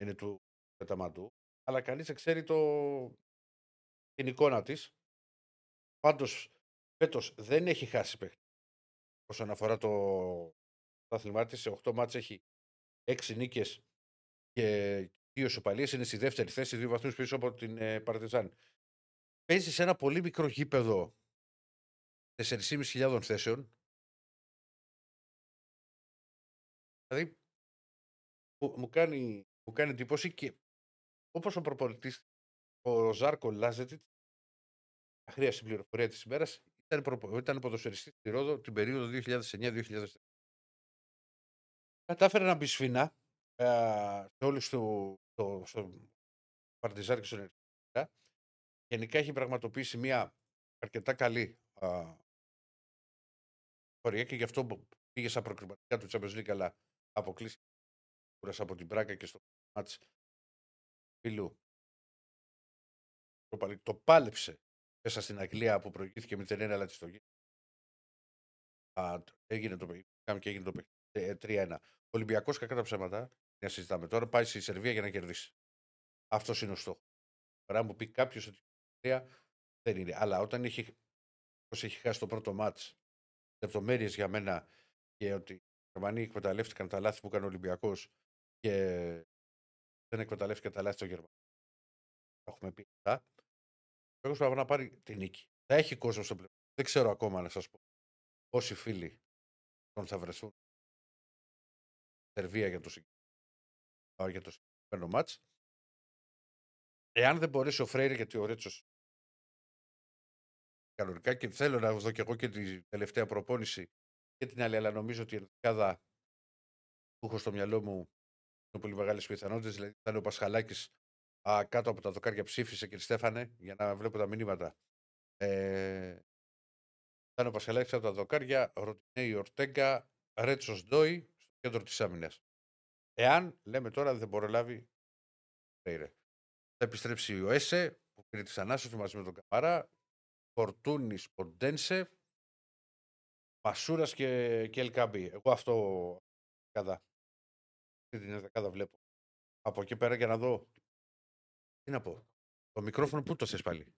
είναι του πεταμάτου, αλλά κανείς δεν ξέρει το... την εικόνα της. Πάντως, φέτος δεν έχει χάσει παιχνίδι. Όσον αφορά το, το άθλημά της, σε 8 μάτς έχει 6 νίκες και δύο σοπαλίες. Είναι στη δεύτερη θέση, δύο βαθμούς πίσω από την ε, Παρτιζάν. Παίζει σε ένα πολύ μικρό γήπεδο 4.500 θέσεων. Δηλαδή, μου, μου, κάνει, μου κάνει εντύπωση και όπως ο προπονητής, ο Ζάρκο Λάζετιτς, αχρίαστη πληροφορία της ημέρας, ήταν, προπο, ήταν ποδοσφαιριστής στη Ρόδο την περίοδο 2009-2010. Κατάφερε να μπει σφινά ε, σε όλους του, το, στο Παρτιζάν και στον Ερυθρό. Γενικά έχει πραγματοποιήσει μια αρκετά καλή α, πορεία και γι' αυτό πήγε στα προκριματικά του Champions League, αλλά αποκλείστηκε από την Πράγκα και στο μάτς φιλού. Το πάλεψε μέσα στην Αγγλία που προηγήθηκε με την ένα αλλά στο Έγινε το παιχνίδι και έγινε το παιχνίδι 3-1. Ο Ολυμπιακός κακά τα ψέματα, να συζητάμε τώρα, πάει στη Σερβία για να κερδίσει. Αυτός είναι ο στόχος. Τώρα μου πει κάποιος ότι η δεν είναι. Αλλά όταν έχει, έχει χάσει το πρώτο μάτς, λεπτομέρειες για μένα και ότι οι Γερμανοί εκμεταλλεύτηκαν τα λάθη που έκανε ο Ολυμπιακός και δεν εκμεταλλεύτηκε τα λάθη των Γερμανών. Έχουμε πει αυτά. Ο πρέπει να πάρει την νίκη. Θα έχει κόσμο στο πλευρό. Δεν ξέρω ακόμα να σας πω πόσοι φίλοι τον θα βρεθούν στη Σερβία για το, για το συγκεκριμένο μάτς. Εάν δεν μπορέσει ο Φρέιρε, γιατί ο Ρέτσος κανονικά και θέλω να δω και εγώ και τη τελευταία προπόνηση και την άλλη, αλλά νομίζω ότι η ενδεκάδα που έχω στο μυαλό μου είναι πολύ μεγάλες πιθανότητες. Δηλαδή, ήταν ο Πασχαλάκης κάτω από τα δοκάρια ψήφισε κύριε Στέφανε για να βλέπω τα μηνύματα. Ε, ήταν ο Πασχαλάκης από τα δοκάρια, Ροτινέη Ορτέγκα, Ρέτσος Ντόι στο κέντρο της άμυνας. Εάν λέμε τώρα δεν προλάβει Φρέιρε. Θα επιστρέψει ο Έσε που πήρε τη ανάσταση μαζί με τον Καμαρά, Φορτούνης Ποντένσε, Μασούρας και, και Ελκάμπη. Εγώ αυτό κατά. Αυτή την δεκάδα βλέπω. Από εκεί πέρα για να δω. Τι να πω. Το μικρόφωνο πού το θες πάλι;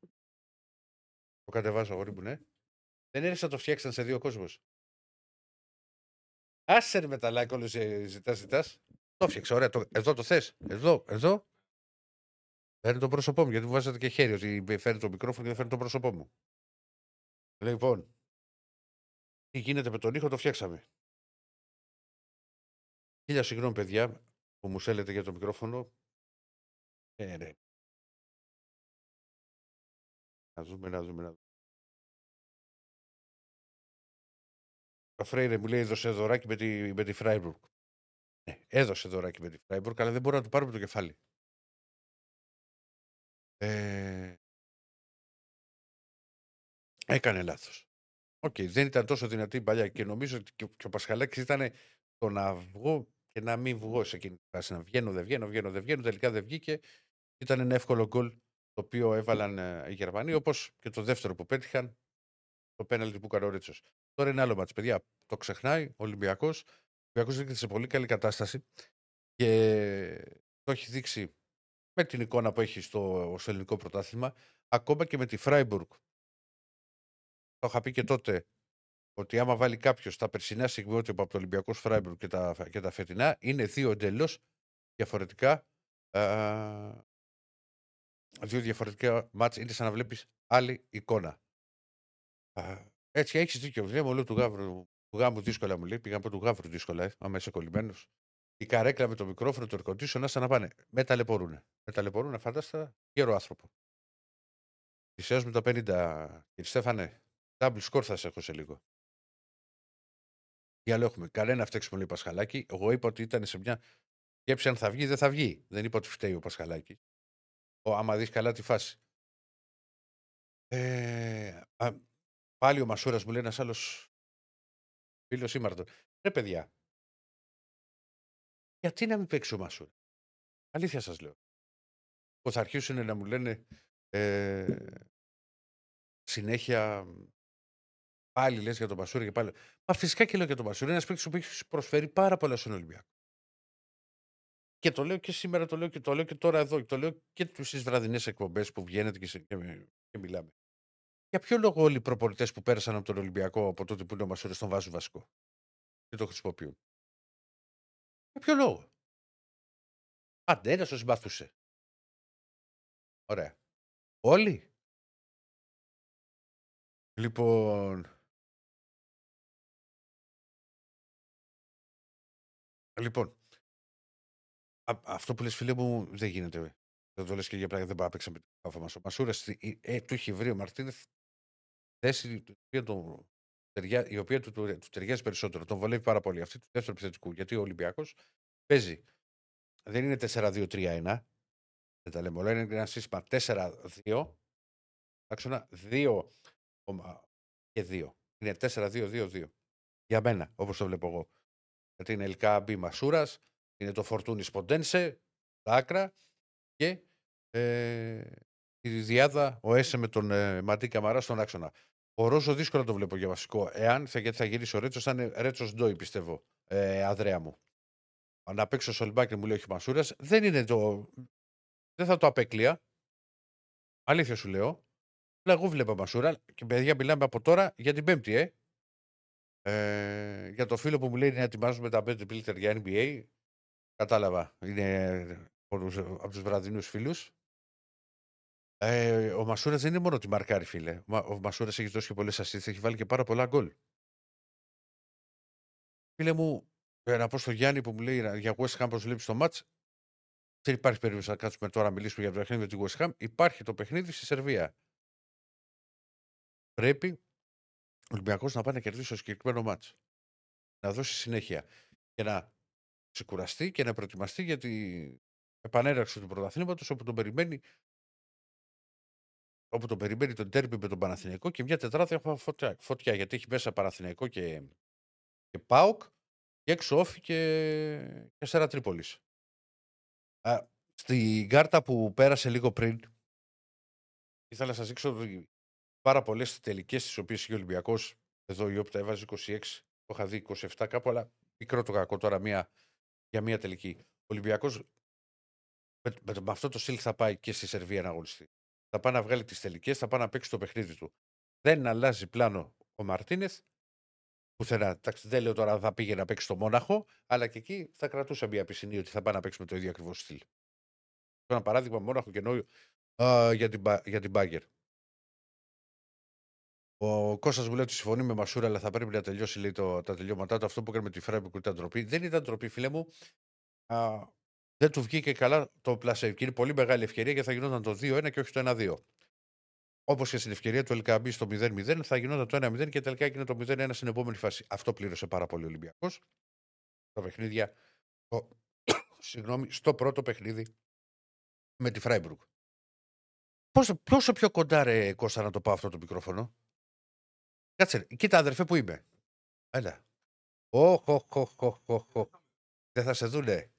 Το κατεβάζω αγόρι μου, ναι. Δεν είναι να το φτιάξαν σε δύο κόσμους. Άσε ρε με τα like όλους ζητάς, ζητάς. Το φτιάξα, ωραία. Το... Εδώ το θες. Εδώ, εδώ. Φέρνει το πρόσωπό μου, γιατί μου βάζετε και χέρι ότι φέρνει το μικρόφωνο και δεν φέρνει το πρόσωπό μου. Λοιπόν, τι γίνεται με τον ήχο, το φτιάξαμε. Χίλια συγγνώμη, παιδιά, που μου σέλετε για το μικρόφωνο. Ε, ρε. Να δούμε, να δούμε, να δούμε. Ο Φρέιρε μου λέει έδωσε δωράκι με τη, με τη Φράιμπουργκ. Ναι, έδωσε δωράκι με τη Φράιμπουργκ, αλλά δεν μπορώ να του πάρουμε το κεφάλι. Ε, έκανε λάθος. OK, okay, δεν ήταν τόσο δυνατή η μπαλιά και νομίζω ότι και ο Πασχαλάκης ήταν το να βγω και να μην βγω σε εκείνη τη φάση. Να βγαίνω, δεν βγαίνω, βγαίνω, δεν βγαίνω. Τελικά δεν βγήκε. Ήταν ένα εύκολο γκολ το οποίο έβαλαν ε, οι Γερμανοί, όπως και το δεύτερο που πέτυχαν, το πέναλτι που έκανε ο Ρίτσο. Τώρα είναι άλλο μάτς, παιδιά. Το ξεχνάει ο Ολυμπιακός. Ο Ολυμπιακό βρίσκεται σε πολύ καλή κατάσταση και το έχει δείξει με την εικόνα που έχει στο, στο ελληνικό πρωτάθλημα, ακόμα και με τη Φράιμπουργκ. Το είχα πει και τότε ότι άμα βάλει κάποιος τα περσινά στιγμιότυπα από το Ολυμπιακός Φράιμπουργκ και τα, και τα φετινά, είναι δύο εντελώς διαφορετικά. Α, δύο διαφορετικά μάτς είναι σαν να βλέπεις άλλη εικόνα. Α, έτσι έχεις δίκιο. Βλέπω όλο του γάβρου, του γάμου δύσκολα μου λέει. Πήγα από του γάβρου δύσκολα, ε, άμα είσαι κολλημένος. Η καρέκλα με το μικρόφωνο, το ερκοντήσιο, να σαν να πάνε. Με ταλαιπωρούν. Με ταλαιπωρούν, φαντάστα, γέρο άνθρωπο. με τα 50, κύριε Στέφανε. Double score θα σε έχω σε λίγο. Τι άλλο έχουμε. Κανένα φταίξιμο λέει Πασχαλάκη. Εγώ είπα ότι ήταν σε μια σκέψη αν θα βγει, δεν θα βγει. Δεν είπα ότι φταίει ο Πασχαλάκης. Ο, άμα δεις καλά τη φάση. Ε, α, πάλι ο Μασούρας μου λέει ένας άλλος φίλος ήμαρτο. Ρε παιδιά, γιατί να μην παίξει ο Μασούρα. Αλήθεια σας λέω. Που θα αρχίσουν να μου λένε ε, συνέχεια Πάλι λες για τον Μασούρη και πάλι. Μα φυσικά και λέω για τον Μασούρη. Είναι ένας παίκτης που έχει προσφέρει πάρα πολλά στον Ολυμπιακό. Και το λέω και σήμερα, το λέω και, το λέω και τώρα εδώ. Και το λέω και στις βραδινές εκπομπές που βγαίνετε και, και, και, μιλάμε. Για ποιο λόγο όλοι οι προπονητές που πέρασαν από τον Ολυμπιακό από τότε που είναι ο Μασούρης τον βάζουν βασικό και το χρησιμοποιούν; Για ποιο λόγο; Άντε, ένα το συμπαθούσε. Ωραία. Όλοι; Λοιπόν, Λοιπόν, α, αυτό που λες φίλε μου δεν γίνεται. Δεν το λες και για πράγματα δεν πάει να παίξει με την καφά μας. Ο Μασούρας ε, του έχει βρει ο Μαρτίνεθ θέση η οποία, το, η οποία του, του, του, ταιριάζει περισσότερο. Τον βολεύει πάρα πολύ. Αυτή του δεύτερου επιθετικού. Γιατί ο Ολυμπιακός παίζει. Δεν είναι 4-2-3-1. Δεν τα λέμε όλα. Είναι ένα σύστημα 4-2. Άξονα 2 και 2. Είναι 4-2-2-2. Για μένα, όπως το βλέπω εγώ γιατί είναι Ελκά Μπι Μασούρας, είναι το Φορτούνι Σποντένσε, τα άκρα και ε, η Διάδα, ο Έσε με τον ε, Ματί Καμαρά στον άξονα. Ο Ρώσο δύσκολα το βλέπω για βασικό. Εάν θα, γιατί θα γυρίσει ο Ρέτσος, θα είναι Ρέτσος Ντόι, πιστεύω, ε, αδρέα μου. Αν παίξει ο Σολμπάκη μου λέει όχι Μασούρας, δεν είναι το. Δεν θα το απέκλεια. Αλήθεια σου λέω. Αλλά εγώ βλέπω Μασούρα και παιδιά μιλάμε από τώρα για την Πέμπτη, ε. Ε, για το φίλο που μου λέει να ετοιμάζουμε τα πέντε πλήτερ για NBA, κατάλαβα. Είναι από τους βραδινούς φίλους. Ε, ο Μασούρας δεν είναι μόνο τη μαρκάρι, φίλε. Ο Μασούρας έχει δώσει και πολλές ασίστ, έχει βάλει και πάρα πολλά γκολ. Φίλε μου, ε, να πω στο Γιάννη που μου λέει για West Ham πώς βλέπεις το match, δεν υπάρχει περίπτωση να κάτσουμε τώρα να μιλήσουμε για το παιχνίδι με τη West Ham. Υπάρχει το παιχνίδι στη Σερβία. πρέπει ο Ολυμπιακός να πάει να κερδίσει το συγκεκριμένο μάτς. Να δώσει συνέχεια. Και να ξεκουραστεί και να προετοιμαστεί για την επανέναρξη του πρωταθλήματος όπου τον περιμένει όπου τον περιμένει τον τέρμι με τον Παναθηναϊκό και μια τετράδια φωτιά, φωτιά γιατί έχει μέσα Παναθηναϊκό και, και ΠΑΟΚ και έξω όφη και, και Σέρα Τρίπολης. Α, στην κάρτα που πέρασε λίγο πριν ήθελα να σας δείξω πάρα πολλές τελικές τις οποίες είχε ο Ολυμπιακός. Εδώ η Όπτα έβαζε 26, το είχα δει 27 κάπου, αλλά μικρό το κακό τώρα μία, για μία τελική. Ο Ολυμπιακός με, με, με, αυτό το στυλ θα πάει και στη Σερβία να αγωνιστεί. Θα πάει να βγάλει τις τελικές, θα πάει να παίξει το παιχνίδι του. Δεν αλλάζει πλάνο ο Μαρτίνεθ. Πουθενά. Δεν λέω τώρα θα πήγε να παίξει στο Μόναχο, αλλά και εκεί θα κρατούσε μια πισινή ότι θα πάει να παίξει με το ίδιο ακριβώς στυλ. Ένα παράδειγμα, Μόναχο και νόημα για την, για την Μπάγκερ. Ο Κώστας μου λέει ότι συμφωνεί με Μασούρα, αλλά θα πρέπει να τελειώσει λέει, το, τα τελειώματά του. Αυτό που έκανε με τη Φράιμπουργκ ήταν ντροπή. Δεν ήταν ντροπή, φίλε μου. Α, δεν του βγήκε καλά το πλασέ. Και είναι πολύ μεγάλη ευκαιρία γιατί θα γινόταν το 2-1 και όχι το 1-2. Όπως και στην ευκαιρία του Ελκαμπή στο 0-0, θα γινόταν το 1-0 και τελικά έγινε το 0-1 στην επόμενη φάση. Αυτό πλήρωσε πάρα πολύ ο Ολυμπιακός. Τα παιχνίδια. Το, <coughs> συγγνώμη, στο πρώτο παιχνίδι με τη Φράιμπουργκ. Πόσο, πόσο πιο κοντά, ρε Κώστα, να το πάω αυτό το μικρόφωνο; Κάτσε, κοίτα αδερφέ που είμαι; Έλα. Οχ, οχ, οχ, οχ, οχ, οχ. Δεν θα σε δούνε.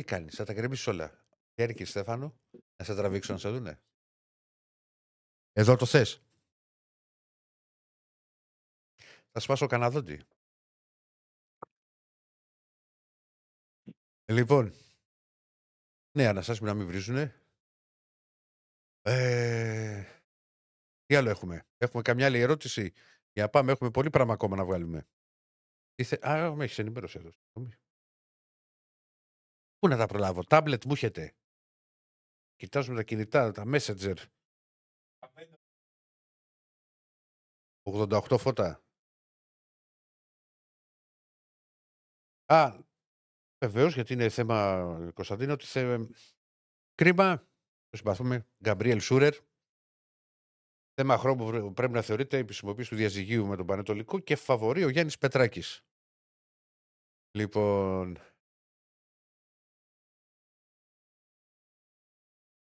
Ε, τι κάνεις, θα τα γκρεμίσεις όλα. Χέρι και Στέφανο, να σε τραβήξω να σε δούνε. Εδώ το θες. Θα σπάσω καναδόντι. Λοιπόν, ναι, αναστάσεις να μην βρίζουνε. Ε, τι άλλο έχουμε; Έχουμε καμιά άλλη ερώτηση. Για να πάμε, έχουμε πολύ πράγμα ακόμα να βγάλουμε. Θε... Α, με έχεις ενημέρωση εδώ. Πού να τα προλάβω. Τάμπλετ μου έχετε; Κοιτάζουμε τα κινητά, τα Messenger. 88 φώτα. Α, βεβαίως γιατί είναι θέμα Κωνσταντίνο ότι θε... κρίμα. Το συμπαθούμε. Γκαμπρίελ Σούρερ. Θέμα χρόνου πρέπει να θεωρείται η επισημοποίηση του διαζυγίου με τον Πανετολικό και φαβορεί ο Γιάννης Πετράκης. Λοιπόν.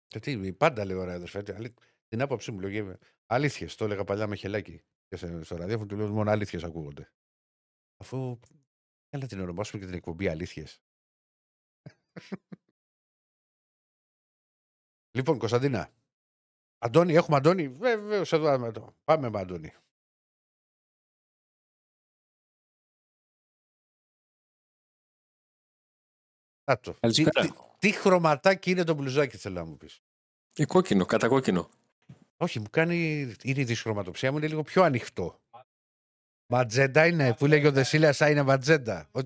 Και τι, πάντα λέω ωραία αδερφέ. Την άποψή μου λέγε αλήθειες. Το έλεγα παλιά με χελάκι. Και στο ραδιόφωνο του λέω μόνο αλήθειες ακούγονται. Αφού. Έλα την ονομάσουμε και την εκπομπή αλήθειες. <laughs> λοιπόν, Κωνσταντίνα, Αντώνη, έχουμε Αντώνη; Βεβαίως εδώ το. Πάμε με Αντώνη. το. Τι, τι, τι, χρωματάκι είναι το μπλουζάκι, θέλω να μου πεις. Ε, κόκκινο, κατά κόκκινο. Όχι, μου κάνει. Είναι η δυσχρωματοψία μου, είναι λίγο πιο ανοιχτό. Ματζέντα είναι, που λέγει ο Δεσίλια, σαν είναι ματζέντα. Ο...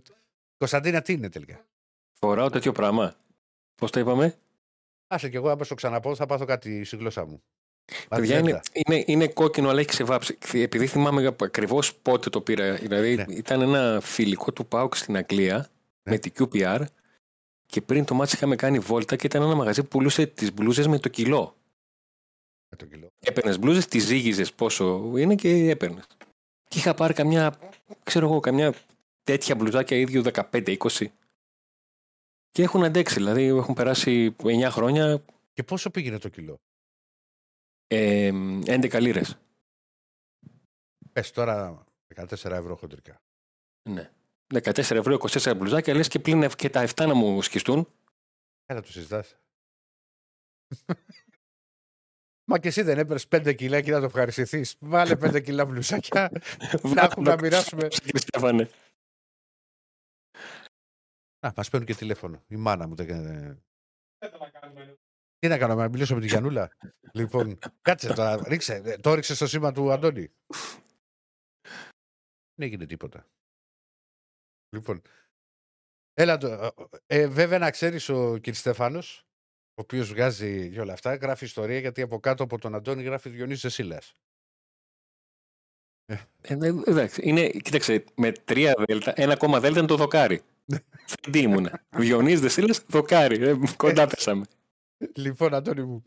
Κωνσταντίνα, τι είναι τελικά; Φοράω τέτοιο πράγμα. Πώς το είπαμε; Άσε κι εγώ, άμα το ξαναπώ, θα πάθω κάτι στη γλώσσα μου. Παιδιά, είναι, είναι, είναι, κόκκινο, αλλά έχει ξεβάψει. Επειδή θυμάμαι ακριβώς πότε το πήρα. Δηλαδή, ναι. ήταν ένα φιλικό του Πάουκ στην Αγγλία ναι. με την QPR και πριν το μάτι είχαμε κάνει βόλτα και ήταν ένα μαγαζί που πουλούσε τις μπλούζες με το κιλό. Με το κιλό. Έπαιρνες μπλούζες, τις ζύγιζες πόσο είναι και έπαιρνες. Και είχα πάρει καμιά, ξέρω εγώ, καμιά τέτοια μπλουζάκια ίδιου 15-20. Και έχουν αντέξει, δηλαδή έχουν περάσει 9 χρόνια. Και πόσο πήγαινε το κιλό; Ε, 11 λίρες. Πες τώρα 14 ευρώ χοντρικά. Ναι. 14 ευρώ, 24 μπλουζάκια, λες και πλην και τα 7 να μου σκιστούν. Έλα το συζητάς. <laughs> Μα και εσύ δεν έπαιρνε 5 κιλά και να το ευχαριστηθείς. Βάλε 5 κιλά μπλουζάκια <laughs> να έχουμε να μοιράσουμε. Κύριε Στέφανε. Α, μας παίρνουν και τηλέφωνο. Η μάνα μου δεν Τι να κάνω, να μιλήσω με τη Γιανούλα; <laughs> λοιπόν, κάτσε τώρα, ρίξε. Ε, το ρίξε στο σήμα του Αντώνη. Δεν έγινε τίποτα. Λοιπόν, έλα το. Ε, ε βέβαια να ξέρεις ο κ. Στέφανος, ο οποίος βγάζει και όλα αυτά, γράφει ιστορία γιατί από κάτω από τον Αντώνη γράφει Διονύσης Σίλα. Ε, εντάξει, είναι, κοίταξε, με τρία δέλτα, ένα κόμμα δέλτα είναι το δοκάρι. Τι ήμουν. Διονύς Δεσίλας, δοκάρι. Ε, κοντά πέσαμε. Λοιπόν, Αντώνη μου.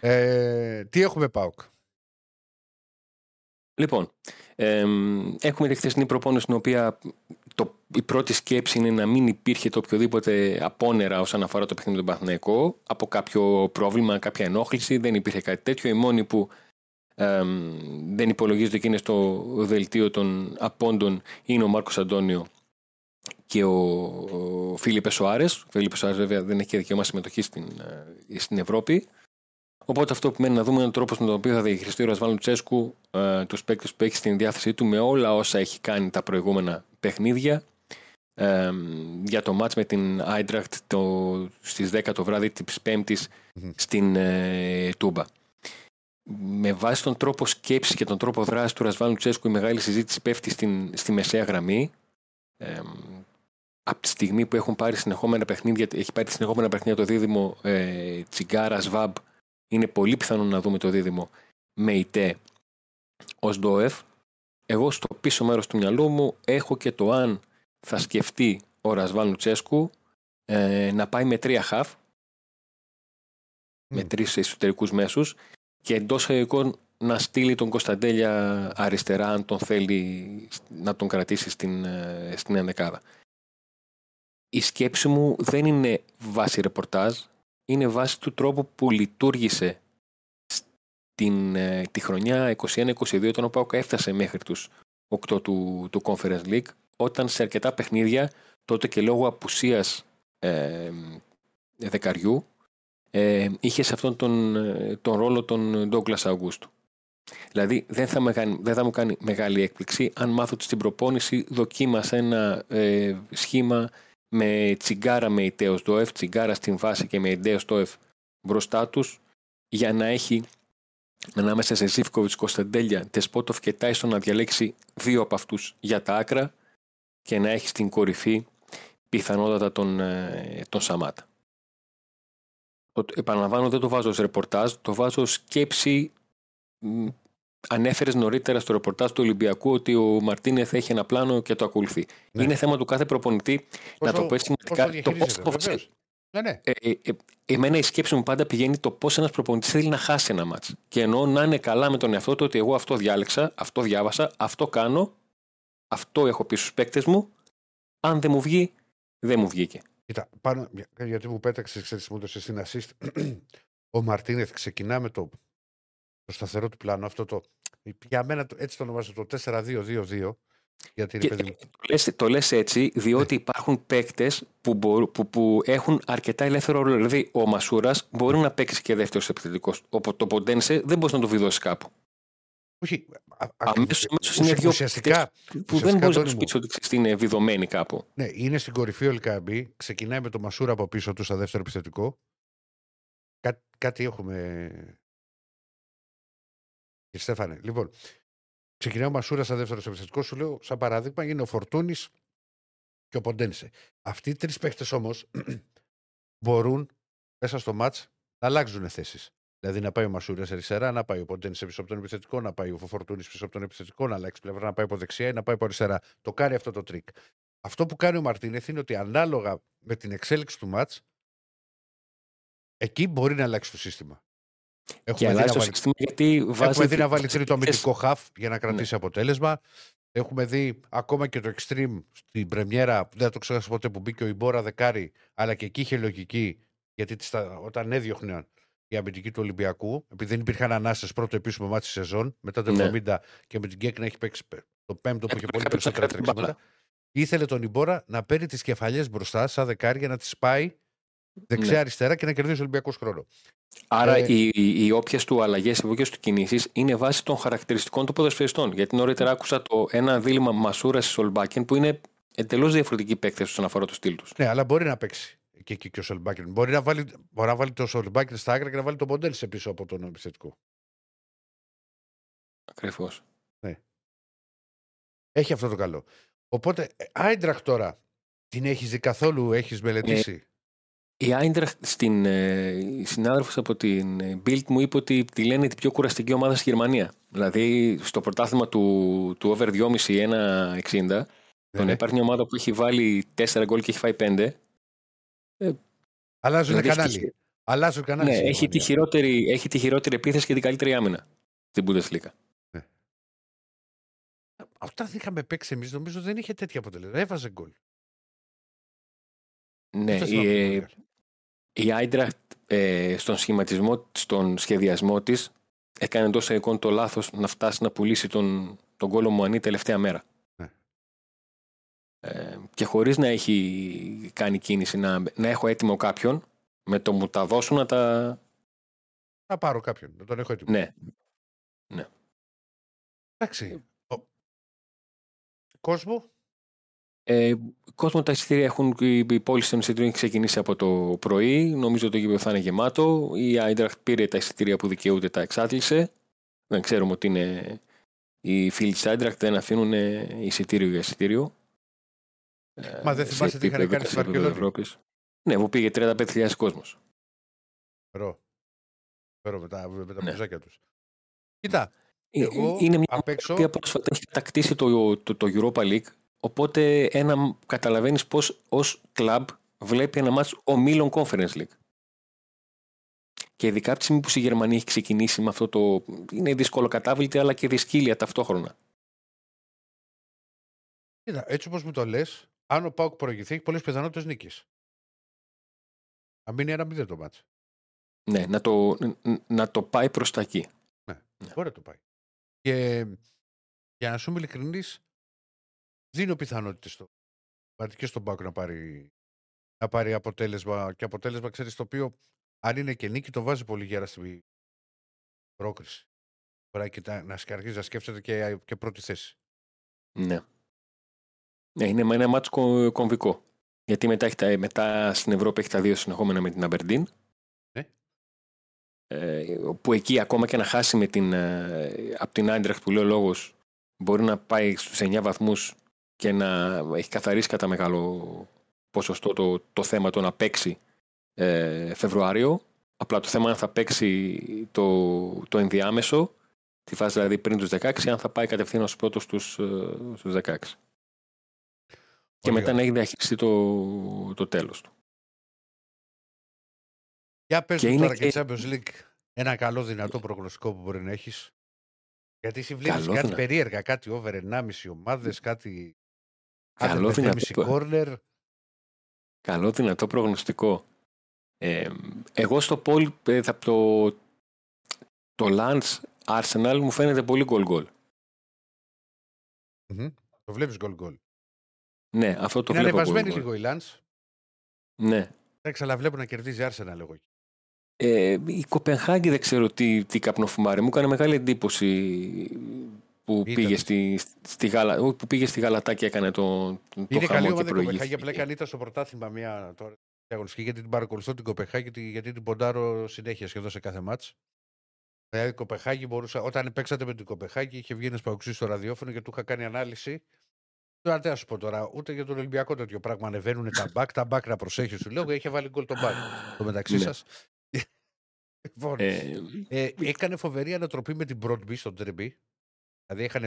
Ε, τι έχουμε ΠΑΟΚ. Λοιπόν, εμ, έχουμε τη χθεσινή προπόνηση στην οποία το, η πρώτη σκέψη είναι να μην υπήρχε το οποιοδήποτε απόνερα όσον αφορά το παιχνίδι με τον Παθηναϊκό από κάποιο πρόβλημα, κάποια ενόχληση, δεν υπήρχε κάτι τέτοιο. Οι μόνοι που εμ, δεν υπολογίζονται και είναι στο δελτίο των απόντων είναι ο Μάρκος Αντώνιο και ο, ο Φίλιππε Σοάρες. Ο Φίλιππε Σοάρες, βέβαια, δεν έχει και δικαίωμα συμμετοχής στην, ε, στην Ευρώπη. Οπότε αυτό που μένει να δούμε είναι ο τρόπος με τον οποίο θα διαχειριστεί ο Ρασβάλλον Τσέσκου ε, τους παίκτες που έχει στην διάθεσή του με όλα όσα έχει κάνει τα προηγούμενα παιχνίδια. Ε, για το μάτς με την Άιντραχτ το, στις 10 το βράδυ της Πέμπτης στην ε, Τούμπα. Με βάση τον τρόπο σκέψης και τον τρόπο δράσης του Ρασβάλλον Τσέσκου η μεγάλη συζήτηση πέφτει στην, στη μεσαία γραμμή. Ε, από τη στιγμή που έχουν πάρει συνεχόμενα παιχνίδια, έχει πάρει συνεχόμενα παιχνίδια το δίδυμο ε, Τσιγκάρα Σβάμπ, είναι πολύ πιθανό να δούμε το δίδυμο με ΙΤΕ ως ΔΟΕΦ. Εγώ στο πίσω μέρος του μυαλού μου έχω και το αν θα σκεφτεί ο Ρασβάν Λουτσέσκου ε, να πάει με τρία χαφ, με τρεις εσωτερικούς μέσους και εντός εικόν να στείλει τον Κωνσταντέλια αριστερά αν τον θέλει να τον κρατήσει στην, ε, στην ενδεκάδα. Η σκέψη μου δεν είναι βάση ρεπορτάζ, είναι βάση του τρόπου που λειτουργήσε στην, ε, τη χρονιά 21-22 όταν ο ΠΑΟΚ έφτασε μέχρι τους 8 του, του Conference League όταν σε αρκετά παιχνίδια τότε και λόγω απουσίας ε, δεκαριού ε, είχε σε αυτόν τον, ε, τον ρόλο τον Douglas Αυγούστου. Δηλαδή δεν θα, με κάνει, δεν θα μου κάνει μεγάλη έκπληξη αν μάθω ότι στην προπόνηση δοκίμασα ένα ε, σχήμα με τσιγκάρα με ιτέος ΔΟΕΦ, τσιγκάρα στην βάση και με ιτέος ΔΟΕΦ μπροστά τους για να έχει ανάμεσα σε Ζήφκοβιτς, Κωνσταντέλια, Τεσπότοφ και Τάισον να διαλέξει δύο από αυτούς για τα άκρα και να έχει στην κορυφή πιθανότατα τον, ε, τον Σαμάτα. Το, επαναλαμβάνω δεν το βάζω ως ρεπορτάζ, το βάζω ως σκέψη Ανέφερες νωρίτερα στο ρεπορτάζ του Ολυμπιακού ότι ο Μαρτίνεθ έχει ένα πλάνο και το ακολουθεί. Ναι. Είναι θέμα του κάθε προπονητή να το πω έτσι Το πώς ναι, ναι. Ε, ε, ε, εμένα η σκέψη μου πάντα πηγαίνει το πώς ένας προπονητής θέλει να χάσει ένα μάτς. Και εννοώ να είναι καλά με τον εαυτό του ότι εγώ αυτό διάλεξα, αυτό διάβασα, αυτό κάνω, αυτό έχω πει στους παίκτες μου. Αν δεν μου βγει, δεν μου βγήκε. Κοίτα, πάνω, γιατί μου πέταξες, ξέρεις, μου στην assist. <clears throat> ο Μαρτίνεθ ξεκινά με το το σταθερό του πλάνο, αυτό το. Για μένα έτσι το ονομάζω το 4-2-2-2. Γιατί και, παιδί το, λες, το λες έτσι διότι ναι. υπάρχουν παίκτες που, που, που έχουν αρκετά ελεύθερο ρόλο. Δηλαδή ο Μασούρας μπορεί να παίξει και δεύτερος επιθετικός. Οπότε το Ποντένσε δεν μπορείς να το βιδώσεις κάπου. Όχι. Αμέσως είναι δύο ουσιαστικά, που δεν μπορείς να τους πεις ότι είναι βιδωμένοι κάπου. Ναι, είναι στην κορυφή ο Λικαμπή. Ξεκινάει με το Μασούρα από πίσω του στα δεύτερο επιθετικό. Κά, κάτι έχουμε Κύριε Στέφανε, λοιπόν, ξεκινάει ο Μασούρα σαν δεύτερο επιθετικό. Σου λέω, σαν παράδειγμα, είναι ο Φορτούνης και ο Ποντένσε. Αυτοί οι τρεις παίχτες όμως <clears throat> μπορούν μέσα στο μάτς να αλλάξουν θέσεις. Δηλαδή να πάει ο Μασούρας αριστερά, να πάει ο Ποντένσε πίσω από τον επιθετικό, να πάει ο Φορτούνης πίσω από τον επιθετικό, να αλλάξει πλευρά, να πάει από δεξιά ή να πάει από αριστερά. Το κάνει αυτό το τρικ. Αυτό που κάνει ο Μαρτίνεθ είναι ότι ανάλογα με την εξέλιξη του ματς, εκεί μπορεί να αλλάξει το σύστημα. Έχουμε δει, βάλει... γιατί βάζεις... Έχουμε δει να βάλει τρίτο αμυντικό χαφ για να κρατήσει ναι. αποτέλεσμα. Έχουμε δει ακόμα και το extreme στην πρεμιέρα, δεν θα το ξεχάσω ποτέ που μπήκε ο Ιμπόρα δεκάρι, αλλά και εκεί είχε λογική, γιατί όταν έδιωχνε η αμυντική του Ολυμπιακού, επειδή δεν υπήρχαν ανάσες πρώτο επίσημο μάτι σεζόν, μετά το ναι. 70 και με την Γκέκ να έχει παίξει το πέμπτο που είχε πολύ περισσότερα τρεξίματα. Ήθελε τον Ιμπόρα να παίρνει τις κεφαλιές μπροστά, σαν δεκάρι, για να τις πάει δεξιά-αριστερά ναι. και να κερδίσει ο Ολυμπιακός χρόνο. Άρα ε, οι, οι όποιες του αλλαγές, οι όποιες του κινήσεις είναι βάσει των χαρακτηριστικών των ποδοσφαιριστών. Γιατί νωρίτερα άκουσα το ένα δίλημα Μασούρα Σολμπάκεν που είναι εντελώς διαφορετική παίκτη όσον αφορά το στυλ τους. Ναι, αλλά μπορεί να παίξει και, και, και ο Σολμπάκεν. Μπορεί να βάλει, μπορεί να βάλει το Σολμπάκεν στα άκρα και να βάλει τον Ποντέλ σε πίσω από τον επιθετικό. Ακριβώς. Ναι. Έχει αυτό το καλό. Οπότε, Άιντραχ τώρα, την έχεις δει καθόλου, έχεις μελετήσει; Ε, η Άιντραχτ στην ε, συνάδελφος από την Bild μου είπε ότι τη λένε την πιο κουραστική ομάδα στη Γερμανία. Δηλαδή στο πρωτάθλημα του, του over 2,5 1,60 ναι. τον υπάρχει μια ομάδα που έχει βάλει 4 γκολ και έχει φάει 5. Ε, Αλλάζουν δηλαδή κανάλι. Έχει, Αλλάζουν κανάλι. Ναι, έχει τη, χειρότερη, έχει τη χειρότερη επίθεση και την καλύτερη άμυνα στην Bundesliga. Ναι. Όταν είχαμε παίξει εμείς, νομίζω δεν είχε τέτοια αποτελέσματα. Έβαζε γκολ. Ναι, Δεν η, θυμάμαι ε, πολύ καλά. Η Eintracht ε, στον σχηματισμό, στον σχεδιασμό της έκανε εντός εικόν το λάθος να φτάσει να πουλήσει τον, τον κόλλο Μουανί τελευταία μέρα. Ναι. Ε, και χωρίς να έχει κάνει κίνηση να, να έχω έτοιμο κάποιον με το μου τα δώσουν να τα... Να πάρω κάποιον. Να τον έχω έτοιμο. Ναι, Εντάξει. Ο... Κόσμο. Ε, κόσμο τα εισιτήρια έχουν, η, η πώληση των εισιτήριων έχει ξεκινήσει από το πρωί. Νομίζω το γήπεδο θα είναι γεμάτο. Η Eintracht πήρε τα εισιτήρια που δικαιούται, τα εξάτλησε. Δεν ξέρουμε ότι είναι οι φίλοι της Eintracht δεν αφήνουν ε, εισιτήριο για εισιτήριο. Ε, Μα δεν σε θυμάσαι τι είχαν επίπεδο- κάνει στη σε επίπεδο Βαρκελόνη; Ευρώπης. Ναι, μου πήγε 35.000 κόσμος. Φερό. Φερό με τα, με τα Ναι. μπουζάκια τους. Κοίτα, Ε, εγώ είναι μια απ' έξω. οποία πρόσφατα έχει κατακτήσει το, το, το Europa League. Οπότε ένα, καταλαβαίνεις πώς ως κλαμπ βλέπει ένα μάτς ομίλων Conference League. Και ειδικά από τη στιγμή που η Γερμανία έχει ξεκινήσει με αυτό το... Είναι δύσκολο κατάβλητη αλλά και δυσκύλια ταυτόχρονα. Κοίτα, έτσι όπως μου το λες, αν ο Πάουκ προηγηθεί, έχει πολλές πιθανότητες νίκης. Να μείνει ένα μηδέν το μάτς. Ναι, να το, να το πάει προς τα εκεί. Ωραία το πάει. Και για να σου είμαι ειλικρινής, δίνω πιθανότητες στο Πάρει και στον Πάουκ να πάρει, να πάρει αποτέλεσμα. Και αποτέλεσμα, ξέρεις, το οποίο αν είναι και νίκη, το βάζει πολύ γέρα στην πρόκριση. Τώρα και τα- να αρχίσει να σκέφτεται και, και πρώτη θέση. Ναι. Ναι, είναι ένα μάτς κο- κομβικό. Γιατί μετά, έχει τα, μετά στην Ευρώπη έχει τα δύο συνεχόμενα με την Αμπερντίν. Ναι. Ε, που εκεί ακόμα και να χάσει με την, ε, από την Άιντραχτ που λέει ο λόγος μπορεί να πάει στους 9 βαθμούς και να έχει καθαρίσει κατά μεγάλο ποσοστό το, το θέμα το να παίξει ε, Φεβρουάριο. Απλά το θέμα είναι αν θα παίξει το, το ενδιάμεσο τη φάση δηλαδή πριν τους 16 αν θα πάει κατευθείαν ως πρώτος στους, ε, στους 16. Και Πολύ μετά ωραία. να έχει διαχειριστεί το, το τέλος του. Για πες Και μου είναι τώρα και και- Champions League ένα καλό δυνατό προγνωστικό που μπορεί να έχεις. Γιατί εσύ βλέπεις Καλό κάτι δυνα- περίεργα, κάτι over 1,5 ομάδες, κάτι... Καλό άντε, δυνατό 5,5 προ- corner. Καλό δυνατό προγνωστικό. Ε, εγώ στο Πολ ε, θα το, το Lance Arsenal μου φαίνεται πολύ γκολ γκολ. Μμμ. Το βλέπεις γκολ γκολ. Ναι, αυτό το Είναι βλέπω ανεβασμένη goal goal. λίγο η Lance. Ναι. Εντάξει, αλλά βλέπω να κερδίζει Arsenal εγώ. εκεί. Ε, η Κοπενχάγη δεν ξέρω τι, τι καπνοφουμάρει. Μου έκανε μεγάλη εντύπωση που Ήταν. πήγε στη, στη, Γαλα, όχι, που πήγε στη Γαλατά και έκανε το, το Είναι καλή χαμό και ομάδα η Κοπεχάγη, προηγήθηκε. απλά έκανε ήταν στο πρωτάθλημα μια τώρα αγωνιστική γιατί την παρακολουθώ την Κοπεχάγη γιατί, γιατί την ποντάρω συνέχεια σχεδόν σε κάθε μάτς. Δηλαδή η Κοπεχάγη μπορούσα, όταν παίξατε με την Κοπεχάγη είχε βγει ένας παουξή στο ραδιόφωνο και του είχα κάνει ανάλυση. Τώρα τι να σου πω τώρα, ούτε για τον Ολυμπιακό τέτοιο πράγμα. Ανεβαίνουν τα μπακ, τα μπακ να προσέχεις σου λέω. Είχε βάλει γκολ τον μπακ. Το μεταξύ Ναι. σας. <laughs> λοιπόν, Ε, ε, έκανε φοβερή ανατροπή με την Broadby στον Τρεμπή. Δηλαδή είχαν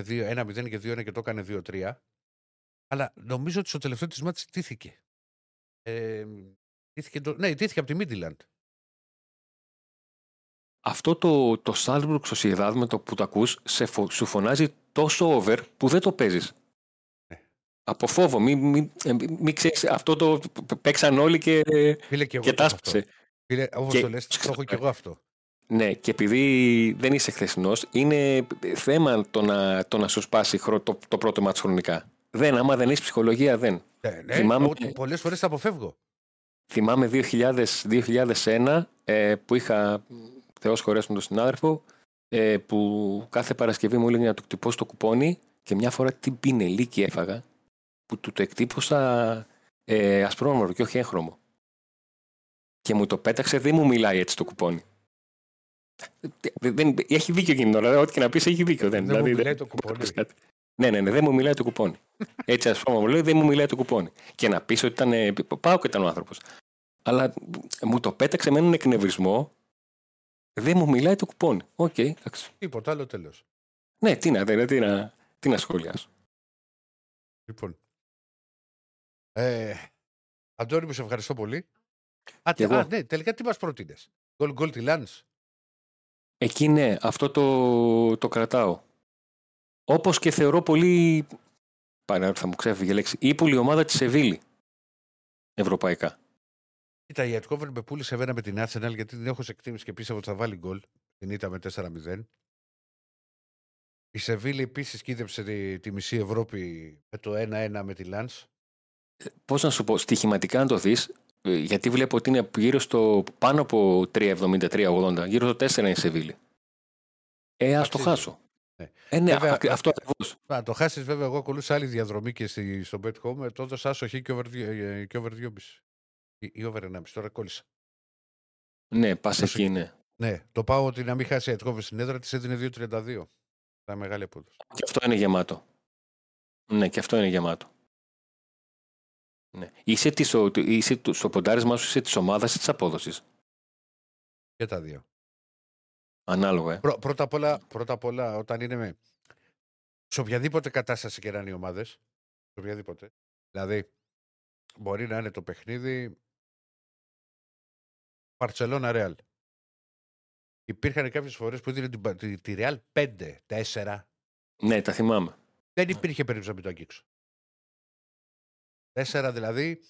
1-0 και 2-1 και το έκανε 2-3. Αλλά νομίζω ότι στο τελευταίο της μάτς τήθηκε. Ε, τήθηκε το, ναι, τήθηκε από τη Midland. αυτό το, το Salzburg Sociedad με το που το ακούς σε φο- σου φωνάζει τόσο over που δεν το παίζεις. Ναι. Από φόβο. Μην μη, ε, μη, μη ξέρεις, αυτό το π- παίξαν όλοι και, Φίλε και εγώ και το έχω αυτό. τάσπασε. Φίλε, όπως Και- το λες, το έχω και εγώ αυτό. Ναι, και επειδή δεν είσαι χθεσινός, είναι θέμα το να, το να σου σπάσει χρό- το, το πρώτο μάτι χρονικά. Δεν, άμα δεν έχεις ψυχολογία, δεν. Ναι, ναι, Θυμάμαι- εγώ πολλές φορές τα αποφεύγω. Θυμάμαι 2000, 2001 ε, που είχα, Θεός χωρέσουν τον συνάδελφο, ε, που κάθε Παρασκευή μου έλεγε να του χτυπώσω το κουπόνι και μια φορά την πινελίκη έφαγα που του το εκτύπωσα ε, ασπρόμαυρο και όχι έγχρωμο. Και μου το πέταξε, δεν μου μιλάει έτσι το κουπόνι. Δεν, δεν- έχει δίκιο εκείνη την ώρα, ό,τι και να πεις έχει δίκιο. Δεν, Δεν μου δηλαδή, μιλάει το κουπόνι. <laughs> Κάτι. Ναι, ναι, ναι, δεν μου μιλάει το κουπόνι. <laughs> Έτσι, ας πούμε, μου λέει, δεν μου μιλάει το κουπόνι. Και να πεις ότι ήταν. ε, Πάω και ήταν ο άνθρωπος. Αλλά μου το πέταξε με έναν εκνευρισμό. Δεν μου μιλάει το κουπόνι. Οκ, εντάξει. Τίποτα άλλο τέλος. Ναι, τι να, δηλαδή, τι να, τι να σχολιάσω. Λοιπόν. Ε, Αντώνη, μου σε ευχαριστώ πολύ. Α, Κι τε- εγώ. α, ναι, τελικά τι μας πρότεινες. Γκολ γκολ τη Λάνς. Εκεί ναι, αυτό το, το κρατάω. Όπως και θεωρώ πολύ, πάνε θα μου ξέφυγε η λέξη, ύπουλη ομάδα της Σεβίλη, ευρωπαϊκά. Κοίτα, η Ετκόβερ με πούλησε εμένα με την Arsenal γιατί την έχω σε εκτίμηση και πίστευα ότι θα βάλει γκολ. Την ήττα με 4-0. Η Σεβίλη επίσης κοίτεψε τη, τη μισή Ευρώπη με το 1-1 με τη Λαντ. Πώς να σου πω, στοιχηματικά να το δεις, ε, γιατί βλέπω ότι είναι γύρω στο πάνω από 3,70-3,80, γύρω στο 4 είναι η Σεβίλη. Ε, ας το Αξίζει. χάσω. Ναι. Ε, ναι, Βέβαια, ακ- αυτό ακριβώς. Να το χάσεις, βέβαια. Εγώ ακολούθησα άλλη διαδρομή και στη, στο Bet Home. ε, Το έδωσα άσοχη και over, δύο- ε, και over 2,5. Ή, ή over 1,5. Τώρα κόλλησα. Ναι, πας Προσοχή. εκεί, ναι. Ναι, το πάω ότι να μην χάσει η Ετκόβερ στην έδρα της έδινε 2,32. Θα μεγάλη απόδοση. Και αυτό είναι γεμάτο. Ναι, και αυτό είναι γεμάτο. Ναι. Είσαι, της, ο- είσαι του- στο ποντάρισμά σου είσαι της ομάδας ή της απόδοσης; Και τα δύο. Ανάλογα, ε. Πρω- πρώτα, απ όλα, πρώτα απ' όλα, όταν είναι με. Σε οποιαδήποτε κατάσταση και να είναι οι ομάδες. Σε οποιαδήποτε. Δηλαδή, μπορεί να είναι το παιχνίδι. Παρσελώνα Ρεάλ. Υπήρχαν κάποιες φορές που έδινε την, Πα- τη, τη Ρεάλ 5, 4. Ναι, τα θυμάμαι. Δεν υπήρχε περίπτωση να μην το αγγίξω. 4 δηλαδή.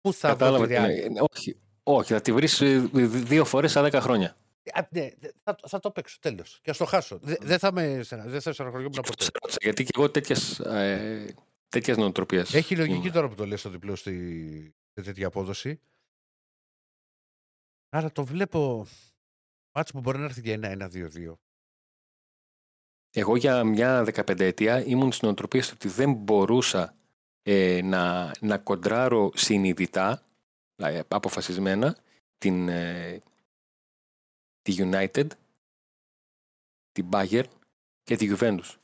Πού θα βρω Κατάλαβα. τη τι Ρεάλ. είναι. Όχι, όχι, θα τη βρεις ε, δύο φορές στα 10 χρόνια. Α, ναι, δε- θα, θα το παίξω τέλος. Και ας το χάσω. Δε- Δεν θα με. στενα- Δεν θα στεναχωριόμουν ποτέ. Σε ρώτησα, Γιατί και εγώ τέτοιες, ε, τέτοιες νοοτροπίες Έχει λογική ήμουν. τώρα που το λες στο διπλό στη, σε τέτοια απόδοση. Άρα το βλέπω μάτς που μπορεί να έρθει για ένα, ένα, δύο, δύο. Εγώ για μια 15 ετία ήμουν στην νοοτροπία στο ότι δεν μπορούσα ε, να, να κοντράρω συνειδητά, δηλαδή αποφασισμένα, την, ε, τη United, την Bayern και τη Juventus.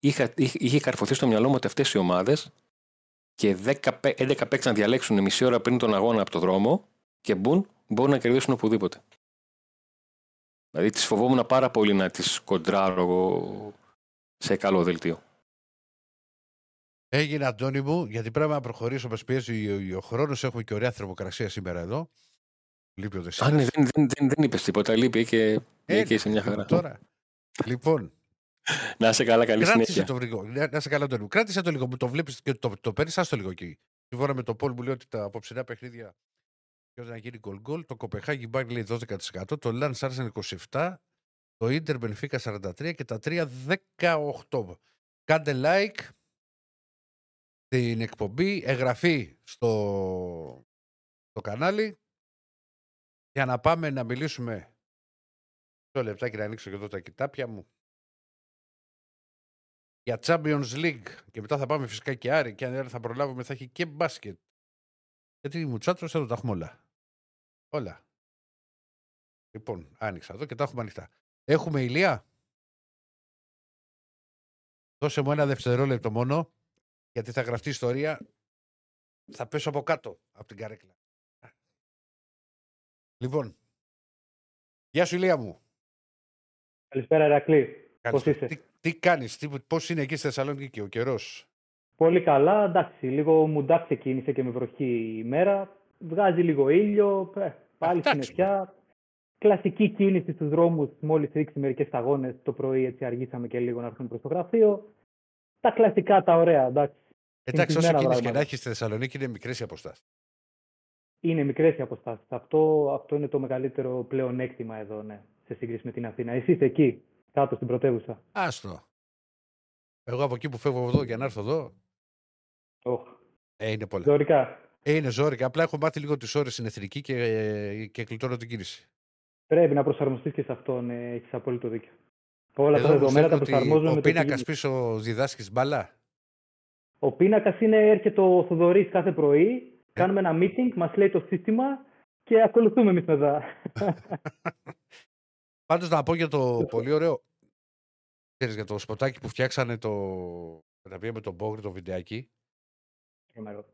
Είχα, είχε, είχε καρφωθεί στο μυαλό μου ότι αυτές οι ομάδες και 10, παι- 11 παίκτες να διαλέξουν μισή ώρα πριν τον αγώνα από το δρόμο και μπουν, μπορούν να κερδίσουν οπουδήποτε. Δηλαδή τις φοβόμουν πάρα πολύ να τις κοντράρω εγώ σε καλό δελτίο. Έγινε Αντώνη μου, γιατί πρέπει να προχωρήσω. Μα πιέζει ο, ο χρόνος. Έχουμε και ωραία θερμοκρασία σήμερα εδώ. Λείπει ο Α, ναι, Δεσίλας. δεν, δεν, δεν, δεν είπες τίποτα, λείπει και, Ε, και είσαι μια ναι, χαρά. Τώρα. λοιπόν, Να είσαι καλά, καλή κράτησε συνέχεια. το βρυγό. Να να σε καλά, Αντώνη μου. Κράτησε το λίγο. Μου το βλέπεις και το, το παίρνεις, το λίγο εκεί. Σύμφωνα με το Πολ μου λέει ότι τα απόψινά παιχνίδια και να γίνει γκολ γκολ. Το Κοπεχάγι Μπάγκ λέει 12%. Το Λαν Άρσεν 27%. Το Ίντερ Μπενφίκα 43% και τα 3 18%. Κάντε like την εκπομπή, εγγραφή στο, στο κανάλι. Για να πάμε να μιλήσουμε. Το λεπτάκι να ανοίξω και εδώ τα κοιτάπια μου. Για Champions League. Και μετά θα πάμε φυσικά και Άρη. Και αν δεν θα προλάβουμε θα έχει και μπάσκετ. Γιατί μου τσάτρωσε εδώ τα έχουμε όλα. Όλα. Λοιπόν άνοιξα εδώ και τα έχουμε ανοιχτά. Έχουμε ηλία. Δώσε μου ένα δευτερόλεπτο μόνο γιατί θα γραφτεί ιστορία θα πέσω από κάτω από την καρέκλα λοιπόν γεια σου Ηλία μου Καλησπέρα, Ερακλή. Πώς Καλησπέρα. είσαι; Τι, τι κάνεις, τι, πώς είναι εκεί στη Θεσσαλονίκη και ο καιρός; Πολύ καλά. Εντάξει, λίγο μουντά ξεκίνησε και με βροχή η μέρα. Βγάζει λίγο ήλιο. ε, πάλι εντάξει, συννεφιά. Κλασική κίνηση στους δρόμους. Μόλις ρίξει μερικές σταγόνες το πρωί, έτσι αργήσαμε και λίγο να έρθουμε προς το γραφείο. Τα κλασικά, τα ωραία, εντάξει. Εντάξει, όσο Συνηθισμένα κίνηση και πράγματα. να έχεις στη Θεσσαλονίκη είναι μικρές οι αποστάσεις. Είναι μικρές οι αποστάσεις. Αυτό, αυτό είναι το μεγαλύτερο πλεονέκτημα εδώ, ναι, σε σύγκριση με την Αθήνα. Εσύ είσαι εκεί, κάτω στην πρωτεύουσα. Άστο. Εγώ από εκεί που φεύγω εδώ για να έρθω εδώ, Οχ, ε, είναι πολλά. Ζωρικά. Ε, είναι ζόρικα. Απλά έχω μάθει λίγο τις ώρες στην εθνική και, ε, και κλειτώνω την κίνηση. Πρέπει να προσαρμοστείς και σε αυτό, ναι, έχεις απόλυτο δίκιο. Όλα Εδώ τα μου δεδομένα τα στέλνουν ότι προσαρμόζουμε ο με το πίνακας κίνημα. πίσω διδάσκει μπαλά. Ο πίνακας είναι, έρχεται ο Θοδωρής κάθε πρωί, Ε. κάνουμε ένα meeting, μας λέει το σύστημα και ακολουθούμε εμείς μετά. <laughs> Πάντως να πω για το πολύ ωραίο. Ξέρεις, για το σποτάκι που φτιάξανε το. με τα οποία με τον Μπόγρι, το βιντεάκι. Τρομερό.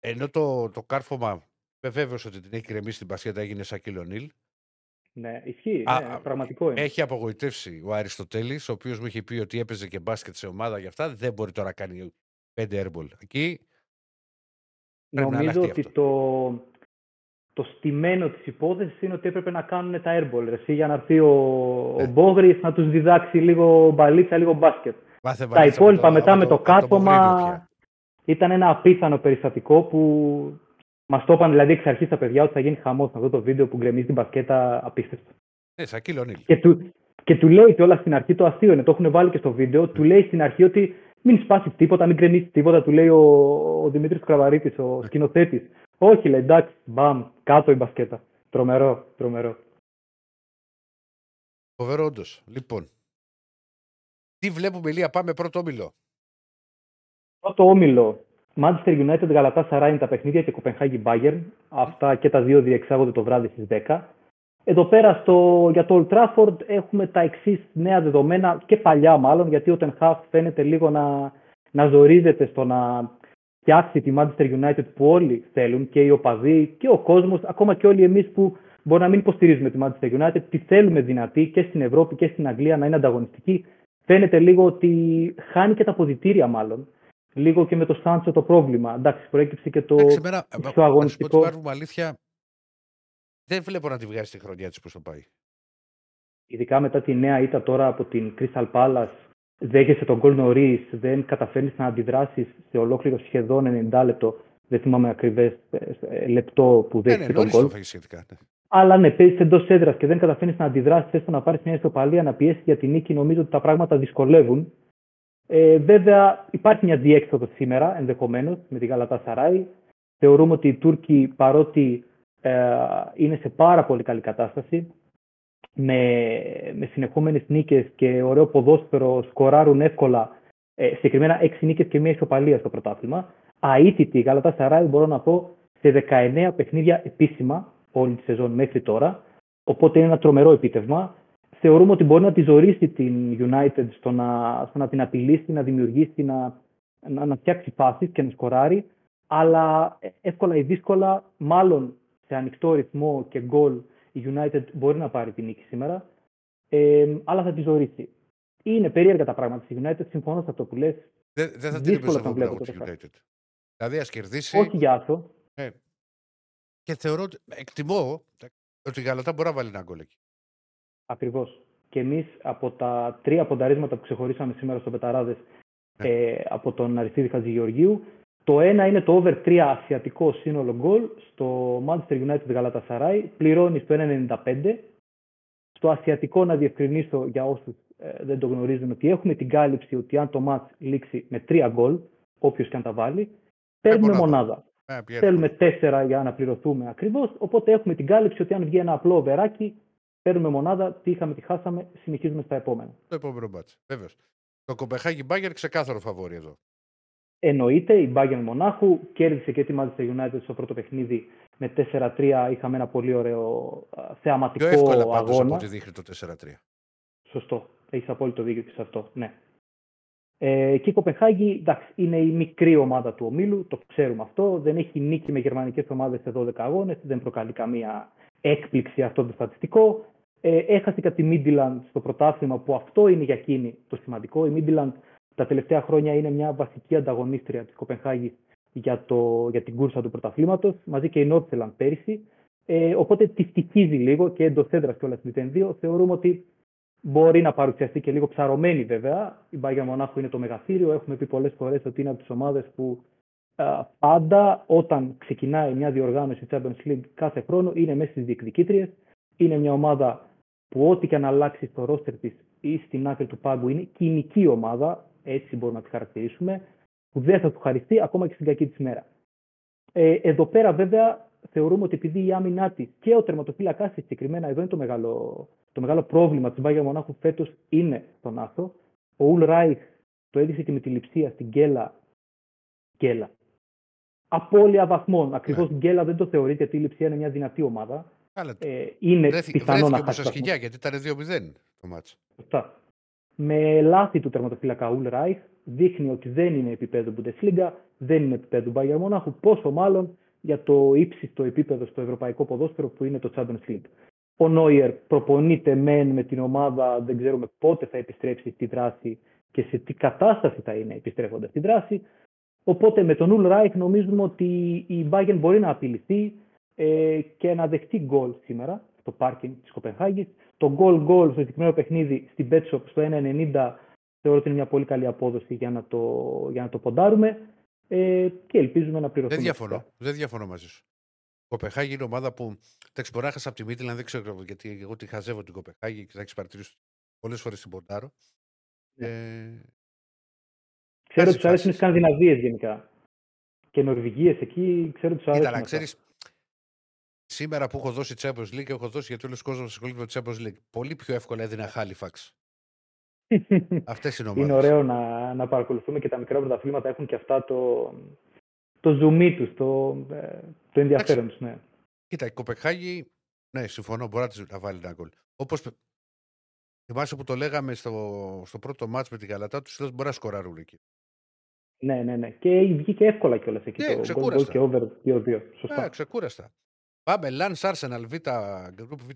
Ενώ το, το κάρφωμα με βέβαιος ότι την έχει κρεμίσει την πασχέτα έγινε σαν Νίλ. ναι, ισχύει. Α, ναι, α, πραγματικό είναι. Έχει απογοητεύσει ο Αριστοτέλης, ο οποίος μου είχε πει ότι έπαιζε και μπάσκετ σε ομάδα για αυτά. Δεν μπορεί τώρα να κάνει πέντε airball. Εκεί πρέπει να Νομίζω αλλάχτεί ότι αυτό. το, το στημένο της υπόθεσης είναι ότι έπρεπε να κάνουν τα airball. ρε, Εσύ, για να έρθει ο, Ναι. ο Μπόγρης να τους διδάξει λίγο μπαλίτσα, λίγο μπάσκετ. Μάθε Τα βαλίτσα από υπόλοιπα μετά από με το από Μογρίνιο κάθομα πια. ήταν ένα απίθανο περιστατικό που μας το είπαν δηλαδή εξ αρχής τα παιδιά ότι θα γίνει χαμός με αυτό το βίντεο που γκρεμίζει την μπασκέτα απίστευτο. Ναι, Σακίλ Ονίλ. Και του, και του λέει κιόλας στην αρχή το αστείο είναι, το έχουν βάλει και στο βίντεο. Του λέει στην αρχή ότι μην σπάσει τίποτα, μην γκρεμίσει τίποτα. Του λέει ο, ο Δημήτρης Κραβαρίτης, ο σκηνοθέτης. Όχι, λέει εντάξει, μπαμ, κάτω η μπασκέτα. Τρομερό, τρομερό. Φοβερό όντως. Λοιπόν. Τι βλέπουμε, Ηλία, πάμε πρώτο όμιλο. Πρώτο όμιλο. Manchester United Γαλατά Σαρά είναι τα παιχνίδια και Κοπενχάγη Bayern. Αυτά και τα δύο διεξάγονται το βράδυ στις 10. Εδώ πέρα στο, για το Old Trafford έχουμε τα εξή νέα δεδομένα και παλιά μάλλον, γιατί ο Ten Hag φαίνεται λίγο να, να ζορίζεται στο να φτιάξει τη Manchester United που όλοι θέλουν, και οι οπαδοί και ο κόσμος, ακόμα και όλοι εμείς που μπορεί να μην υποστηρίζουμε τη Manchester United, τη θέλουμε δυνατή και στην Ευρώπη και στην Αγγλία να είναι ανταγωνιστική. Φαίνεται λίγο ότι χάνει και τα αποδητήρια μάλλον. Λίγο και με το Σάντσο το πρόβλημα. Εντάξει, προέκυψε και το Εντάξει, εμένα, πιο να σου πω αγωνιστικό. τη βάρβουμε αλήθεια, δεν βλέπω να τη βγάζει τη χρονιά της πώς το πάει. ειδικά μετά τη νέα ήττα τώρα από την Crystal Palace, δέχεσαι τον γκολ νωρί, δεν καταφέρνεις να αντιδράσεις σε ολόκληρο σχεδόν 90 λεπτό. Δεν θυμάμαι ακριβές λεπτό που Ναι, ναι, δέχεσαι τον νωρίς το γκολ. φάγει σχετικά. ναι. Αλλά ναι, παίζεις εντός έδρας και δεν καταφέρνεις να αντιδράσεις, έστω να πάρεις μια ισοπαλία, να πιέσεις για την νίκη. Νομίζω ότι τα πράγματα δυσκολεύουν. Ε, βέβαια, υπάρχει μια διέξοδος σήμερα ενδεχομένως με τη Γαλατά Σαράι. Θεωρούμε ότι οι Τούρκοι, παρότι ε, είναι σε πάρα πολύ καλή κατάσταση, με, με συνεχόμενες νίκες και ωραίο ποδόσφαιρο, σκοράρουν εύκολα, ε, συγκεκριμένα 6 νίκες και μία ισοπαλία στο πρωτάθλημα. Αίτητη η Γαλατά Σαράι, μπορώ να πω, σε 19 παιχνίδια επίσημα όλη τη σεζόν μέχρι τώρα. Οπότε είναι ένα τρομερό επίτευγμα. Θεωρούμε ότι μπορεί να τη ζωρίσει την United στο να, στο να την απειλήσει, να δημιουργήσει, να, να, να φτιάξει φάσεις και να σκοράρει. Αλλά ε, εύκολα ή δύσκολα, μάλλον σε ανοιχτό ρυθμό και γκολ, η United μπορεί να πάρει την νίκη σήμερα. Ε, αλλά θα τη ζωρίσει. Είναι περίεργα τα πράγματα στη United, συμφωνώ σε αυτό που λες. Δεν, δεν θα την Δύσκολα εμπιστευτώ τον βλέπω πράγμα τη το United. Δηλαδή, ας κερδίσει. Όχι για αυτό. Ε, και θεωρώ ότι εκτιμώ ότι η Γαλατά μπορεί να βάλει ένα γκολ εκεί. Ακριβώς. Και εμείς από τα τρία πονταρίσματα που ξεχωρίσαμε σήμερα στο Πεταράδες Ναι. ε, από τον Αριστίδη Χατζηγεωργίου, το ένα είναι το over 3 ασιατικό σύνολο γκολ στο Manchester United Galatasaray. Πληρώνει στο 1,95. Στο ασιατικό, να διευκρινίσω για όσους δεν το γνωρίζουν, ότι έχουμε την κάλυψη ότι αν το match λήξει με 3 γκολ, όποιος και αν τα βάλει, παίρνουμε μονάδα. μονάδα. Ε, πιέρ, Θέλουμε τέσσερα για να πληρωθούμε ακριβώς. Οπότε έχουμε την κάλυψη ότι αν βγει ένα απλό βεράκι, παίρνουμε μονάδα. Τι είχαμε, τι χάσαμε, συνεχίζουμε στα επόμενα. Το επόμενο μπάτς. Βέβαιω. Το Κοπεχάγη Μπάγκερ ξεκάθαρο φαβόρι εδώ. Εννοείται, η Bayern Μονάχου κέρδισε και τη Manchester United στο πρώτο παιχνίδι με 4-3. Είχαμε ένα πολύ ωραίο α, θεαματικό Πιο εύκολα πάντως από αγώνα. ό,τι δείχνει το 4-3. Σωστό. Έχεις απόλυτο δίκιο και σε αυτό. Ναι. Ε, και η Κοπεχάγη εντάξει, είναι η μικρή ομάδα του ομίλου, το ξέρουμε αυτό. Δεν έχει νίκη με γερμανικές ομάδες σε 12 αγώνες, δεν προκαλεί καμία έκπληξη αυτό το στατιστικό. Ε, έχασε κατά τη Midland στο πρωτάθλημα, που αυτό είναι για εκείνη το σημαντικό. Η Midland τα τελευταία χρόνια είναι μια βασική ανταγωνίστρια της Κοπενχάγης για, το, για την κούρσα του πρωταθλήματος, μαζί και η Northland πέρυσι. Ε, οπότε τη στοιχίζει λίγο και εντός έδρας κιόλας 0-2. Θεωρούμε ότι μπορεί να παρουσιαστεί και λίγο ψαρωμένη βέβαια. Η Bayern Μονάχου είναι το μεγαθύριο. Έχουμε πει πολλές φορές ότι είναι από τις ομάδες που α, πάντα όταν ξεκινάει μια διοργάνωση Champions League κάθε χρόνο είναι μέσα στις διεκδικήτριες. Είναι μια ομάδα που ό,τι και αν αλλάξει στο ρόστερ της ή στην άκρη του πάγκου είναι κοινική ομάδα, έτσι μπορούμε να τη χαρακτηρίσουμε, που δεν θα του χαριστεί ακόμα και στην κακή της μέρα. Ε, εδώ πέρα βέβαια θεωρούμε ότι επειδή η άμυνά της και ο τερματοφύλακάς της συγκεκριμένα, εδώ είναι το μεγάλο, το μεγάλο πρόβλημα της Bayern Μονάχου φέτος είναι στον άθρο. Ο Ουλ Ράιχ το έδειξε και με τη λειψία στην Γκέλα. Γκέλα. Απόλυα βαθμών. Ακριβώς Γκέλα δεν το θεωρείται γιατί η λειψία είναι μια δυνατή ομάδα. Καλά. Ε, είναι Βρέθη- πιθανό να βρέθηκε όμω χάσει στα βαθμούς. σκυλιά γιατί ήταν 2-0 το μάτσο. Σωστά. Με λάθη του τερματοφύλακα Ουλ Ράιχ δείχνει ότι δεν είναι επίπεδο Bundesliga, δεν είναι επίπεδο Bayern Μονάχου, πόσο μάλλον για το ύψιστο επίπεδο στο ευρωπαϊκό ποδόσφαιρο που είναι το Champions League. Ο Νόιερ προπονείται μεν με την ομάδα, δεν ξέρουμε πότε θα επιστρέψει στη δράση και σε τι κατάσταση θα είναι επιστρέφοντας στη δράση. Οπότε με τον Ουλ Ράιχ νομίζουμε ότι η Bayern μπορεί να απειληθεί ε, και να δεχτεί γκολ σήμερα στο πάρκινγκ της Κοπενχάγης. Το γκολ γκολ στο συγκεκριμένο παιχνίδι στην Betshop στο 1.90 Θεωρώ ότι είναι μια πολύ καλή απόδοση για να το, για να το ποντάρουμε ε, και ελπίζουμε να πληρωθούμε. Δεν διαφωνώ. φυσικά. Δεν διαφωνώ μαζί σου. Η Κοπεχάγη είναι ομάδα που. Εντάξει, μπορεί να χάσει από τη Μίτλαν, δεν ξέρω γιατί εγώ τη χαζεύω την Κοπεχάγη και θα έχεις παρατηρήσει πολλές φορές την ποντάρω. Ναι. Ε, Ξέρω Βάζει ότι του αρέσουν οι φάσεις. Σκανδιναβίε γενικά. Και Νορβηγίε εκεί, ξέρω ότι του αρέσουν. Κοίτα, να αυτά. ξέρει. Σήμερα που έχω δώσει Champions League, έχω δώσει γιατί όλος ο κόσμος ασχολείται με το Champions League. Πολύ πιο εύκολα έδινα Halifax. Αυτές είναι ομάδε. Είναι ωραίο να, να παρακολουθούμε και τα μικρά πρωταθλήματα έχουν και αυτά το, το ζουμί τους, το, ε, το ενδιαφέρον τους. Ναι. Κοίτα, η Κοπεχάγη, ναι, συμφωνώ, μπορεί να της- να βάλει ένα γκολ. Όπως θυμάσαι που το λέγαμε στο, στο πρώτο μάτς με την Γαλατά, τους μπορεί να σκοράρουν εκεί. ναι, ναι, ναι. Και βγήκε εύκολα κιόλας εκεί Ναι, το goal, goal ξεκούραστα. και over 2-2. Σωστά. Ε, ξεκούραστα. Πάμε, Lance Arsenal Β, Group Β.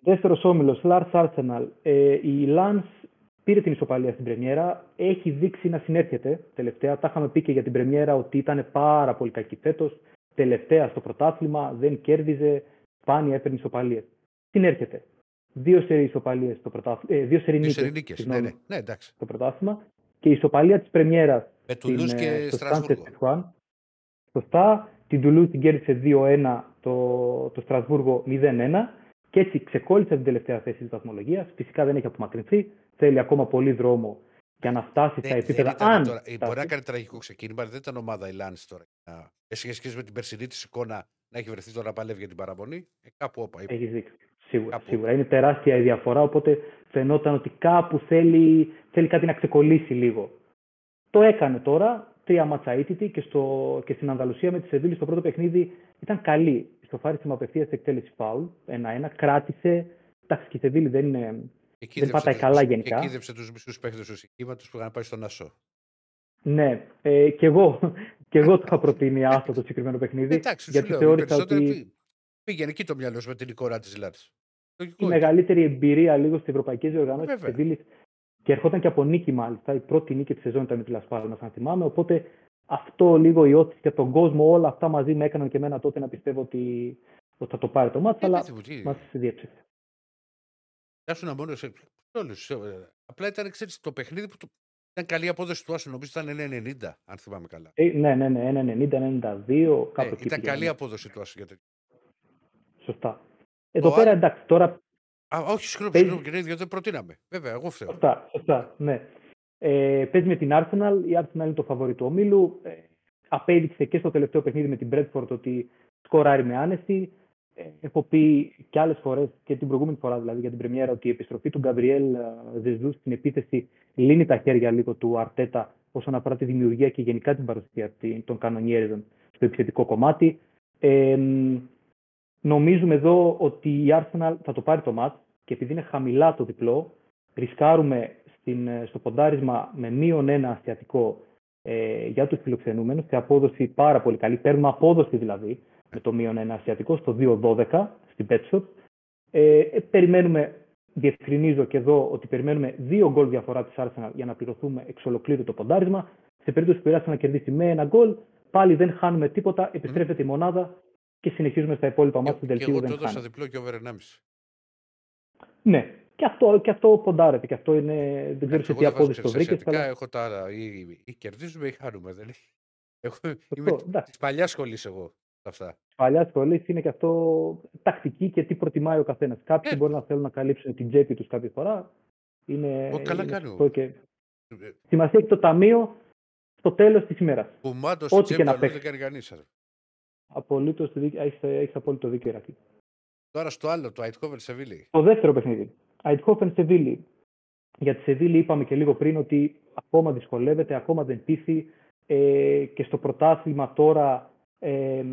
Δεύτερος όμιλος, Lars Arsenal. Ε, η Lance πήρε την ισοπαλία στην Πρεμιέρα. Έχει δείξει να συνέρχεται τελευταία. Τα είχαμε πει και για την Πρεμιέρα ότι ήταν πάρα πολύ κακή φέτος. Τελευταία στο πρωτάθλημα, δεν κέρδιζε. Σπάνια έπαιρνε ισοπαλίες. Συνέρχεται. Δύο σερί ισοπαλίες στο πρωτάθλημα. Ε, δύο σερί Δύο νίκες, σερινίκες. Ναι, συγγνώμη, ναι, ναι, εντάξει. στο πρωτάθλημα. Και η ισοπαλία της Πρεμιέρας Με Τουλούς στην, και ε, στο Στρασβούργο. Sánchez Pizjuán. Σωστά. Την Τουλούζ την κέρδισε 2-1 το, το Στρασβούργο 0-1 και έτσι ξεκόλλησε από την τελευταία θέση της βαθμολογίας. Φυσικά δεν έχει απομακρυνθεί. Θέλει ακόμα πολύ δρόμο για να φτάσει στα Δεν, δεν επίπεδα ήταν αν τώρα, ε, μπορεί να φτάσει. κάνει τραγικό ξεκίνημα, αλλά δεν ήταν ομάδα η Lance τώρα. Να- Σε σχέση με την περσινή της εικόνα να έχει βρεθεί τώρα να παλεύει για την παραμονή. Ε, κάπου όπα. είπε. Έχεις δίκιο. Σίγουρα, Κάπου. σίγουρα. Είναι τεράστια η διαφορά, οπότε φαινόταν ότι κάπου θέλει, θέλει κάτι να ξεκολλήσει λίγο. Το έκανε τώρα, τρία μάτσα ήττητη και, στο, και στην Ανδαλουσία με τη Σεβίλη στο πρώτο παιχνίδι ήταν καλή. Στο φάρισμα απευθείας εκτέλεση φάουλ, 1-1, κράτησε. Εντάξει, και η Σεβίλη δεν είναι. Και δεν πατάει τους- καλά και γενικά. κοίδεψε τους μισούς παίχτες του συγκύματο που είχαν πάει στον Ασό. Ναι, ε, και εγώ, και εγώ το είχα προτείνει άστο το συγκεκριμένο παιχνίδι. Εντάξει, σου γιατί λέω, οι θεώρησα περισσότεροι ότι πή- πήγαινε εκεί το μυαλό σου με την εικόνα της Λάρη. η μεγαλύτερη εμπειρία λίγο στις ευρωπαϊκές διοργανώσεις της Βέβαια. Σεβίλης και ερχόταν και από νίκη μάλιστα. Η πρώτη νίκη της σεζόν ήταν με τη Λασπάλμα, αν θυμάμαι. Οπότε αυτό λίγο η όθηση για τον κόσμο, όλα αυτά μαζί με έκαναν και εμένα τότε να πιστεύω ότι, ότι θα το πάρει το μάτι, αλλά μας διέψευσε. Ήσουν μόνο σε όλους. ε, Απλά ήταν ξέρεις, το παιχνίδι που το... ήταν καλή απόδοση του Άσου. Νομίζω ήταν 1,90 αν θυμάμαι καλά. Ε, ναι, ναι, ναι, 1,90-1,92, κάπου Ε, εκεί ήταν πήγαινε. καλή απόδοση του Άσου. Για το... Σωστά. Εδώ Ο πέρα Άρη- εντάξει, τώρα Α, όχι, συγγνώμη, Παίζει- συγγνώμη, κύριε, γιατί δεν προτείναμε. Βέβαια, εγώ φταίω. Σωστά, σωστά, ναι. Ε, παίζει με την Arsenal. Η Arsenal είναι το φαβορή του ομίλου. Ε, απέδειξε και στο τελευταίο παιχνίδι με την Bradford ότι σκοράρει με άνεση. Ε, έχω πει και άλλες φορές και την προηγούμενη φορά δηλαδή για την Πρεμιέρα ότι η επιστροφή του Γκαμπριέλ Ζεζού στην επίθεση λύνει τα χέρια λίγο του Αρτέτα όσον αφορά τη δημιουργία και γενικά την παρουσία τη- των κανονιέριδων στο επιθετικό κομμάτι. Ε, μ, νομίζουμε εδώ ότι η Arsenal θα το πάρει το μάτς και επειδή είναι χαμηλά το διπλό, ρισκάρουμε στην, ε, στο ποντάρισμα με μείον ένα ασιατικό ε, για τους φιλοξενούμενους σε απόδοση πάρα πολύ καλή. Παίρνουμε απόδοση δηλαδή με το μείον ένα ασιατικό στο 2-12 στην PetShop. Ε, ε, περιμένουμε, διευκρινίζω και εδώ ότι περιμένουμε δύο γκολ διαφορά της Arsenal για να πληρωθούμε εξ ολοκλήρου το ποντάρισμα. Σε περίπτωση που η Arsenal κερδίσει με ένα γκολ, πάλι δεν χάνουμε τίποτα, επιστρέφεται η μονάδα και συνεχίζουμε στα υπόλοιπα μάτια του Και δελτίου. εγώ Δεν το έδωσα χάνει. διπλό και over 1,5. Ναι, και αυτό, και αυτό ποντάρεται. Και αυτό είναι. Δεν ξέρω σε Εγώ τι δεν βάζω απόδοση το ξέρεις, βρήκες. ασιατικά, Αλλά... έχω τα άλλα. Ή, ή κερδίζουμε ή χάνουμε. Δεν έχει. Εγώ Σωστό, είμαι εντάξει. τη παλιάς σχολής εγώ. σε Αυτά. Παλιά σχολής είναι και αυτό τακτική και τι προτιμάει ο καθένας. Κάποιοι Ε. μπορεί να θέλουν να καλύψουν την τσέπη τους κάποια φορά. Είναι, Ω, καλά είναι κάνει σωστό ο- και Ε, σημασία έχει το ταμείο στο τέλος της ημέρας. Που μάντω Ό,τι στην και τσέπη να αλλού δεν παίξεις. κάνει κανείς. Απολύτως έχεις απόλυτο δίκιο, Ηρακλή. Τώρα στο άλλο, το Αιτχόβεν Σεβίλη. Το δεύτερο παιχνίδι. Αιτχόφεν Σεβίλη. Για τη Σεβίλη είπαμε και λίγο πριν ότι ακόμα δυσκολεύεται, ακόμα δεν πείθει ε, και στο πρωτάθλημα τώρα ε,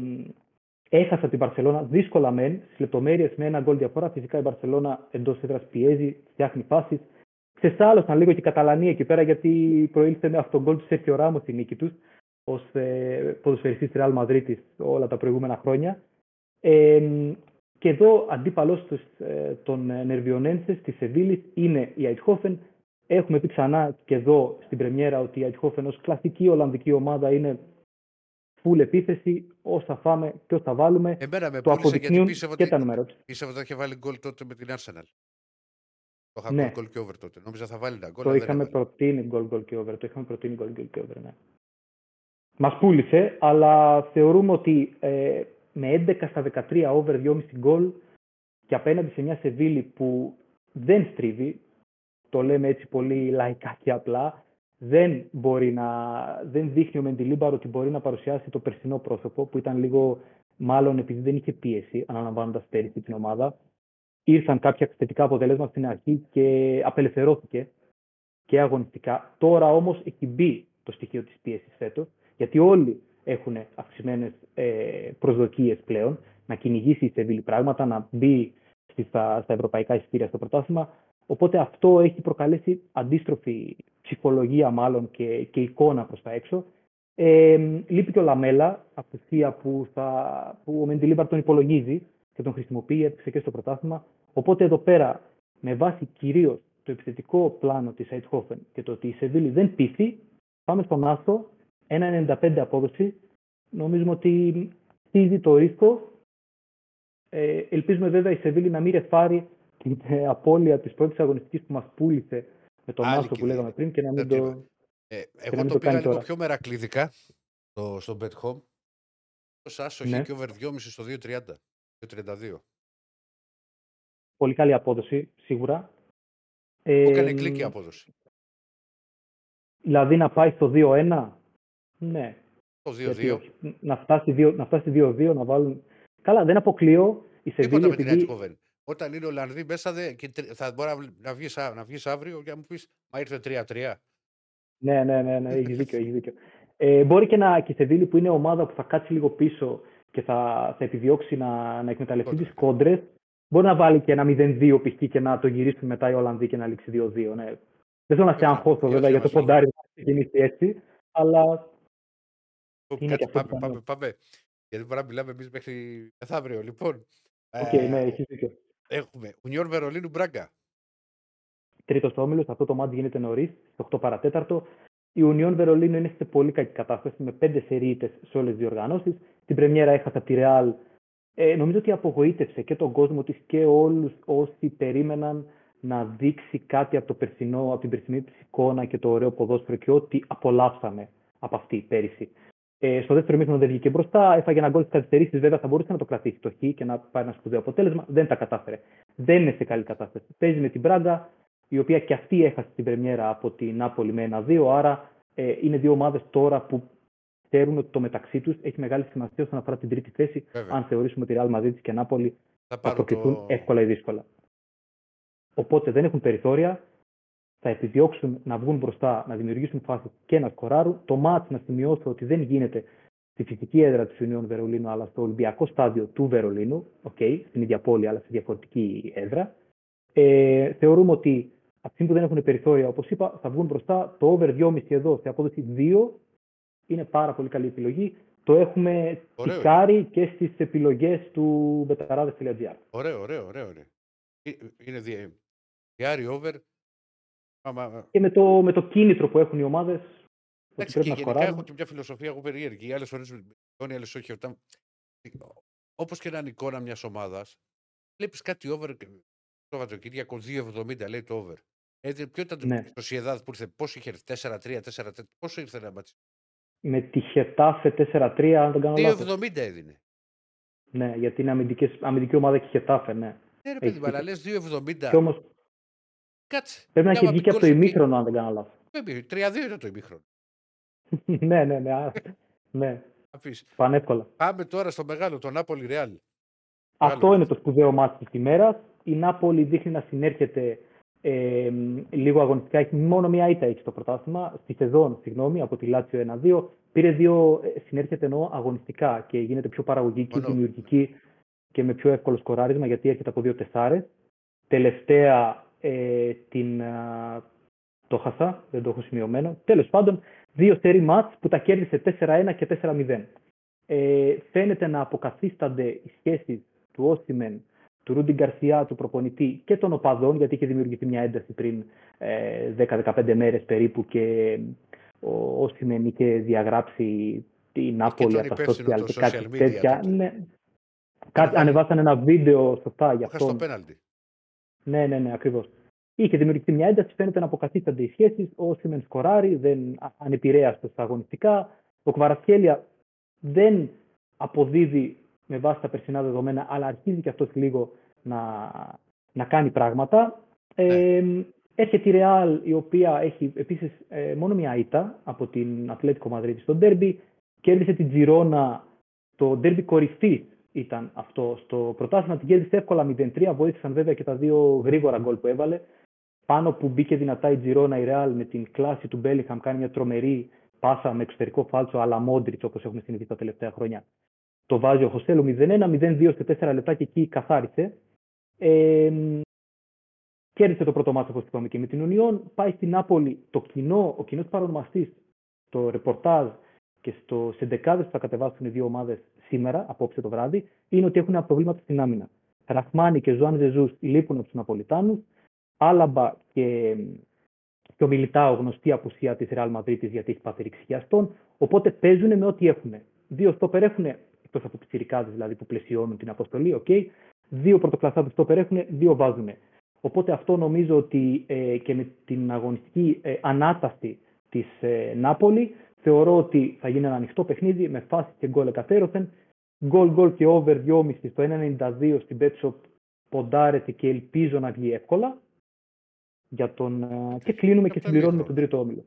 έχασα την Παρσελώνα δύσκολα μεν, στις λεπτομέρειες με ένα γκολ διαφορά. Φυσικά η Παρσελώνα εντός έδρας πιέζει, φτιάχνει φάσει. Ξεσάλωσαν λίγο και οι Καταλανοί εκεί πέρα γιατί προήλθε με αυτόν τον γκολ του Σέρχιο Ράμος στη νίκη τους ως ε, ποδοσφαιριστής της Real Madrid όλα τα προηγούμενα χρόνια. Ε, και εδώ αντίπαλος τους, ε, των ε, Νερβιονένσες της Σεβίλης είναι η Αιτχόφεν. Έχουμε πει ξανά και εδώ στην πρεμιέρα ότι η Αιτχόφεν ως κλασική Ολλανδική ομάδα είναι full επίθεση. Όσα φάμε και όσα βάλουμε Εμένα με το πούλησε γιατί αποδεικνύουν πίστευα και ότι, τα νούμερα τους. πίστευα ότι θα είχε βάλει γκολ τότε με την Arsenal. Το είχα Ναι. γκολ και over τότε. Νόμιζα θα βάλει τα γκολ. Το αλλά δεν είχαμε έβαλε. προτείνει goal goal και over. Το είχαμε προτείνει goal goal και over, ναι. Μας πούλησε, αλλά θεωρούμε ότι ε, με 11 στα 13 over 2,5 γκολ και απέναντι σε μια Σεβίλη που δεν στρίβει, το λέμε έτσι πολύ λαϊκά και απλά, δεν μπορεί να, δεν δείχνει ο Μεντιλίμπαρο ότι μπορεί να παρουσιάσει το περσινό πρόσωπο που ήταν λίγο μάλλον επειδή δεν είχε πίεση αναλαμβάνοντας πέρυσι την ομάδα. Ήρθαν κάποια θετικά αποτελέσματα στην αρχή και απελευθερώθηκε και αγωνιστικά. Τώρα όμως έχει μπει το στοιχείο της πίεσης φέτος, γιατί όλοι έχουν αυξημένες ε, προσδοκίες πλέον, να κυνηγήσει η Σεβίλη πράγματα, να μπει στη- στα, στα ευρωπαϊκά εισιτήρια στο πρωτάθλημα. Οπότε αυτό έχει προκαλέσει αντίστροφη ψυχολογία μάλλον και, και εικόνα προς τα έξω. Ε, λείπει και ο Λαμέλα, απουσία που, θα, που ο Μεντιλίμπαρ τον υπολογίζει και τον χρησιμοποιεί, έπαιξε και στο πρωτάθλημα. Οπότε εδώ πέρα, με βάση κυρίως το επιθετικό πλάνο της Eindhoven και το ότι η Σεβίλη δεν πείθει, πάμε στον Άστο, 1,95 απόδοση. Νομίζουμε ότι στήζει το ρίσκο. Ε, ελπίζουμε βέβαια η Σεβίλη να μην ρεφάρει την ε, απώλεια της πρώτης αγωνιστικής που μας πούλησε με τον Άλλη Άστο που κηδεία. λέγαμε πριν και να μην Δεν το το... είπα. Ε, να εγώ μην το το πήγα κάνει λίγο τώρα. πιο μερακλειδικά στο, στο Bet Home. Το Σάσο Ναι. έχει και over 2,5 στο 2,30. 2,32. Πολύ καλή απόδοση, σίγουρα. Μου έκανε Ε, κλικ η απόδοση. Δηλαδή να πάει στο 2-1. Ναι. Το γιατί 2-2. όχι. Να φτάσει 2 να φτάσει 2-2, να βάλουν. Καλά, δεν αποκλείω. Η Σεβίλη Τίποτα με την επειδή... Eindhoven. Όταν είναι Ολλανδοί μέσα δε, και τρι- θα μπορεί να, να, βγεις, α- να βγεις αύριο και να μου πεις Μα ήρθε 3-3. Ναι, ναι, ναι, ναι έχεις δίκιο. Έχεις δίκιο. Ε, μπορεί και, να, και η Σεβίλη που είναι ομάδα που θα κάτσει λίγο πίσω και θα, θα επιδιώξει να, να εκμεταλλευτεί Κόντρα. τις κόντρες. Μπορεί να βάλει και ένα 0-2 π.χ. και να το γυρίσουν μετά οι Ολλανδοί και να λήξει 2-2. Ναι. Δεν θέλω να σε Βέβαια, αγχώσω όχι, βέβαια για το μας φύγει. ποντάρι να ξεκινήσει έτσι, αλλά Είναι Κάτσε, και αυτό πάμε, πιθανό. πάμε, πάμε. Γιατί μπορεί να μιλάμε εμείς μέχρι μεθαύριο. Λοιπόν, οκ, ε, ναι, έχεις δίκιο. έχουμε Ουνιόν Βερολίνου Μπράγκα. Τρίτος όμιλος, αυτό το μάτι γίνεται νωρίς, στο 8 παρατέταρτο. Η Union Βερολίνου είναι σε πολύ κακή κατάσταση με πέντε σερίτες σε όλες τις διοργανώσεις. Την Πρεμιέρα έχασα από τη Real. Ε, νομίζω ότι απογοήτευσε και τον κόσμο της και όλους όσοι περίμεναν να δείξει κάτι από, το περσινό, από την περσινή της εικόνα και το ωραίο ποδόσφαιρο και ό,τι απολαύσαμε από αυτή πέρυσι. Ε, στο δεύτερο μήχρονο δεν βγήκε μπροστά, έφαγε ένα γκολ στις καθυστερήσει. Βέβαια θα μπορούσε να το κρατήσει το χ και να πάρει ένα σπουδαίο αποτέλεσμα. Δεν τα κατάφερε. Δεν είναι σε καλή κατάσταση. Παίζει με την Μπράγκα, η οποία και αυτή έχασε την Πρεμιέρα από την Νάπολη με 1-2. Άρα ε, είναι δύο ομάδες τώρα που ξέρουν ότι το μεταξύ τους έχει μεγάλη σημασία όσον αφορά την τρίτη θέση. Βέβαια. Αν θεωρήσουμε ότι Real Madrid και Νάπολη Θα θα πάρω προκριθούν το... εύκολα ή δύσκολα. Οπότε δεν έχουν περιθώρια. Θα επιδιώξουν να βγουν μπροστά, να δημιουργήσουν φάσει και να σκοράρουν. Το μάτς να σημειώσω ότι δεν γίνεται στη φυσική έδρα της Union Βερολίνου, αλλά στο Ολυμπιακό στάδιο του Βερολίνου. Okay, στην ίδια πόλη, αλλά σε διαφορετική έδρα. Ε, θεωρούμε ότι αυτοί που δεν έχουν περιθώρια, όπως είπα, θα βγουν μπροστά. Το over 2,5 εδώ σε απόδοση 2 είναι πάρα πολύ καλή επιλογή. Το έχουμε Ωραίο. τικάρει και στις επιλογές του betarades.gr. Ωραίο, ωραίο, ωραίο. ωραίο. Ε, Είναι δι... διάρρη over. Άμα... Και με το, με το κίνητρο που έχουν οι ομάδες. Ότι Εντάξει, πρέπει και να γενικά σκοράρουν. έχω και μια φιλοσοφία εγώ περίεργη. Οι άλλες φορές με οι άλλες όχι. Όταν... Όπως και να είναι η εικόνα μιας ομάδας, βλέπεις κάτι over. και- Το Σαββατοκύριακο 2,70 λέει το over. Έτσι, ποιο ήταν το Ναι. στο Σοσιεδάδ που ήρθε, πόσο είχε έρθει, 4-3, 4-4, πόσο ήρθε ένα ματς. Με τη Χετάφε 4-3, αν δεν κάνω λάθος. 2,70 έδινε. Ναι, γιατί είναι αμυντικές, αμυντική ομάδα και η Χετάφε, ναι. Ναι, ρε Έχεις παιδί, μου, αλλά δίκιο. λες 2,70. Και όμως Κάτσε. πρέπει να Και έχει άμα βγει πει και από το γκολ στο ημίχρονο, αν δεν κάνω λάθος. Πρέπει, 3-2 ήταν το ημίχρονο. <laughs> ναι, ναι, ναι. α, ναι, Αφήσεις. πανεύκολα. Πάμε τώρα στο μεγάλο, το Νάπολη Ρεάλ. Αυτό Μεγάλο. είναι το σπουδαίο μάτι της ημέρας. Η Νάπολη δείχνει να συνέρχεται ε, λίγο αγωνιστικά. Έχει μόνο μία ήττα έχει στο πρωτάθλημα, στη σεζόν, συγγνώμη, από τη Λάτσιο 1-2. Πήρε δύο, ε, συνέρχεται εννοώ αγωνιστικά και γίνεται πιο παραγωγική, Μόνο. δημιουργική και με πιο εύκολο σκοράρισμα γιατί έρχεται από δύο τεσσάρες. Τελευταία ε, την, α, το χασά, δεν το έχω σημειωμένο. Τέλος πάντων, δύο σερί μάτς που τα κέρδισε 4-1 και 4-0. Ε, φαίνεται να αποκαθίστανται οι σχέσεις του Όστιμεν, του Ρούντι Γκαρσιά, του προπονητή και των οπαδών, γιατί είχε δημιουργηθεί μια ένταση πριν ε, 10-15 μέρες περίπου και ο Όστιμεν είχε διαγράψει την Νάπολη τον από τα υπεύθυνο social των και κάτι social media τέτοια. τότε. Ναι. Κάτι, βάλει- ανεβάσανε ένα βίντεο σωστά για Είχα στο αυτόν. πέναλτι. Ναι, ναι, ναι, ακριβώς. Είχε δημιουργηθεί μια ένταση, φαίνεται να αποκαθίστανται οι σχέσεις. Ο Σίμεν σκοράρει, δεν α- ανεπηρέαστος στα αγωνιστικά. Ο Κβαρασχέλια δεν αποδίδει με βάση τα περσινά δεδομένα, αλλά αρχίζει και αυτός λίγο να, να κάνει πράγματα. Ε, έρχεται η Ρεάλ, η οποία έχει επίσης μόνο μια ήττα από την Ατλέτικο Μαδρίτη στο ντέρμπι. Κέρδισε την Τζιρόνα, το ντέρμπι κορυφής ήταν αυτό στο πρωτάθλημα. Την κέρδισε εύκολα 0-3. Βοήθησαν βέβαια και τα δύο γρήγορα γκολ που έβαλε. Πάνω που μπήκε δυνατά η Τζιρόνα, η Ρεάλ με την κλάση του Μπέλιχαμ κάνει μια τρομερή πάσα με εξωτερικό φάλτσο, αλλά Μόντριτς όπως έχουμε συνηθίσει τα τελευταία χρόνια. Το βάζει ο Χωσέλο 0-1, 0-2 σε 4 λεπτά και εκεί καθάρισε. Ε, κέρδισε το πρώτο μάτσο, όπως είπαμε, και με την Ουνιόν. Πάει στην Νάπολη το κοινό, ο κοινός παρονομαστής, το ρεπορτάζ και στις εντεκάδες που θα κατεβάσουν οι δύο ομάδες σήμερα, απόψε το βράδυ, είναι ότι έχουν προβλήματα στην άμυνα. Ραχμάνι και Ζουάν Ζεζούς λείπουν από τους Ναπολιτάνους. Άλαμπα και, και ο Μιλιτάο γνωστή απουσία της Ρεάλ Μαδρίτη γιατί έχει πάθει ρήξη χιαστών. Οπότε παίζουν με ό,τι έχουν. Δύο στόπερ έχουν, εκτός από τους πιτσιρικάδες δηλαδή που πλαισιώνουν την αποστολή, okay. Δύο πρωτοκλασάτους στόπερ έχουν, δύο βάζουν. Οπότε αυτό νομίζω ότι ε, και με την αγωνιστική ε, ανάταση της ε, Νάπολη θεωρώ ότι θα γίνει ένα ανοιχτό παιχνίδι με φάση και γκολ εκατέρωθεν. Γκολ γκολ και over 2,5 στο 1,92 στην Betshop ποντάρεται και ελπίζω να βγει εύκολα. Για τον, ε, και κλείνουμε και συμπληρώνουμε τον τρίτο όμιλο.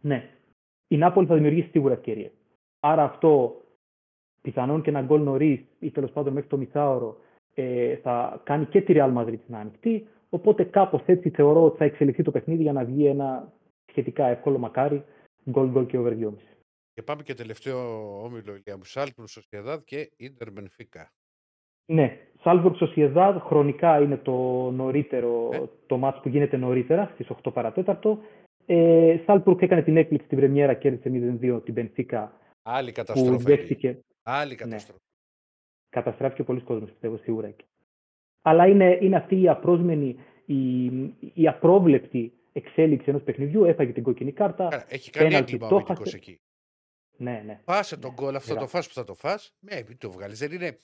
Ναι. Η Νάπολη θα δημιουργήσει σίγουρα ευκαιρίε. Άρα αυτό πιθανόν και ένα γκολ νωρίς ή τέλος πάντων μέχρι το μισάωρο ε, θα κάνει και τη Real Madrid να ανοιχτεί. Οπότε κάπως έτσι θεωρώ ότι θα εξελιχθεί το παιχνίδι για να βγει ένα σχετικά εύκολο μακάρι γκολ γκολ και over 2,5. Και πάμε και τελευταίο όμιλο Ηλία μου. Σάλτμπουργκ Σοσιαδάδ και Ιντερ Μπενφίκα. Ναι, Σάλβουργκ Σοσιεδάδ χρονικά είναι το νωρίτερο, Ε. το μάτς που γίνεται νωρίτερα, στις 8 παρατέταρτο. Ε, Σάλβουργκ έκανε την έκπληξη την πρεμιέρα, κέρδισε 0-2 την Μπενφίκα, Άλλη που καταστροφή. δέχτηκε, Άλλη καταστροφή. καταστράφηκε πολλοί κόσμος, πιστεύω σίγουρα εκεί. Αλλά είναι, είναι αυτή η απρόσμενη, η, η απρόβλεπτη εξέλιξη ενός παιχνιδιού, έφαγε την κόκκινη κάρτα, Άρα, Έχει κάνει πέναλτι έγκλημα το ο αμυντικός έχασε. εκεί. Ναι, ναι. Φάσε τον Ναι, γκολ, αυτό σειρά. το φας που θα το φας. Ναι, μην το βγάλεις. Δεν είναι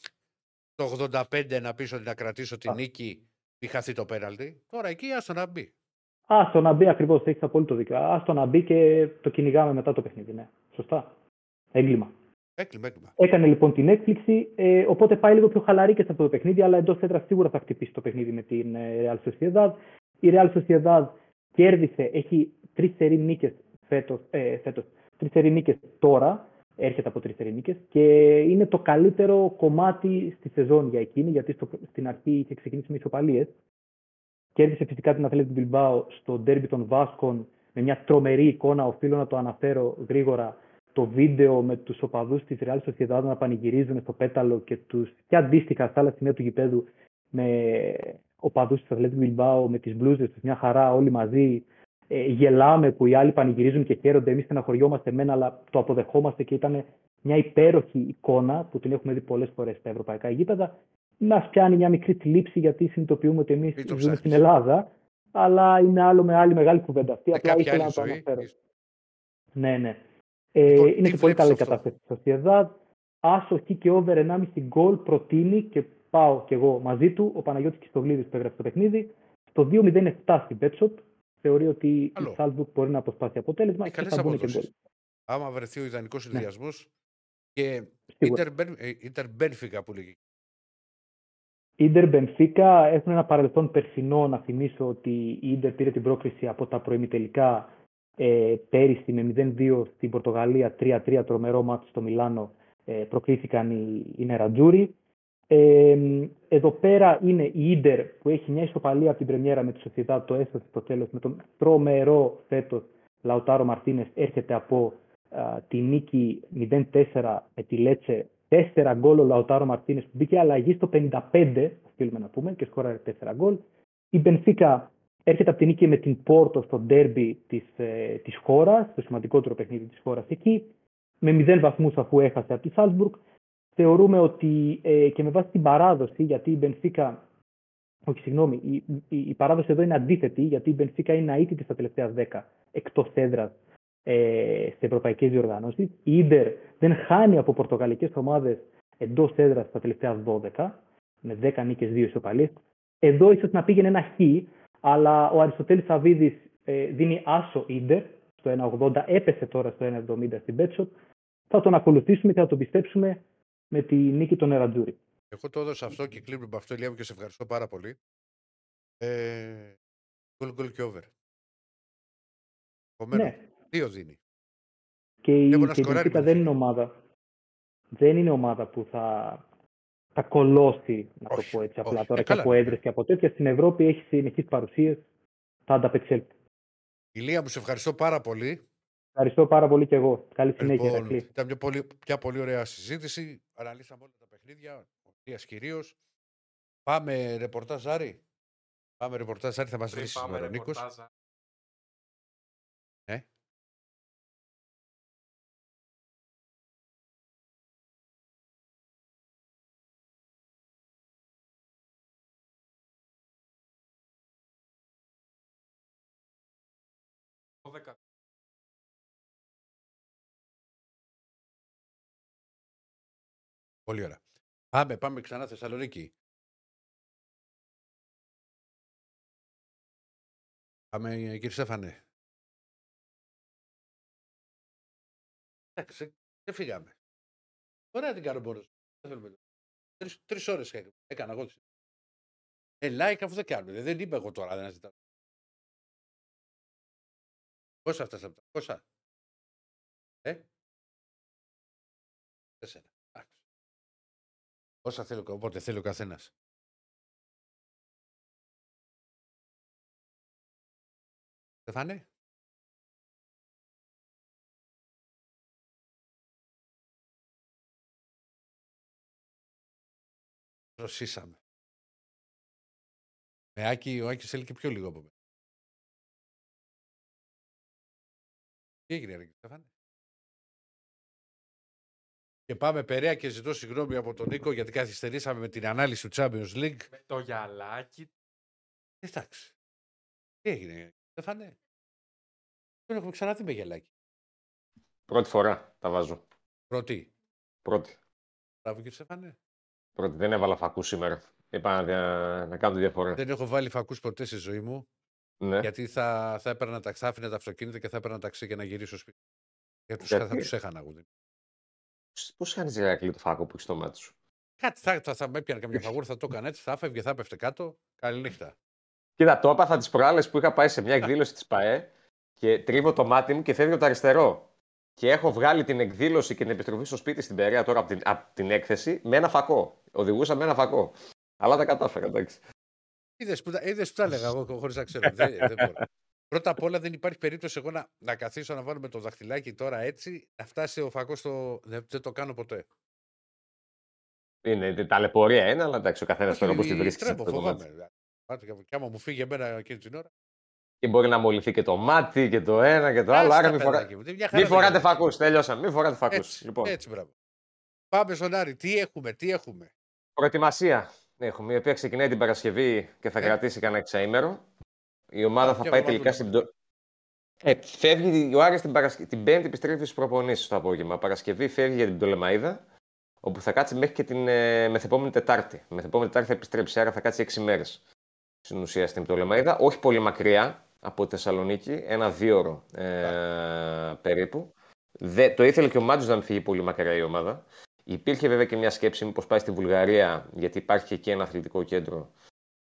το 85 να πεις ότι να κρατήσω τη Α. νίκη ή χαθεί το πέναλτι. Τώρα εκεί άστο να μπει. Άστο να μπει ακριβώς, έχεις απόλυτο δίκιο. Άστο να μπει και το κυνηγάμε μετά το παιχνίδι. Ναι. Σωστά. Έγκλημα. Έκλειμα, έκλειμα. Έκανε λοιπόν την έκπληξη, ε, οπότε πάει λίγο πιο χαλαρή και σε αυτό το παιχνίδι, αλλά εντός έδρας σίγουρα θα χτυπήσει το παιχνίδι με την ε, Real Sociedad. Η Real Sociedad κέρδισε, έχει τρεις σερή νίκες φέτος, ε, φέτος, τρεις σερί νίκες τώρα, έρχεται από τρει σερή νίκες και είναι το καλύτερο κομμάτι στη σεζόν για εκείνη, γιατί στο, στην αρχή είχε ξεκινήσει με ισοπαλίες. Κέρδισε φυσικά την Αθλέτη Μπιλμπάο στο ντέρμπι των Βάσκων με μια τρομερή εικόνα. Οφείλω να το αναφέρω γρήγορα το βίντεο με τους οπαδούς της Real Sociedad να πανηγυρίζουν στο πέταλο και, τους, και αντίστοιχα στα άλλα σημεία του γηπέδου με οπαδούς της Αθλέτη Μπιλμπάο με τις μπλούζες τους, μια χαρά όλοι μαζί. Ε, γελάμε που οι άλλοι πανηγυρίζουν και χαίρονται. Εμείς στεναχωριόμαστε μένα, αλλά το αποδεχόμαστε και ήταν μια υπέροχη εικόνα που την έχουμε δει πολλές φορές στα ευρωπαϊκά γήπεδα. Μας πιάνει μια μικρή θλίψη γιατί συνειδητοποιούμε ότι εμείς Μην το ζούμε ψάχνεις. στην Ελλάδα, αλλά είναι άλλο με άλλη μεγάλη κουβέντα αυτή. Με Απλά κάποια ήθελα άλλη να το ζωή. αναφέρω. Ναι, ναι. Ε, Λοιπόν, είναι τι σε πολύ βλέπεις καλή αυτό; κατάσταση η Sociedad. Άσοχη και over 1,5 γκολ προτείνει και πάω κι εγώ μαζί του. Ο Παναγιώτης Κιστοβλίδης που έγραψε το παιχνίδι. Στο 2-0-7 στην Betshop. Θεωρεί ότι Καλό. η Salzburg μπορεί να αποσπάσει αποτέλεσμα Έχει και καλές θα μπουν και γκολ. αποδόσεις. Άμα βρεθεί ο ιδανικός συνδυασμός. Και Σίγουρα. Ιντερ Μπεν- ε, Ιντερ Μπένφικα που λέγει. Ίντερ Μπενφίκα έχουν ένα παρελθόν περσινό. Να θυμίσω ότι η Ίντερ πήρε την πρόκριση από τα προημιτελικά ε, πέρυσι με 0-2 στην Πορτογαλία, 3-3 τρομερό μάτι στο Μιλάνο. Ε, προκλήθηκαν οι, οι Νερατζούρι. Ε, εδώ πέρα είναι η Ίντερ που έχει μια ισοπαλία από την πρεμιέρα με τη Σοσιαδά, το έσωσε στο τέλος με τον τρομερό φέτος. Λαουτάρο Μαρτίνες έρχεται από α, τη νίκη 0-4 με τη Λέτσε. 4 γκολ ο Λαουτάρο Μαρτίνες που μπήκε αλλαγή στο 55 οφείλουμε να πούμε και σκόραρε 4 γκολ. Η Μπενφίκα έρχεται από τη νίκη με την Πόρτο στο ντέρμπι της, ε, της χώρας το σημαντικότερο παιχνίδι της χώρας εκεί με 0 βαθμούς αφού έχασε από τη Σάλσμπουργκ θεωρούμε ότι ε, και με βάση την παράδοση, γιατί η Μπενφίκα, όχι συγγνώμη, η, η, η παράδοση εδώ είναι αντίθετη, γιατί η Μπενφίκα είναι αίτητη στα τελευταία 10 εκτός έδρας ε, σε ευρωπαϊκές διοργανώσεις. Η Ίντερ δεν χάνει από πορτογαλικές ομάδες εντός έδρας στα τελευταία 12, με 10 νίκες, 2 ισοπαλίες. Εδώ ίσως να πήγαινε ένα χ, Αλλά ο Αριστοτέλης Σαββίδης ε, δίνει άσο ίντερ στο 1,80, έπεσε τώρα στο 1,70 στην Betshop. Θα τον ακολουθήσουμε και θα τον πιστέψουμε με τη νίκη των Ερατζούρη. Εγώ το έδωσα αυτό και κλείνουμε με αυτό, Ηλία μου, και σε ευχαριστώ πάρα πολύ. Ε, γκολ, γκολ και over. Επομένως, Ναι, δύο δίνει. και η, Βλέπω να και η σκοράρει Μπενφίκα πολύ. δεν είναι ομάδα. Δεν είναι ομάδα που θα, θα κολώσει, να Όχι, το πω έτσι απλά όχι. τώρα Ε, και καλά, από ναι. έδρες και από τέτοια. Στην Ευρώπη έχει συνεχείς παρουσίες, θα ανταπεξέλθει. Ηλία μου, σε ευχαριστώ πάρα πολύ. Ευχαριστώ πάρα πολύ και εγώ. Καλή συνέχεια, Λοιπόν, Ηρακλή. ήταν μια πολύ, μια πολύ ωραία συζήτηση. Αναλύσαμε όλα τα παιχνίδια. Ο Ηλίας κυρίως. Πάμε ρεπορτάζ Άρη. Πάμε ρεπορτάζ Άρη, θα μας βρεις Πριν πάμε σήμερα ο Νίκος. ρεπορτάζ, Πολύ ωραία. Πάμε, πάμε ξανά Θεσσαλονίκη. Πάμε, κύριε Στέφανε. Εντάξει, δεν φύγαμε. Ωραία την κάνω μόνος. μου. Δεν θέλουμε. Τρεις, τρεις ώρες έκανα, έκανα εγώ. Ε, like αφού δεν κάνουμε. Δεν είμαι εγώ τώρα, δεν ζητάω. Πόσα αυτά από τα πόσα; Ε; Τέσσερα. Εντάξει. Όσα θέλει, ο- όποτε θέλει ο καθένας. Στεφάνε. Ρωσίσαμε. Με Άκη, ο Άκης θέλει και πιο λίγο από μένα. Τι έγινε, ρε, Στεφάνε; Και πάμε περαία και ζητώ συγγνώμη από τον Νίκο γιατί καθυστερήσαμε με την ανάλυση του Champions League. Με το γυαλάκι. Εντάξει. Τι έγινε, Στεφάνε. Δεν έχουμε ξαναδεί με γελάκι. Πρώτη φορά τα βάζω. Πρώτη. Πρώτη. Μπράβο, κύριε Στεφάνε. Πρώτη. Δεν έβαλα φακούς σήμερα. Είπα να, δια- να κάνω τη διαφορά. Δεν έχω βάλει φακούς ποτέ στη ζωή μου. Ναι. Γιατί θα, θα έπαιρνα τα, θα άφηνα τα αυτοκίνητα και θα έπαιρνα ταξί και να γυρίσω σπίτι. Γιατί τους, Γιατί; θα τους έχανα εγώ. Πώς κάνει Ηρακλή το φάκο που έχεις στο μάτι σου; Κάτι θα, θα, θα με έπιανε καμιά φαγούρα, θα το έκανα έτσι, θα έφευγε, θα έπεφτε κάτω. Καληνύχτα. Κοίτα, το έπαθα τις προάλλες που είχα πάει σε μια εκδήλωση της ΠαΕ και τρίβω το μάτι μου και φεύγει το αριστερό. Και έχω βγάλει την εκδήλωση και την επιστροφή στο σπίτι στην Περαία τώρα από την, απ' την έκθεση με ένα φακό. Οδηγούσα με ένα φακό. Αλλά τα κατάφερα, εντάξει. Είδες που, τα- είδες που τα έλεγα εγώ χωρίς να ξέρω. δεν, δεν μπορώ. Πρώτα απ' όλα δεν υπάρχει περίπτωση εγώ να, να καθίσω να βάλω με το δαχτυλάκι τώρα έτσι, να φτάσει ο φακός στο. Δεν, δεν το κάνω ποτέ. Είναι ταλαιπωρία είναι, αλλά εντάξει, ο καθένας τώρα πώ τη βρίσκεις. τρέμω, φοβάμαι. Πάτε και- Και άμα μου φύγει εμένα εκείνη την ώρα. Και μπορεί να μολυθεί και το μάτι και το ένα και το άλλο. Άστα, Άρα μην, φορά... παιδάκι μου, τι μια χαρά μην δεν φοράτε κάνει. φακούς. Τελειώσαμε. Μην φοράτε φακούς. Έτσι, Λοιπόν, έτσι, μπράβο. Πάμε στον Άρη. Τι έχουμε, τι έχουμε; προετοιμασία έχουμε, η οποία ξεκινάει την Παρασκευή και θα Ε. κρατήσει κανένα εξαήμερο. Η ομάδα Α, θα ποια πάει εβδομάδα τελικά δουλεύουμε. στην. Πτω- Ε, φεύγει ο Άρης την, Παρασκε... την Πέμπτη επιστρέφει στι προπονήσεις το απόγευμα. Παρασκευή φεύγει για την Πτολεμαίδα, όπου θα κάτσει μέχρι και την ε, μεθεπόμενη Τετάρτη. Μεθεπόμενη Τετάρτη θα επιστρέψει, άρα θα κάτσει 6 μέρες στην ουσία στην Πτολεμαίδα. Όχι πολύ μακριά από τη Θεσσαλονίκη, ένα δύο ώρο ε, περίπου. Δε, το ήθελε και ο Μάτζο να μην φύγει πολύ μακριά η ομάδα. Υπήρχε βέβαια και μια σκέψη μήπως πάει στη Βουλγαρία, γιατί υπάρχει και εκεί ένα αθλητικό κέντρο.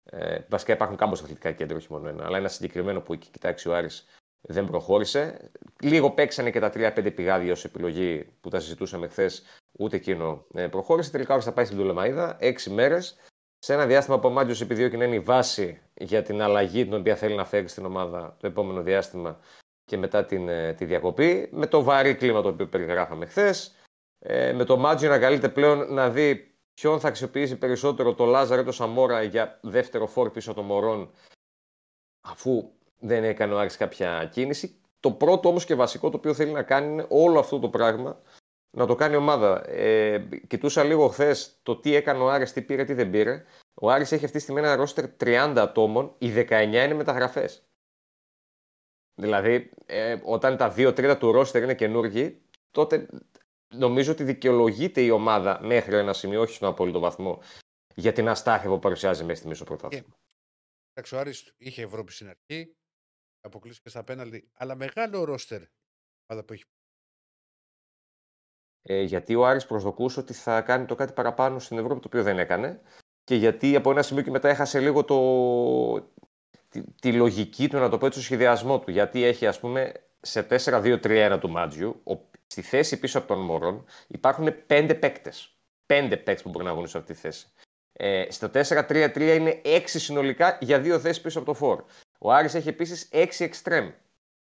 Ε, βασικά υπάρχουν κάμποσα αθλητικά κέντρα, όχι μόνο ένα, αλλά ένα συγκεκριμένο που έχει κοιτάξει ο Άρης δεν προχώρησε. Λίγο παίξανε και τα 3-5 πηγάδια ως επιλογή που τα συζητούσαμε χθες, ούτε εκείνο ε, προχώρησε. Τελικά ο Άρης θα πάει στην Τουλεμαίδα 6 μέρες. Σε ένα διάστημα που ο Μάτζο επιδιώκει να είναι η βάση για την αλλαγή την οποία θέλει να φέρει στην ομάδα το επόμενο διάστημα και μετά την, ε, τη διακοπή. Με το βαρύ κλίμα το οποίο περιγράφαμε χθες. Ε, με το Μάτζιο να καλείται πλέον να δει ποιον θα αξιοποιήσει περισσότερο το Λάζαρο ή το Σαμόρα για δεύτερο φόρ πίσω των Μωρών αφού δεν έκανε ο Άρης κάποια κίνηση. Το πρώτο όμως και βασικό το οποίο θέλει να κάνει είναι όλο αυτό το πράγμα να το κάνει η ομάδα. Ε, κοιτούσα λίγο χθες το τι έκανε ο Άρης, τι πήρε, τι δεν πήρε. Ο Άρης έχει αυτή τη στιγμή ένα ρόστερ 30 ατόμων, οι 19 είναι μεταγραφές. Δηλαδή, ε, όταν τα 2 τρίτα του ρόστερ είναι καινούργοι, τότε νομίζω ότι δικαιολογείται η ομάδα μέχρι ένα σημείο, όχι στον απόλυτο βαθμό, για την αστάθεια που παρουσιάζει μέσα στη μισό πρωτάθλημα. Εντάξει, ο Άρης είχε Ευρώπη στην αρχή, αποκλείστηκε στα πέναλτι, αλλά μεγάλο ρόστερ η ομάδα που έχει. Ε, γιατί ο Άρης προσδοκούσε ότι θα κάνει το κάτι παραπάνω στην Ευρώπη, το οποίο δεν έκανε. Και γιατί από ένα σημείο και μετά έχασε λίγο το... τη, τη λογική του, να το πω έτσι, το σχεδιασμό του. Γιατί έχει, ας πούμε, σε 4-2-3-1 του Μάτζιου, ο... στη θέση πίσω από τον Μωρόν, υπάρχουν πέντε παίκτες. Πέντε παίκτες που μπορεί να βγουν σε αυτή τη θέση. Ε, στο 4-3-3 είναι έξι συνολικά για δύο θέσεις πίσω από το φόρ. Ο Άρης έχει επίσης έξι εξτρέμ.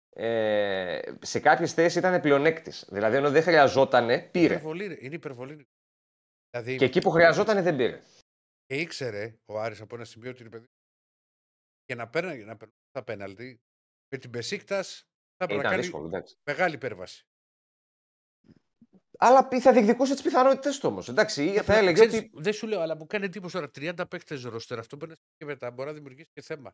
Ε, σε κάποιες θέσεις ήταν πλεονέκτης. Δηλαδή, ενώ δεν χρειαζότανε, πήρε. Υπερβολή, είναι υπερβολή. Δηλαδή, Και εκεί που χρειαζόταν δεν πήρε. και ήξερε ο Άρης από ένα σημείο ότι είναι παιδί. Και να παίρνει να περνάει τα πέναλτι με την Πεσίκτα θα πρέπει να Ήταν κάνει δύσκολο, εντάξει. μεγάλη υπέρβαση. Αλλά π- θα διεκδικούσε τις πιθανότητες του όμως. Εντάξει, θα έλεγε Ξέρεις, ότι. Δεν σου λέω, αλλά μου κάνει εντύπωση τώρα 30 παίχτε ρόστερ. Αυτό μπορεί να και μετά μπορεί να δημιουργήσει και θέμα.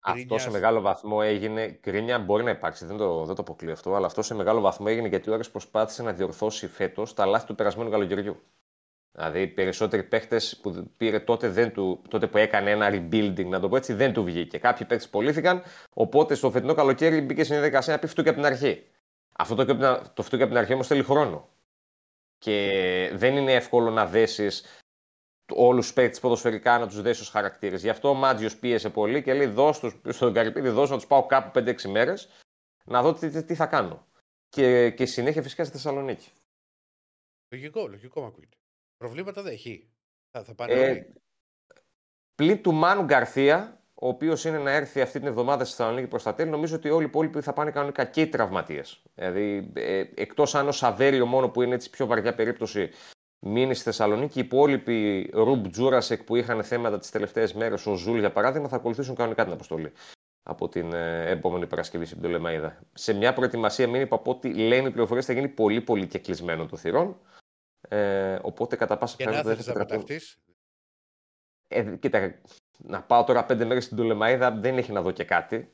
Αυτό σε Γκρίνιας. μεγάλο βαθμό έγινε. Κρίνια μπορεί να υπάρξει, δεν το, δεν το αποκλείω αυτό, αλλά αυτό σε μεγάλο βαθμό έγινε γιατί ο Άρης προσπάθησε να διορθώσει φέτος τα λάθη του περασμένου καλοκαιριού. Δηλαδή, οι περισσότεροι παίχτε που πήρε τότε, δεν του, τότε που έκανε ένα rebuilding, να το πω έτσι, δεν του βγήκε. Κάποιοι παίχτε πωλήθηκαν, οπότε στο φετινό καλοκαίρι μπήκε στην διαδικασία να πει φτού και από την αρχή. Αυτό το, και από την- το φτού και από την αρχή όμως θέλει χρόνο. Και δεν είναι εύκολο να δέσεις όλους τους παίκτες ποδοσφαιρικά να τους δέσεις ως χαρακτήρες. Γι' αυτό ο Μάτζιος πίεσε πολύ και λέει: Δώσ' τους στον Καρυπίδη, δώσ' να τους πάω κάπου 5-6 μέρες να δω τι, τι, τι θα κάνω. Και, και συνέχεια φυσικά στη Θεσσαλονίκη. Λογικό, λογικό μ' ακούγεται. Προβλήματα δεν έχει. Θα, θα πάνε Ε, όλοι. πλην του Μάνου Γκαρθία, ο οποίος είναι να έρθει αυτή την εβδομάδα στη Θεσσαλονίκη προς τα τέλη, νομίζω ότι όλοι οι υπόλοιποι θα πάνε κανονικά και οι τραυματίες. Δηλαδή, ε, εκτός αν ο Σαβέριο μόνο που είναι έτσι πιο βαριά περίπτωση μείνει στη Θεσσαλονίκη, οι υπόλοιποι Ρουμπ Τζούρασεκ που είχαν θέματα τις τελευταίες μέρες, ο Ζούλ για παράδειγμα, θα ακολουθήσουν κανονικά την αποστολή από την ε, επόμενη Παρασκευή στην Πτολεμαίδα. Σε μια προετοιμασία, μην είπα από ό,τι λένε οι πληροφορίες, θα γίνει πολύ πολύ και κλεισμένο το θυρών. Ε, οπότε κατά πάσα Και να πιθανότητα θέλει δεν να θα επιτραπούν. πεταχτεί. Ε, κοίτα, να πάω τώρα πέντε μέρες στην Τουλεμαίδα δεν έχει να δω και κάτι.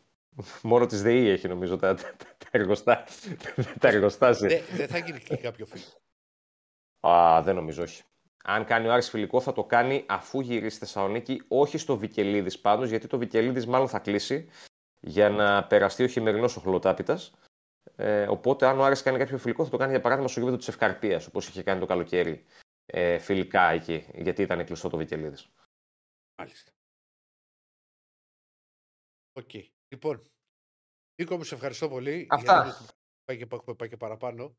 Μόνο τη ΔΕΗ έχει νομίζω τα, τα, τα, τα εργοστά, τα εργοστάσια. Δεν δεν θα γίνει και κάποιο φίλο. Α, δεν νομίζω, όχι. Αν κάνει ο Άρης φιλικό θα το κάνει αφού γυρίσει στη Θεσσαλονίκη, όχι στο Βικελίδης πάντως, γιατί το Βικελίδης μάλλον θα κλείσει για να περαστεί ο χειμερινός χλοοτάπητας. Ε, οπότε αν ο Άρης κάνει κάποιο φιλικό θα το κάνει για παράδειγμα στο γήπεδο της Ευκαρπίας, όπως είχε κάνει το καλοκαίρι ε, φιλικά εκεί, γιατί ήταν κλειστό το Βικελίδης. Μάλιστα. Οκ. Λοιπόν, Νίκο μου, σε ευχαριστώ πολύ. Αυτά. Γιατί Πάει και, έχουμε πάει και παραπάνω. Το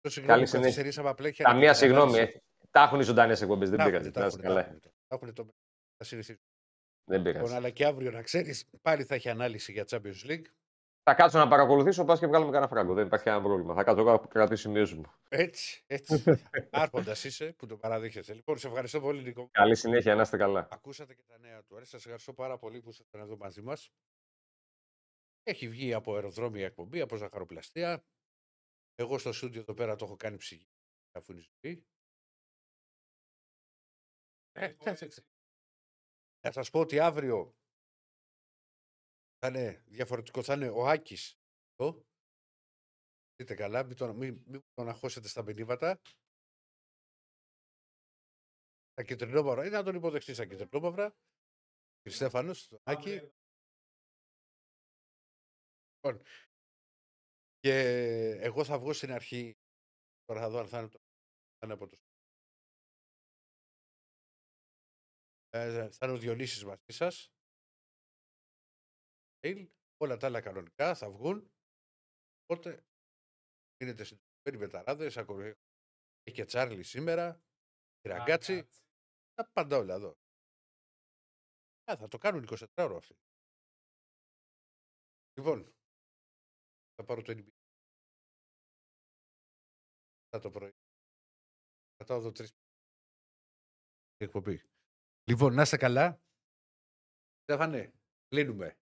Καλή συγγνώμη, συνέχεια. καθυστερήσαμε απλά. είχε Καμία αρκετή συγγνώμη. ανάλυση. ε. Τα έχουν οι ζωντανές εκπομπές, δεν Τα πειράζει. έχουνε, τα Να είστε έχουνε, τα καλά. έχουνε. Τα έχουνε το- Θα συνηθίσουν. Δεν πειράζει. Λοιπόν, αλλά και αύριο να ξέρεις, πάλι θα έχει ανάλυση για Champions League. Θα κάτσω να παρακολουθήσω, πας και βγάλουμε κανένα φράγκο. Δεν υπάρχει κανένα πρόβλημα. Θα κάτσω εγώ να κρατήσω σημειώσει μου. Έτσι, έτσι. <laughs> Άρχοντας είσαι που το παραδείχεσαι. Λοιπόν, σε ευχαριστώ πολύ, Νίκο. Καλή συνέχεια, να είστε καλά. Ακούσατε και τα νέα του. Σας ευχαριστώ πάρα πολύ που ήσασταν εδώ μαζί μας. Έχει βγει από αεροδρόμια εκπομπή, από ζαχαροπλαστεία. Εγώ στο στούντιο εδώ πέρα το έχω κάνει ψυχή, αφού είναι η ζωή. Ε, θα, θα, θα σας πω ότι αύριο θα είναι διαφορετικός. Θα είναι ο Άκης εδώ. Δείτε καλά, μην τον, μην, μην τον αγχώσετε στα πενίβατα. Τα κυτρινόμαυρα, ή να τον υποδεχτείς στα κυτρινόμαυρα. Και Στέφανος, τον Άκη. Λοιπόν, και εγώ θα βγω στην αρχή. Τώρα θα δω αν θα είναι, το, θα είναι από το. Ε, θα είναι ο Διονύσης μαζί σας. Mail, Όλα τα άλλα κανονικά θα βγουν. Οπότε γίνετε συντονισμένοι με ταράδες. ακολου- Έχει και Τσάρλι σήμερα. Η Ραγκάτσι. Τα πάντα όλα εδώ. Α, θα το κάνουν 24 ώρο αυτοί. Λοιπόν, θα πάρω το NBA. Θα το πρωί. Κρατάω εδώ τρεις. Εκπομπή. Λοιπόν, να είστε καλά. Στέφανε, κλείνουμε.